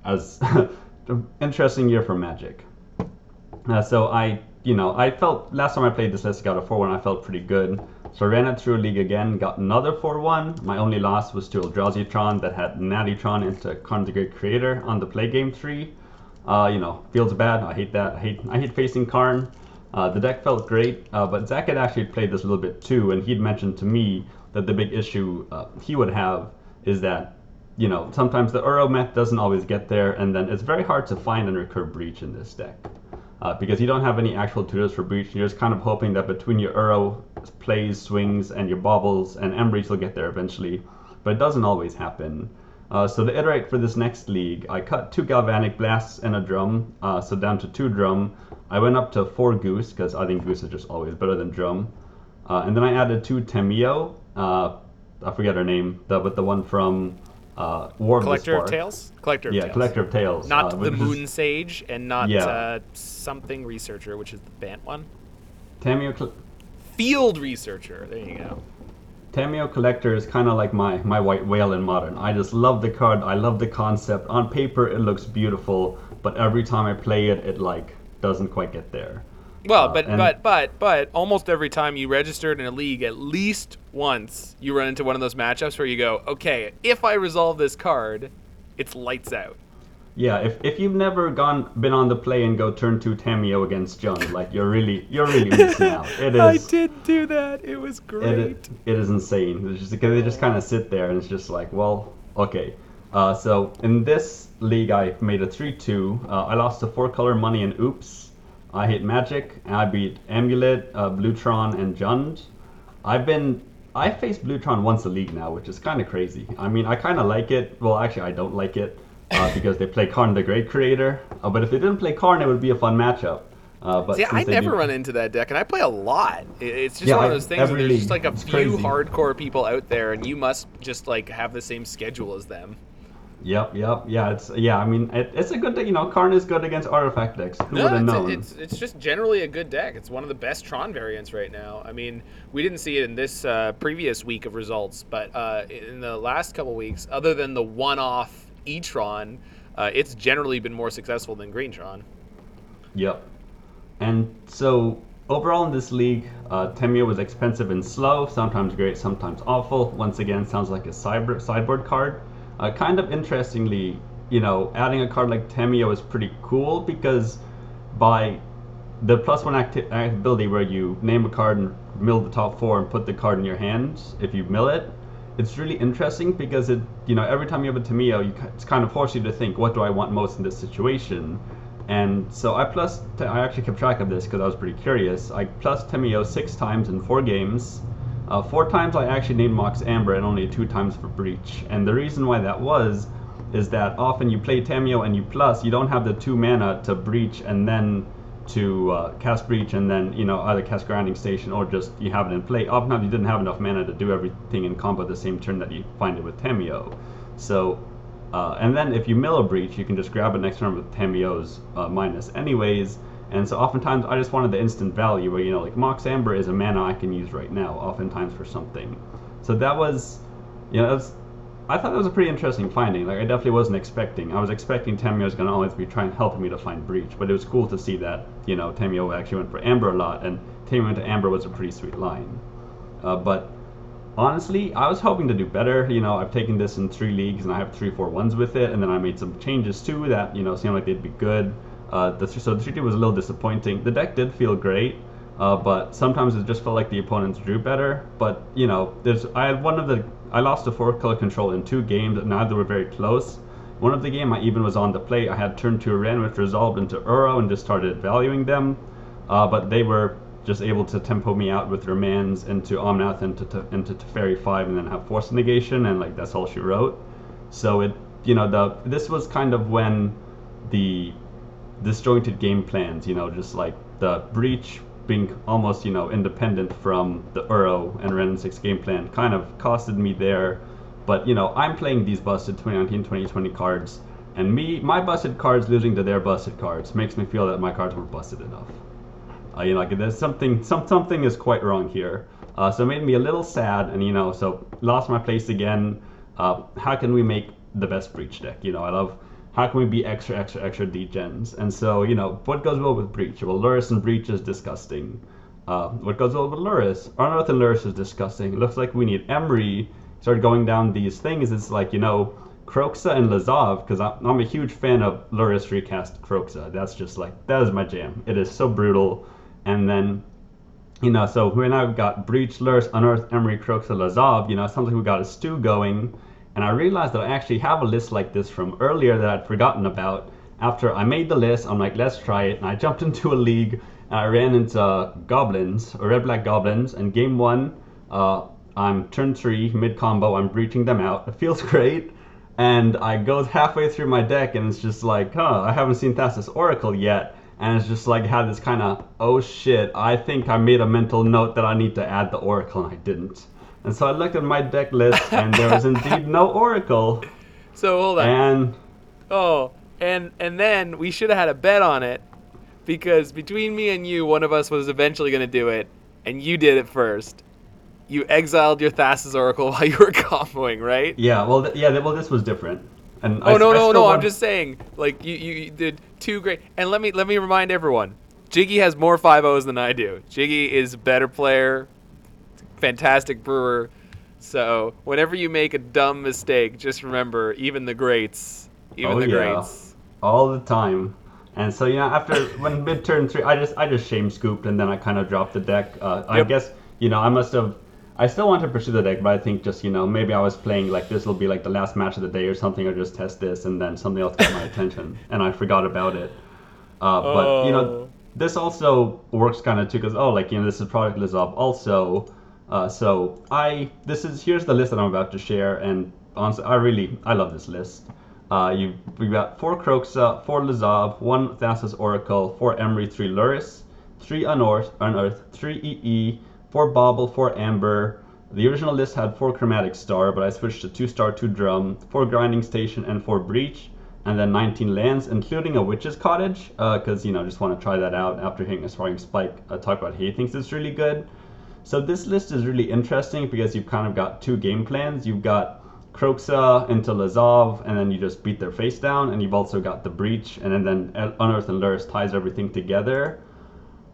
as interesting year for Magic. Uh, so I, you know, I felt last time I played this list, got a 4-1. I felt pretty good. So I ran it through league again, got another 4-1. My only loss was to Eldrazi Tron that had Nattytron into Karn the Great Creator on the play game tree. Uh, you know, feels bad. I hate that. I hate I hate facing Karn. Uh, the deck felt great, uh, but Zach had actually played this a little bit too, and he'd mentioned to me that the big issue uh, he would have is that, you know, sometimes the Uro mech doesn't always get there, and then it's very hard to find and recur Breach in this deck. Uh, because you don't have any actual tutors for Breach, you're just kind of hoping that between your Uro plays, swings, and your Baubles and Embreach will get there eventually, but it doesn't always happen. Uh, so to iterate for this next league, I cut two Galvanic Blasts and a Drum, uh, so down to two Drum. I went up to four Goose, because I think Goose is just always better than Drum. Uh, and then I added two Tamiyo, uh, I forget her name, the, but the one from uh, War of Collector of Spark. Tales? Collector of Yeah, Tales. Collector of Tales. Not uh, the which is Moon Sage and not Yeah. uh, something researcher, which is the Bant one. Tamiyo, Cl- Field researcher. There you go. Tamiyo Collector is kind of like my, my white whale in modern. I just love the card. I love the concept. On paper, it looks beautiful, but every time I play it, it like doesn't quite get there. Well, Uh, but and- but but but almost every time you registered in a league, at least once you run into one of those matchups where you go, okay, if I resolve this card, it's lights out. Yeah, if, if you've never gone been on the play and go turn two Tamiyo against Jund, like you're really you're really missing out. It is. I did do that. It was great. it, it is insane. It's just because they just kind of sit there and it's just like, well, okay. Uh, so in this league, I made a three-two. Uh, I lost to four color money and oops. I hit magic and I beat Amulet, uh, Bluetron, and Jund. I've been I faced Blutron once a league now, which is kind of crazy. I mean, I kind of like it. Well, actually, I don't like it uh, because they play Karn the Great Creator. Uh, but if they didn't play Karn, it would be a fun matchup. Uh, but See, I never do- run into that deck, and I play a lot. It's just Yeah, one of those things where there's just like a few crazy. hardcore people out there, and you must just like have the same schedule as them. Yep, yep, yeah. It's yeah. I mean, it, it's a good deck. You know, Karn is good against artifact decks. Who would No, have it's, known? it's it's just generally a good deck. It's one of the best Tron variants right now. I mean, we didn't see it in this uh, previous week of results, but uh, in the last couple weeks, other than the one-off E-Tron, uh, it's generally been more successful than Green Tron. Yep. And so overall in this league, uh, Tamiyo was expensive and slow, sometimes great, sometimes awful. Once again, sounds like a cyber, sideboard card. Uh, kind of interestingly, you know, adding a card like Tamiyo is pretty cool because by the plus one acti- ability where you name a card and mill the top four and put the card in your hands if you mill it, it's really interesting because it, you know, every time you have a Tamiyo, you, it's kind of force you to think, what do I want most in this situation? And so I plus, I actually kept track of this because I was pretty curious. I plus Tamiyo six times in four games. Uh, four times I actually named Mox Amber and only two times for Breach. And the reason why that was is that often you play Tamiyo and you plus, you don't have the two mana to Breach and then to uh, cast Breach and then, you know, either cast Grinding Station or just you have it in play. Oftentimes you didn't have enough mana to do everything in combo the same turn that you find it with Tamiyo. So uh, and then if you mill a breach, you can just grab it next turn with Tamiyo's uh, minus anyways. And so oftentimes I just wanted the instant value where, you know, like Mox Amber is a mana I can use right now, oftentimes for something. So that was, you know, that was, I thought that was a pretty interesting finding. Like I definitely wasn't expecting. I was expecting Tamiyo was going to always be trying helping me to find breach, but it was cool to see that, you know, Tamiyo actually went for Amber a lot, and Tamiyo into Amber was a pretty sweet line. Uh, but honestly, I was hoping to do better. You know, I've taken this in three leagues and I have three, four ones with it, and then I made some changes too that you know seemed like they'd be good. Uh, the, so the 3 was a little disappointing. The deck did feel great, uh, but sometimes it just felt like the opponents drew better. But you know, there's I had one of the I lost to four color control in two games. Neither were very close. One of the game I even was on the play. I had turn two Wrenn, which resolved into Uro and just started valuing them. Uh, but they were just able to tempo me out with Romans into Omnath into to, into Teferi five and then have force negation and like that's all she wrote. So it you know the this was kind of when the disjointed game plans you know just like the breach being almost you know independent from the Uro and Wrenn 6 game plan kind of costed me there. But you know I'm playing these busted 2019 2020 cards and me my busted cards losing to their busted cards makes me feel that my cards weren't busted enough. Uh, you know, like there's something, some something is quite wrong here. Uh, so it made me a little sad, and you know, so lost my place again. Uh, how can we make the best breach deck? You know, I love. How can we be extra, extra, extra degens? And so, you know, what goes well with breach? Well, Lurrus and breach is disgusting. Uh, what goes well with Lurrus? Unearth and Lurrus is disgusting. It looks like we need Emry. Start going down these things. It's like you know, Kroxa and Lazav, because I'm, I'm a huge fan of Lurrus recast Kroxa. That's just like that is my jam. It is so brutal and then you know, so we now got Breach, Lurrus, Unearth, Emry, Kroxa, Lazav, you know, sounds like we got a stew going. And I realized that I actually have a list like this from earlier that I'd forgotten about. After I made the list, I'm like, let's try it. And I jumped into a league and I ran into goblins, red black goblins. And game one, uh, I'm turn three, mid combo, I'm breaching them out. It feels great. And I go halfway through my deck and it's just like, huh, I haven't seen Thassa's Oracle yet and it's just like had this kind of oh shit i think i made a mental note that i need to add the oracle and i didn't and so i looked at my deck list and there was indeed no oracle So hold on. and Oh, and and then we should have had a bet on it because between me and you, one of us was eventually going to do it, and you did it first. You exiled your Thassa's Oracle while you were comboing, right? yeah well th- yeah th- well this was different and Oh I, no I no no! I'm just saying, like you, you you did two great. And let me let me remind everyone, Jiggy has more five O's than I do. Jiggy is a better player, fantastic brewer. So whenever you make a dumb mistake, just remember, even the greats, even Oh, the yeah. greats. all the time. And so you know, after when mid turn three, I just I just shame scooped and then I kind of dropped the deck. Uh, I guess you know I must have. I still want to pursue the deck, but I think just you know maybe I was playing like this will be like the last match of the day or something, or just test this, and then something else got my attention, and I forgot about it. Uh, but you Oh. know this also works kind of too because oh like you know this is product up also. Uh, so I this is here's the list that I'm about to share, and honestly I really I love this list. Uh, you we got four Kroxa, four Lazav, one Thassa's Oracle, four Emry, three Lurrus, three Unearth, Unearth, three EE, four Bauble, four Amber, The original list had four chromatic star, but I switched to two star, two drum, four grinding station, and four breach, and then 19 lands, including a witch's cottage, because uh, you know just want to try that out after hitting a sparking spike. Uh, talk about he thinks it's really good. So this list is really interesting because you've kind of got two game plans. You've got Kroxa into Lazav, and then you just beat their face down, and you've also got the breach, and then, then Unearth and Lurrus ties everything together.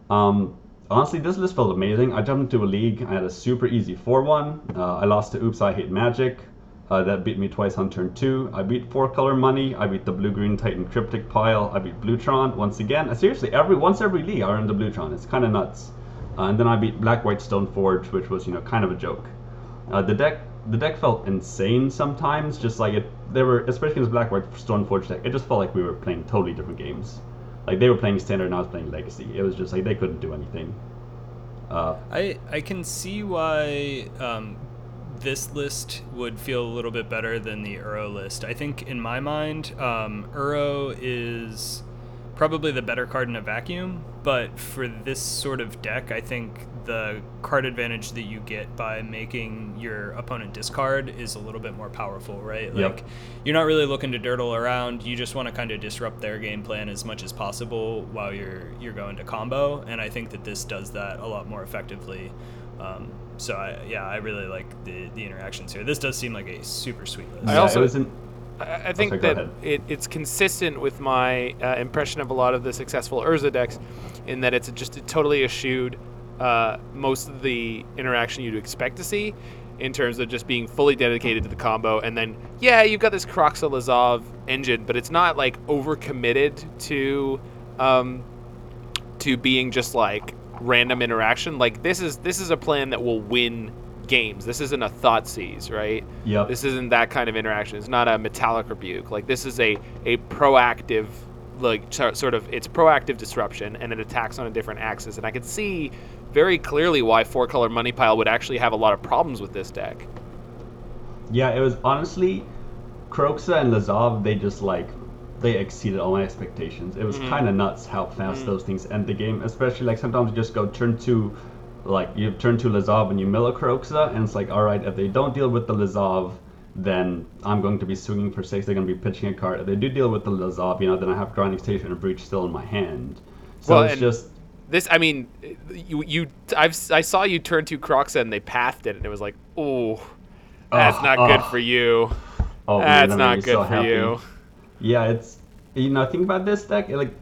Um, honestly, this list felt amazing. I jumped into a league. I had a super easy 4-1. Uh, I lost to Oops, I Hate Magic. Uh, that beat me twice on turn 2. I beat 4-color Money. I beat the Blue-Green Titan Cryptic Pile. I beat Bluetron once again. Uh, seriously, every once every league I earned the Bluetron. It's kind of nuts. Uh, and then I beat Black-White Stone Forge, which was, you know, kind of a joke. Uh, the deck the deck felt insane sometimes, just like it. There were, especially this Black-White Stone Forge deck, it just felt like we were playing totally different games. Like they were playing standard and I was playing legacy. It was just like they couldn't do anything. Uh, I I can see why um, this list would feel a little bit better than the Uro list. I think in my mind, um, Uro is probably the better card in a vacuum, but for this sort of deck, I think the card advantage that you get by making your opponent discard is a little bit more powerful, right? Yep. Like you're not really looking to dirtle around. You just want to kind of disrupt their game plan as much as possible while you're you're going to combo, and I think that this does that a lot more effectively. Um, so I, yeah, I really like the the interactions here. This does seem like a super sweet list. I also it I, I think Okay, that it, it's consistent with my uh, impression of a lot of the successful Urza decks, in that it's just totally eschewed uh, most of the interaction you'd expect to see, in terms of just being fully dedicated to the combo. And then, yeah, you've got this Kroxa Lazav engine, but it's not like overcommitted to um, to being just like random interaction. Like this is this is a plan that will win games. This isn't a Thoughtseize, right? Yep. This isn't that kind of interaction. It's not a metallic rebuke. Like this is a a proactive like sor- sort of it's proactive disruption and it attacks on a different axis. And I could see very clearly why four color money pile would actually have a lot of problems with this deck. Yeah, it was honestly Kroxa and Lazav, They just like they exceeded all my expectations. It was Mhm. kind of nuts how fast Mhm. those things end the game. Especially like sometimes you just go turn two, like you turn to Lazav and you mill a Kroxa, and it's like all right, if they don't deal with the Lazav, then I'm going to be swinging for six. They're going to be pitching a card. If they do deal with the Lazav, you know, then I have grinding station and breach still in my hand. So Well, it's just This, I mean, you you I've I saw you turn to Kroxa and they pathed it and it was like, oh, that's Ugh, not good for you. oh, man, that's that not good so for happy. you. Yeah, it's you know think about this deck like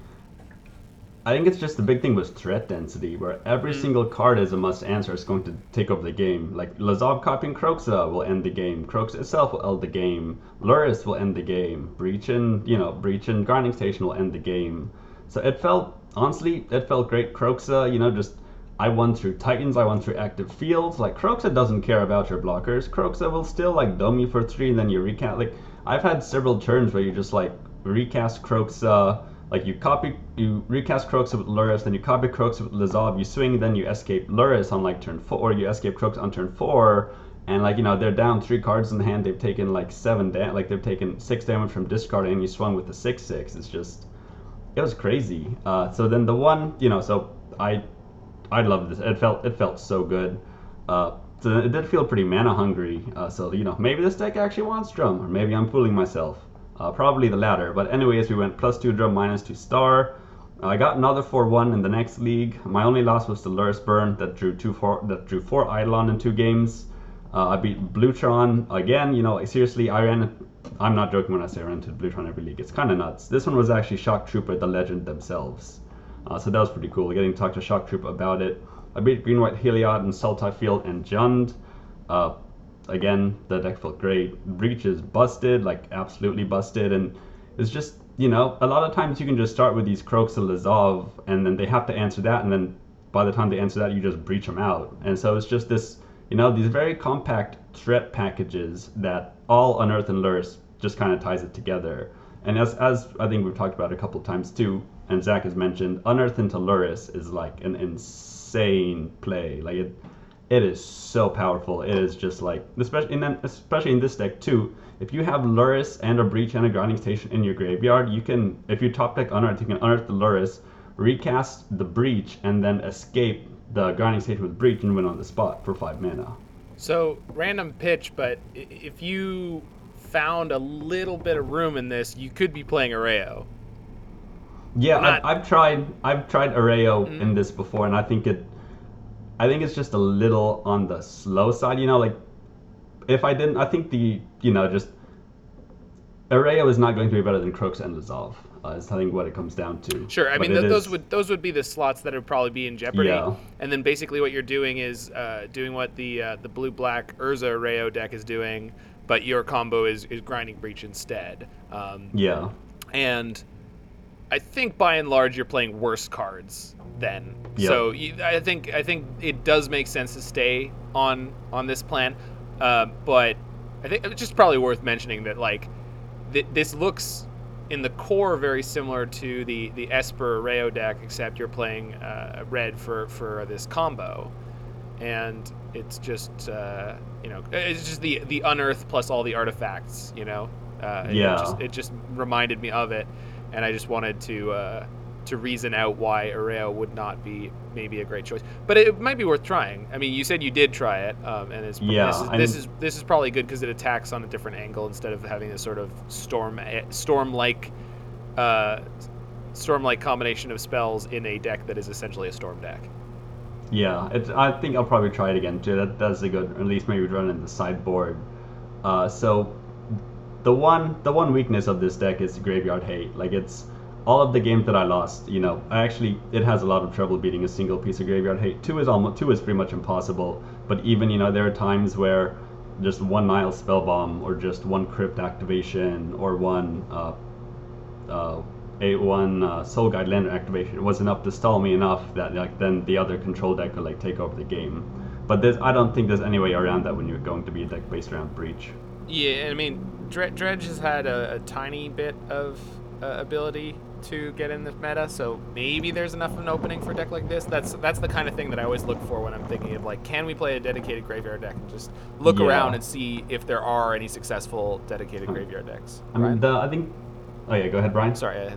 I think it's just the big thing was threat density, where every Mm. single card is a must answer. It's going to take over the game. Like Lazav copying Kroxa will end the game. Kroxa itself will end the game. Lurrus will end the game. Breach and you know Breach and Grinding Station will end the game. So it felt honestly, it felt great. Kroxa, you know, just I won through Titans. I won through active fields. Like Kroxa doesn't care about your blockers. Kroxa will still like dome you for three, and then you recast. Like I've had several turns where you just like recast Kroxa. Like you copy, you recast Kroxa with Lurrus, then you copy Kroxa with Lazav, you swing, then you escape Lurrus on like turn four, or you escape Kroxa on turn four, and like you know they're down three cards in the hand, they've taken like seven damage, like they've taken six damage from discard, and you swung with the six six. It's just, it was crazy. Uh, so then the one, you know, so I, I loved this. It felt it felt so good. Uh, so it did feel pretty mana hungry. Uh, so you know maybe this deck actually wants drum, or maybe I'm fooling myself. Uh, probably the latter. But anyways, we went plus two drum, minus two star. I got another 4-1 in the next league. My only loss was the Lurrus Burn that drew two four that drew four Eidolon in two games. Uh, I beat Blutron again. You know, seriously, I ran. I'm not joking when I say I ran into Blutron every league. It's kind of nuts. This one was actually Shock Trooper, the legend themselves. Uh, so that was pretty cool. Getting to talk to Shock Trooper about it. I beat Green White Heliod and Sultai Field and Jund. Uh, again, the deck felt great. Breach is busted, like absolutely busted, and it's just you know a lot of times you can just start with these Croaks and Lazav, and then they have to answer that, and then by the time they answer that, you just breach them out, and so it's just this you know these very compact threat packages that all Unearth and Lurrus just kind of ties it together. And as as I think we've talked about a couple times too, and Zach has mentioned, Unearth into Lurrus is like an insane play. Like it it is so powerful. It is just like, especially in especially in this deck too. If you have Lurrus and a Breach and a Grinding Station in your graveyard, you can, if you top deck Unearth, you can Unearth the Lurrus, recast the Breach, and then escape the Grinding Station with Breach and win on the spot for five mana. So random pitch, but if you found a little bit of room in this, you could be playing Erayo. Yeah, not- I've, I've tried I've tried Erayo Mhm. in this before, and I think it I think it's just a little on the slow side. You know, like if I didn't, I think the you know just Erayo is not going to be better than Crooks and Lazav. Uh, is I think what it comes down to. Sure, I But mean th- those is- would those would be the slots that would probably be in jeopardy. Yeah. And then basically what you're doing is uh, doing what the uh, the blue black Urza Erayo deck is doing, but your combo is, is grinding breach instead. Um, Yeah. and I think by and large you're playing worse cards then. Yeah. So you, I think I think it does make sense to stay on on this plan, uh, but I think it's just probably worth mentioning that like th- this looks in the core very similar to the the Esper Rayo deck, except you're playing uh, red for for this combo, and it's just uh, you know it's just the the unearth plus all the artifacts, you know. Uh, Yeah. It just, it just reminded me of it, and I just wanted to uh, to reason out why Erayo would not be maybe a great choice. But it might be worth trying. I mean, you said you did try it, um, and it's Yeah, this is I'm- this is this is probably good because it attacks on a different angle instead of having this sort of storm storm like uh, storm like combination of spells in a deck that is essentially a storm deck. Yeah, it, I think I'll probably try it again too. That that's a good, at least maybe run in the sideboard. Uh, so the one the one weakness of this deck is graveyard hate. Like it's all of the games that I lost. You know, I actually it has a lot of trouble beating a single piece of graveyard hate. Two is almost two is pretty much impossible. But even you know there are times where just one Nihil Spellbomb or just one crypt activation or one uh, uh, a one uh, Soul-Guide Lantern activation was enough to stall me enough that like then the other control deck could like take over the game. But there's I don't think there's any way around that when you're going to be a deck based around breach. Yeah, I mean, Dre- Dredge has had a, a tiny bit of uh, ability to get in the meta, so maybe there's enough of an opening for a deck like this. That's that's the kind of thing that I always look for when I'm thinking of like, can we play a dedicated graveyard deck and just look Yeah. around and see if there are any successful dedicated graveyard decks. I mean the I think oh yeah go ahead Brian. sorry, I, I,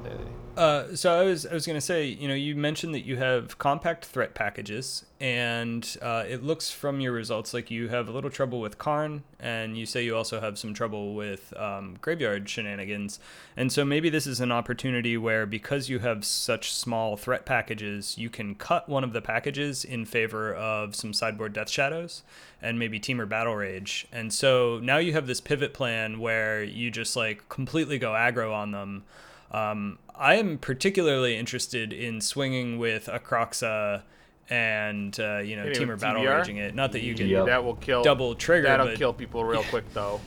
Uh, so I was I was gonna say, you know, you mentioned that you have compact threat packages, and uh, it looks from your results like you have a little trouble with Karn, and you say you also have some trouble with um, graveyard shenanigans. And so maybe this is an opportunity where, because you have such small threat packages, you can cut one of the packages in favor of some sideboard death shadows and maybe Temur Battle Rage. And so now you have this pivot plan where you just like completely go aggro on them. Um, I am particularly interested in swinging with a Kroxa and uh, you know Maybe Temur Battle TBR? Raging it. Not that you can Yeah. that will kill double trigger, That'll but kill people real quick though.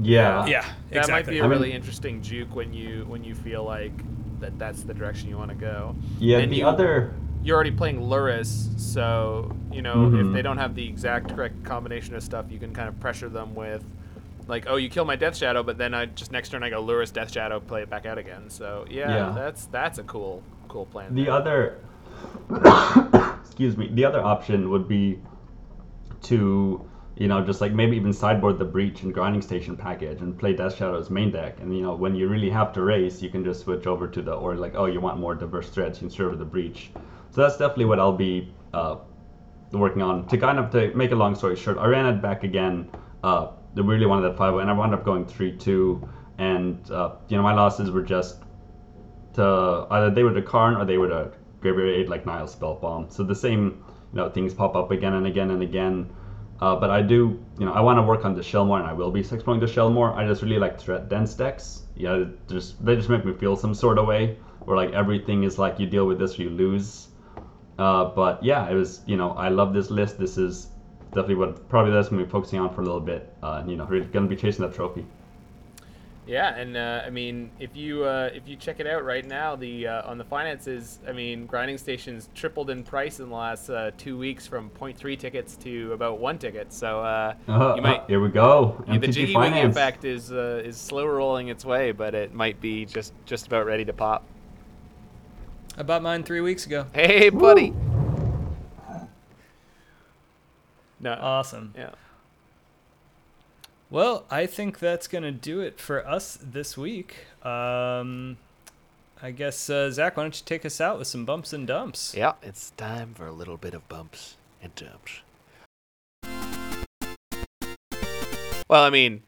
Yeah. yeah, Exactly. That might be a I mean- really interesting juke when you when you feel like that that's the direction you want to go. Yeah. And the you- other you're already playing Lurrus, so you know if Mhm. they don't have the exact correct combination of stuff, you can kind of pressure them with, like, oh, you kill my Death Shadow, but then I just next turn I go Lurrus Death Shadow, play it back out again. So yeah, Yeah. that's that's a cool cool plan. The other, excuse me, the other option would be to, you know, just like maybe even sideboard the breach and grinding station package and play Death Shadow's main deck. And you know, when you really have to race, you can just switch over to the or like, oh, you want more diverse threats, you can serve the breach. So that's definitely what I'll be uh, working on. To kind of to make a long story short, I ran it back again. Uh, really wanted that five, and I wound up going three two. And uh, you know, my losses were just to either they were the Karn or they were the Graveyard Aid like Nihil Spellbomb. So the same, you know, things pop up again and again and again. Uh, but I do, you know, I want to work on the shell more, and I will be exploring the shell more. I just really like threat dense decks. Yeah, just they just make me feel some sort of way where like everything is like you deal with this or you lose. Uh, but yeah, it was, you know, I love this list. This is definitely what probably that's gonna be focusing on for a little bit. Uh, you know, really gonna be chasing that trophy. Yeah, and uh, I mean, if you uh, if you check it out right now, the uh, on the finances, I mean, grinding stations tripled in price in the last uh, two weeks from 0.3 tickets to about one ticket. So uh, Uh, you might here we go. yeah, the MTG jiggy wiggy Finance. effect is uh, is slow rolling its way, but it might be just just about ready to pop. I bought mine three weeks ago. Hey, buddy. No. Awesome. yeah. Well, I think that's gonna do it for us this week. Um, I guess uh, Zach, why don't you take us out with some bumps and dumps? Yeah. It's time for a little bit of bumps and dumps. Well, I mean,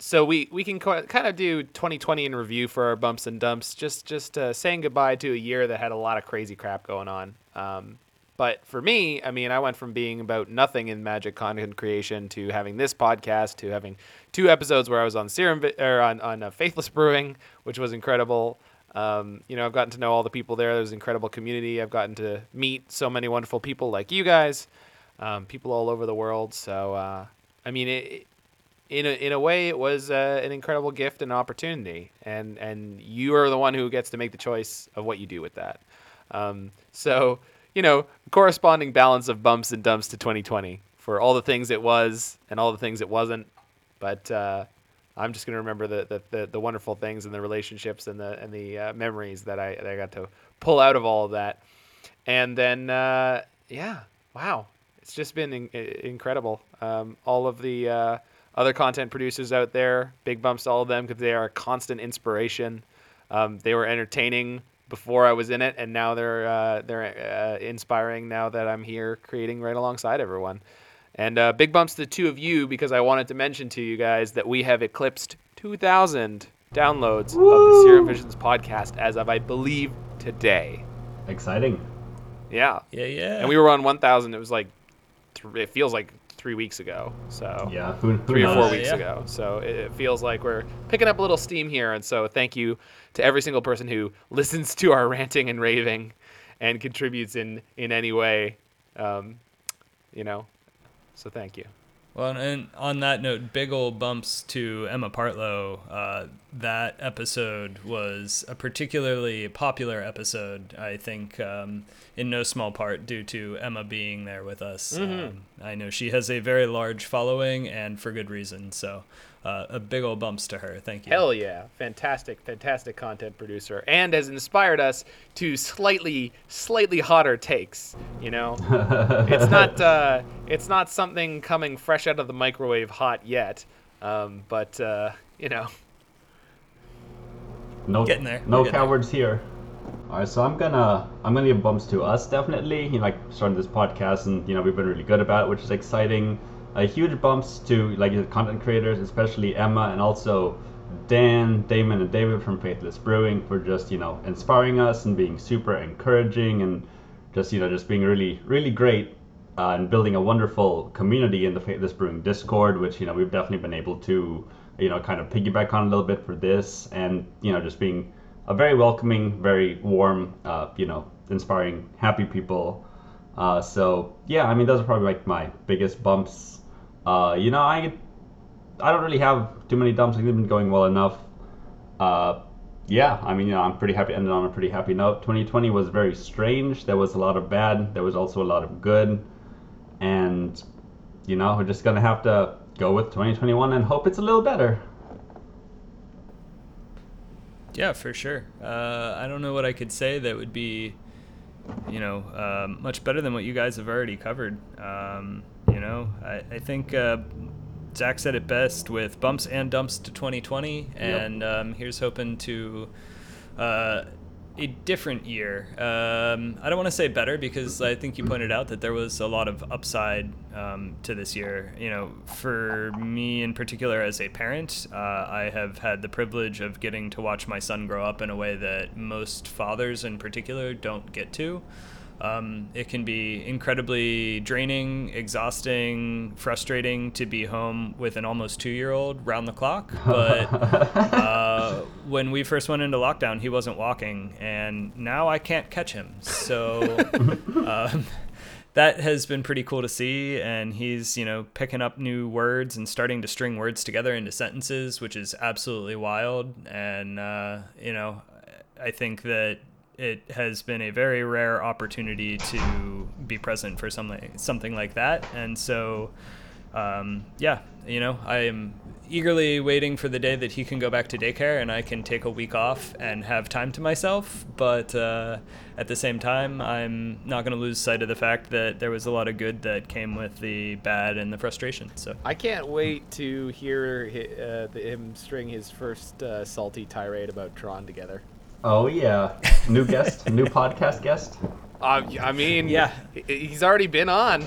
so we we can co- kind of do 2020 in review for our bumps and dumps. Just just uh, saying goodbye to a year that had a lot of crazy crap going on. Um, but for me, I mean, I went from being about nothing in Magic content creation to having this podcast to having two episodes where I was on Serum or on on uh, Faithless Brewing, which was incredible. Um, you know, I've gotten to know all the people there. There's an incredible community. I've gotten to meet so many wonderful people like you guys, um, people all over the world. So, uh, I mean, it, in a, in a way, it was uh, an incredible gift and opportunity, and and you are the one who gets to make the choice of what you do with that. Um, so you know, corresponding balance of bumps and dumps to 2020 for all the things it was and all the things it wasn't. But uh, I'm just gonna remember the, the, the the wonderful things and the relationships and the and the uh, memories that I that I got to pull out of all of that. And then uh, yeah, wow, it's just been in- incredible. Um, all of the uh, other content producers out there, big bumps to all of them because they are a constant inspiration. Um, they were entertaining before I was in it, and now they're uh, they're uh, inspiring now that I'm here creating right alongside everyone. And uh, big bumps to the two of you because I wanted to mention to you guys that we have eclipsed 2,000 downloads of the Serum Visions podcast as of I believe today. Exciting. Yeah, Yeah, yeah. and we were on 1,000. It was like th- it feels like three weeks ago. So Yeah. Who, who three or four weeks yeah. ago. So it, it feels like we're picking up a little steam here. And so thank you to every single person who listens to our ranting and raving and contributes in in any way. Um, you know, so thank you. Well, and on that note, big old bumps to Emma Partlow. Uh, that episode was a particularly popular episode, I think, um, in no small part due to Emma being there with us. Um, I know she has a very large following, and for good reason. So, uh, a big old bumps to her. Thank you. Hell yeah, fantastic, fantastic content producer, and has inspired us to slightly, slightly hotter takes. You know, it's not, uh, it's not something coming fresh out of the microwave hot yet, um, but uh, you know, No, Getting there. No We're getting there. cowards here. All right, so I'm gonna I'm gonna give bumps to us definitely. You know, like starting this podcast, and you know we've been really good about it, which is exciting. Uh, huge bumps to like the content creators, especially Emma, and also Dan, Damon, and David from Faithless Brewing for just you know inspiring us and being super encouraging and just you know just being really really great uh, and building a wonderful community in the Faithless Brewing Discord, which you know we've definitely been able to you know kind of piggyback on a little bit for this, and you know just being a very welcoming, very warm, uh, you know, inspiring, happy people. Uh, so yeah, I mean those are probably like my biggest bumps. Uh, you know, I I don't really have too many dumps. I think they've been going well enough. Uh, yeah, I mean, you know, I'm pretty happy. Ended on a pretty happy note. 2020 was very strange. There was a lot of bad. There was also a lot of good, and you know, we're just gonna have to go with 2021 and hope it's a little better. Yeah, for sure. Uh, I don't know what I could say that would be, you know, um, much better than what you guys have already covered. Um, you know, I, I think uh, Zach said it best with bumps and dumps to 2020, and um, here's hoping to uh, a different year. Um, I don't want to say better because I think you pointed out that there was a lot of upside um, to this year. You know, for me in particular as a parent, uh, I have had the privilege of getting to watch my son grow up in a way that most fathers in particular don't get to. Um, it can be incredibly draining, exhausting, frustrating to be home with an almost two year old round the clock. But uh, when we first went into lockdown, he wasn't walking, and now I can't catch him. So um, that has been pretty cool to see. And he's, you know, picking up new words and starting to string words together into sentences, which is absolutely wild. And, uh, you know, I think that it has been a very rare opportunity to be present for something something like that. And so um, yeah you know i am eagerly waiting for the day that he can go back to daycare and i can take a week off and have time to myself. But uh, at the same time i'm not going to lose sight of the fact that there was a lot of good that came with the bad and the frustration so. I can't wait to hear uh, him string his first uh, salty tirade about Tron together. Oh yeah, new guest, new podcast guest. Uh, I mean, Yeah. he's already been on.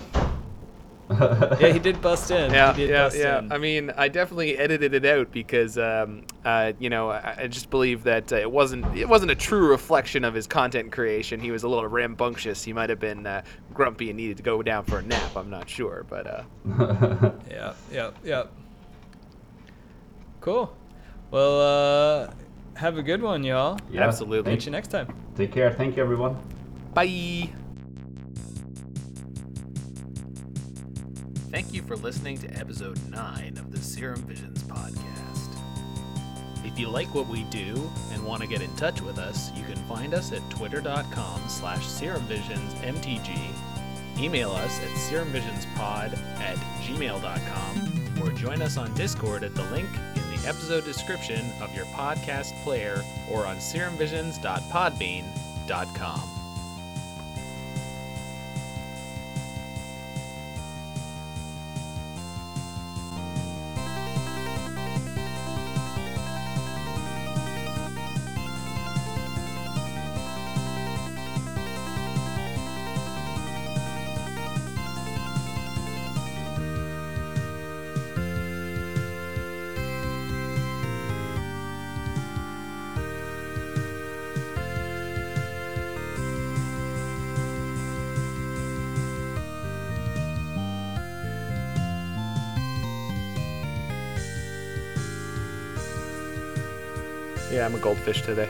yeah, he did bust in. Yeah, he did yeah, bust yeah. in. I mean, I definitely edited it out because, um, uh, you know, I, I just believe that uh, it wasn't it wasn't a true reflection of his content creation. He was a little rambunctious. He might have been uh, grumpy and needed to go down for a nap. I'm not sure, but uh, Yeah, yeah, yeah. Cool. Well, uh, have a good one, y'all. Yeah, Absolutely. Catch you next time. Take care. Thank you, everyone. bye. Thank you for listening to episode 9 of the Serum Visions podcast. If you like what we do and want to get in touch with us, you can find us at twitter.com slash serumvisionsmtg, email us at serumvisionspod at gmail.com, or join us on Discord at the link in episode description of your podcast player or on serumvisions.podbean.com. I'm a goldfish today.